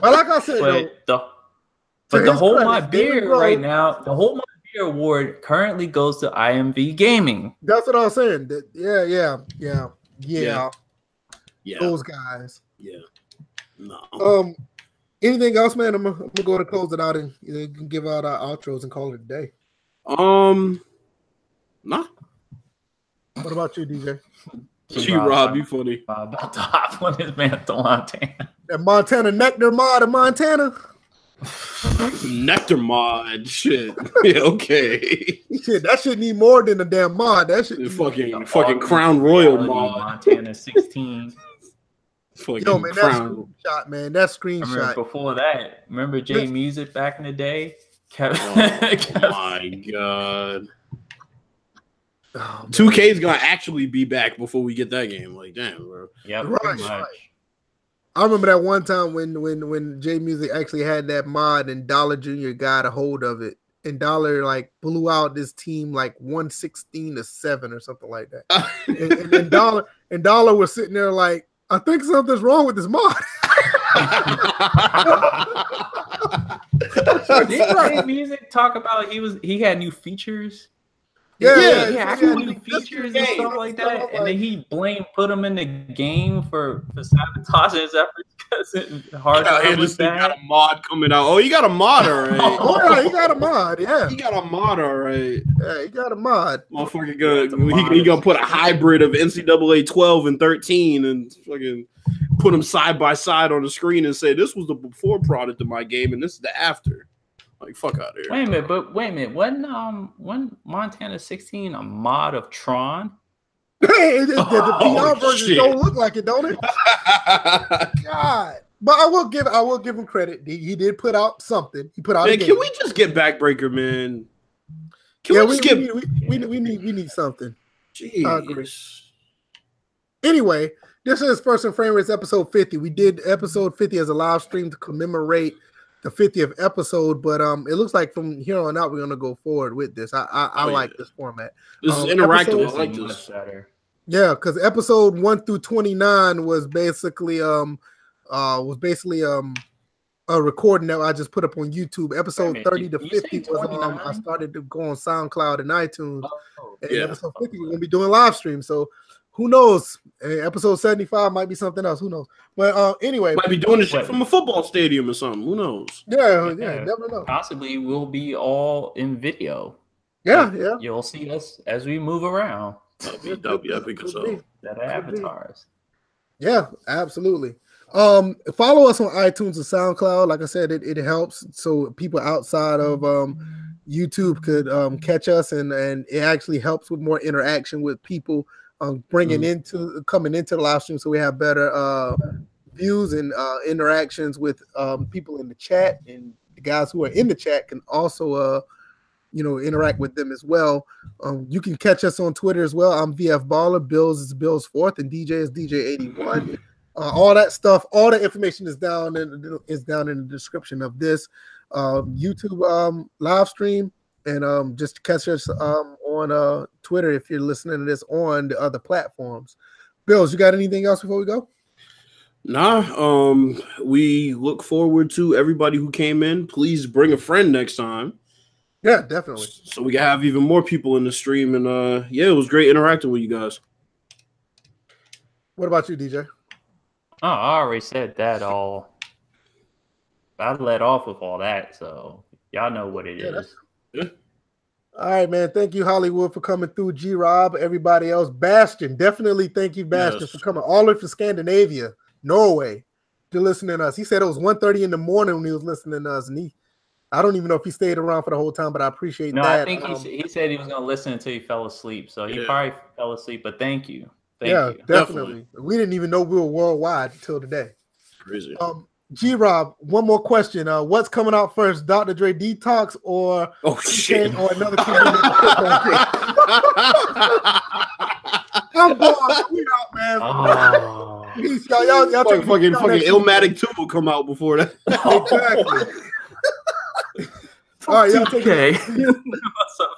But like I said, though, the but the whole credit, my David beer Grohl- right now, the whole my beer award currently goes to IMV Gaming. that's what I was saying. That- yeah, yeah, yeah, yeah. Yeah. yeah, Those guys. Yeah. No. Um, anything else, man? I'm, gonna- I'm gonna go to close it out and you can give out our outros and call it a day. Um, nah. What about you, DJ? G Rob, you funny. uh, about to hop on his man to Montana. That Montana Nectar mod of Montana. Nectar mod shit. yeah, okay. Shit, that should need more than a damn mod. That should The fucking fucking Crown Royal mod. Montana 16. Fucking Yo, man, that Crown. screenshot, man. That I remember screenshot. before that. Remember J Music back in the day? Kept, Oh kept- my god. Oh, man. 2K's gonna actually be back before we get that game. Like, damn, bro. Yep, Right, pretty much. right. I remember that one time when when when J Music actually had that mod and Dollar Jr. got a hold of it. And Dollar like blew out this team like 116 to 7 or something like that. And, and, and Dollar and Dollar was sitting there like, I think something's wrong with this mod. Didn't J Music talk about he was he had new features? Yeah, Yeah, yeah, yeah, actually yeah. new features and stuff like that. like- And then he blamed put him in the game for, for sabotaging his efforts because it hard Out to this thing got a mod coming out. Oh, you got a mod, all right. Oh yeah, he got a mod. Yeah, He got a mod, all right. yeah, he got a mod. Motherfucker Yeah, it's gonna he, he gonna put a hybrid of NCAA 12 and 13 and fucking put them side by side on the screen and say this was the before product of my game and this is the after. Like fuck out of here. Wait a minute, but wait a minute. Wasn't um when Montana 16 a mod of Tron? Hey, the, the, the Oh, PR version shit. don't look like it, don't it? God. But I will give I will give him credit. He, he did put out something. He put out. a man, game. can we just get backbreaker, man? Can yeah, we we, just get we, need, we, we, need- we need we need something. I. Jeez. Anyway, this is First and Frame Rates episode 50. We did episode 50 as a live stream to commemorate the 50th episode, but um, it looks like from here on out we're gonna go forward with this. I I, I Oh, like yeah. this format. This Um, is interactive. episode- I like This is this. much better. Yeah, because episode one through 29 was basically um uh was basically um a recording that I just put up on YouTube. Episode Wait a 30 minute, to you- you 50 was um I started to go on SoundCloud and iTunes. Oh, And Yeah. episode 50 we're gonna be doing live stream. So who knows? Eh, Episode 75 might be something else. Who knows? But uh anyway, Might be doing this shit from a football stadium or something. Who knows? yeah, yeah, Yeah. never know. possibly we'll be all in video. Yeah, yeah. You'll see us as we move around That'd be, that'd be epic as Could be. hell. that are be. avatars. Yeah, absolutely. Um, follow us on iTunes and SoundCloud. Like I said, it, it helps so people outside of um YouTube could um catch us and and it actually helps with more interaction with people um bringing into coming into the live stream so we have better uh views and uh interactions with um people in the chat and the guys who are in the chat can also uh you know interact with them as well. Um, you can catch us on Twitter as well. I'm VF Baller. Bills is Bills Fourth, and DJ is DJ81. Uh, all that stuff, all the information is down in is down in the description of this um, YouTube um, live stream, and um, just catch us um, on uh, Twitter if you're listening to this on the other platforms. Bills, you got anything else before we go? Nah, um, we look forward to everybody who came in. Please bring a friend next time. Yeah, definitely. So we can have even more people in the stream. And uh yeah, it was great interacting with you guys. What about you, DJ? Oh, I already said that all. I let off with all that, so y'all know what it Yeah, is. That's- All right, man. Thank you, Hollywood, for coming through. G Rob, everybody else. Bastion, definitely thank you, Bastion, Yes. for coming all the way from Scandinavia, Norway, to listening to us. He said it was 1.30 in the morning when he was listening to us, and he I don't even know if he stayed around for the whole time, but I appreciate No, that. I think he, Um, s- he said he was gonna listen until he fell asleep. So he Yeah. probably fell asleep. But thank you, thank yeah, you. definitely. We didn't even know we were worldwide until today. Crazy. Um, G Rob, one more question. Uh, what's coming out first, Dr. Dre Detox or Oh shit. or another? I'm going. We out, man. Oh. Peace, y'all. Y'all, y'all fucking take fucking, y'all fucking Illmatic 2 will come out before that. Exactly. All right, y'all take Okay. What's up,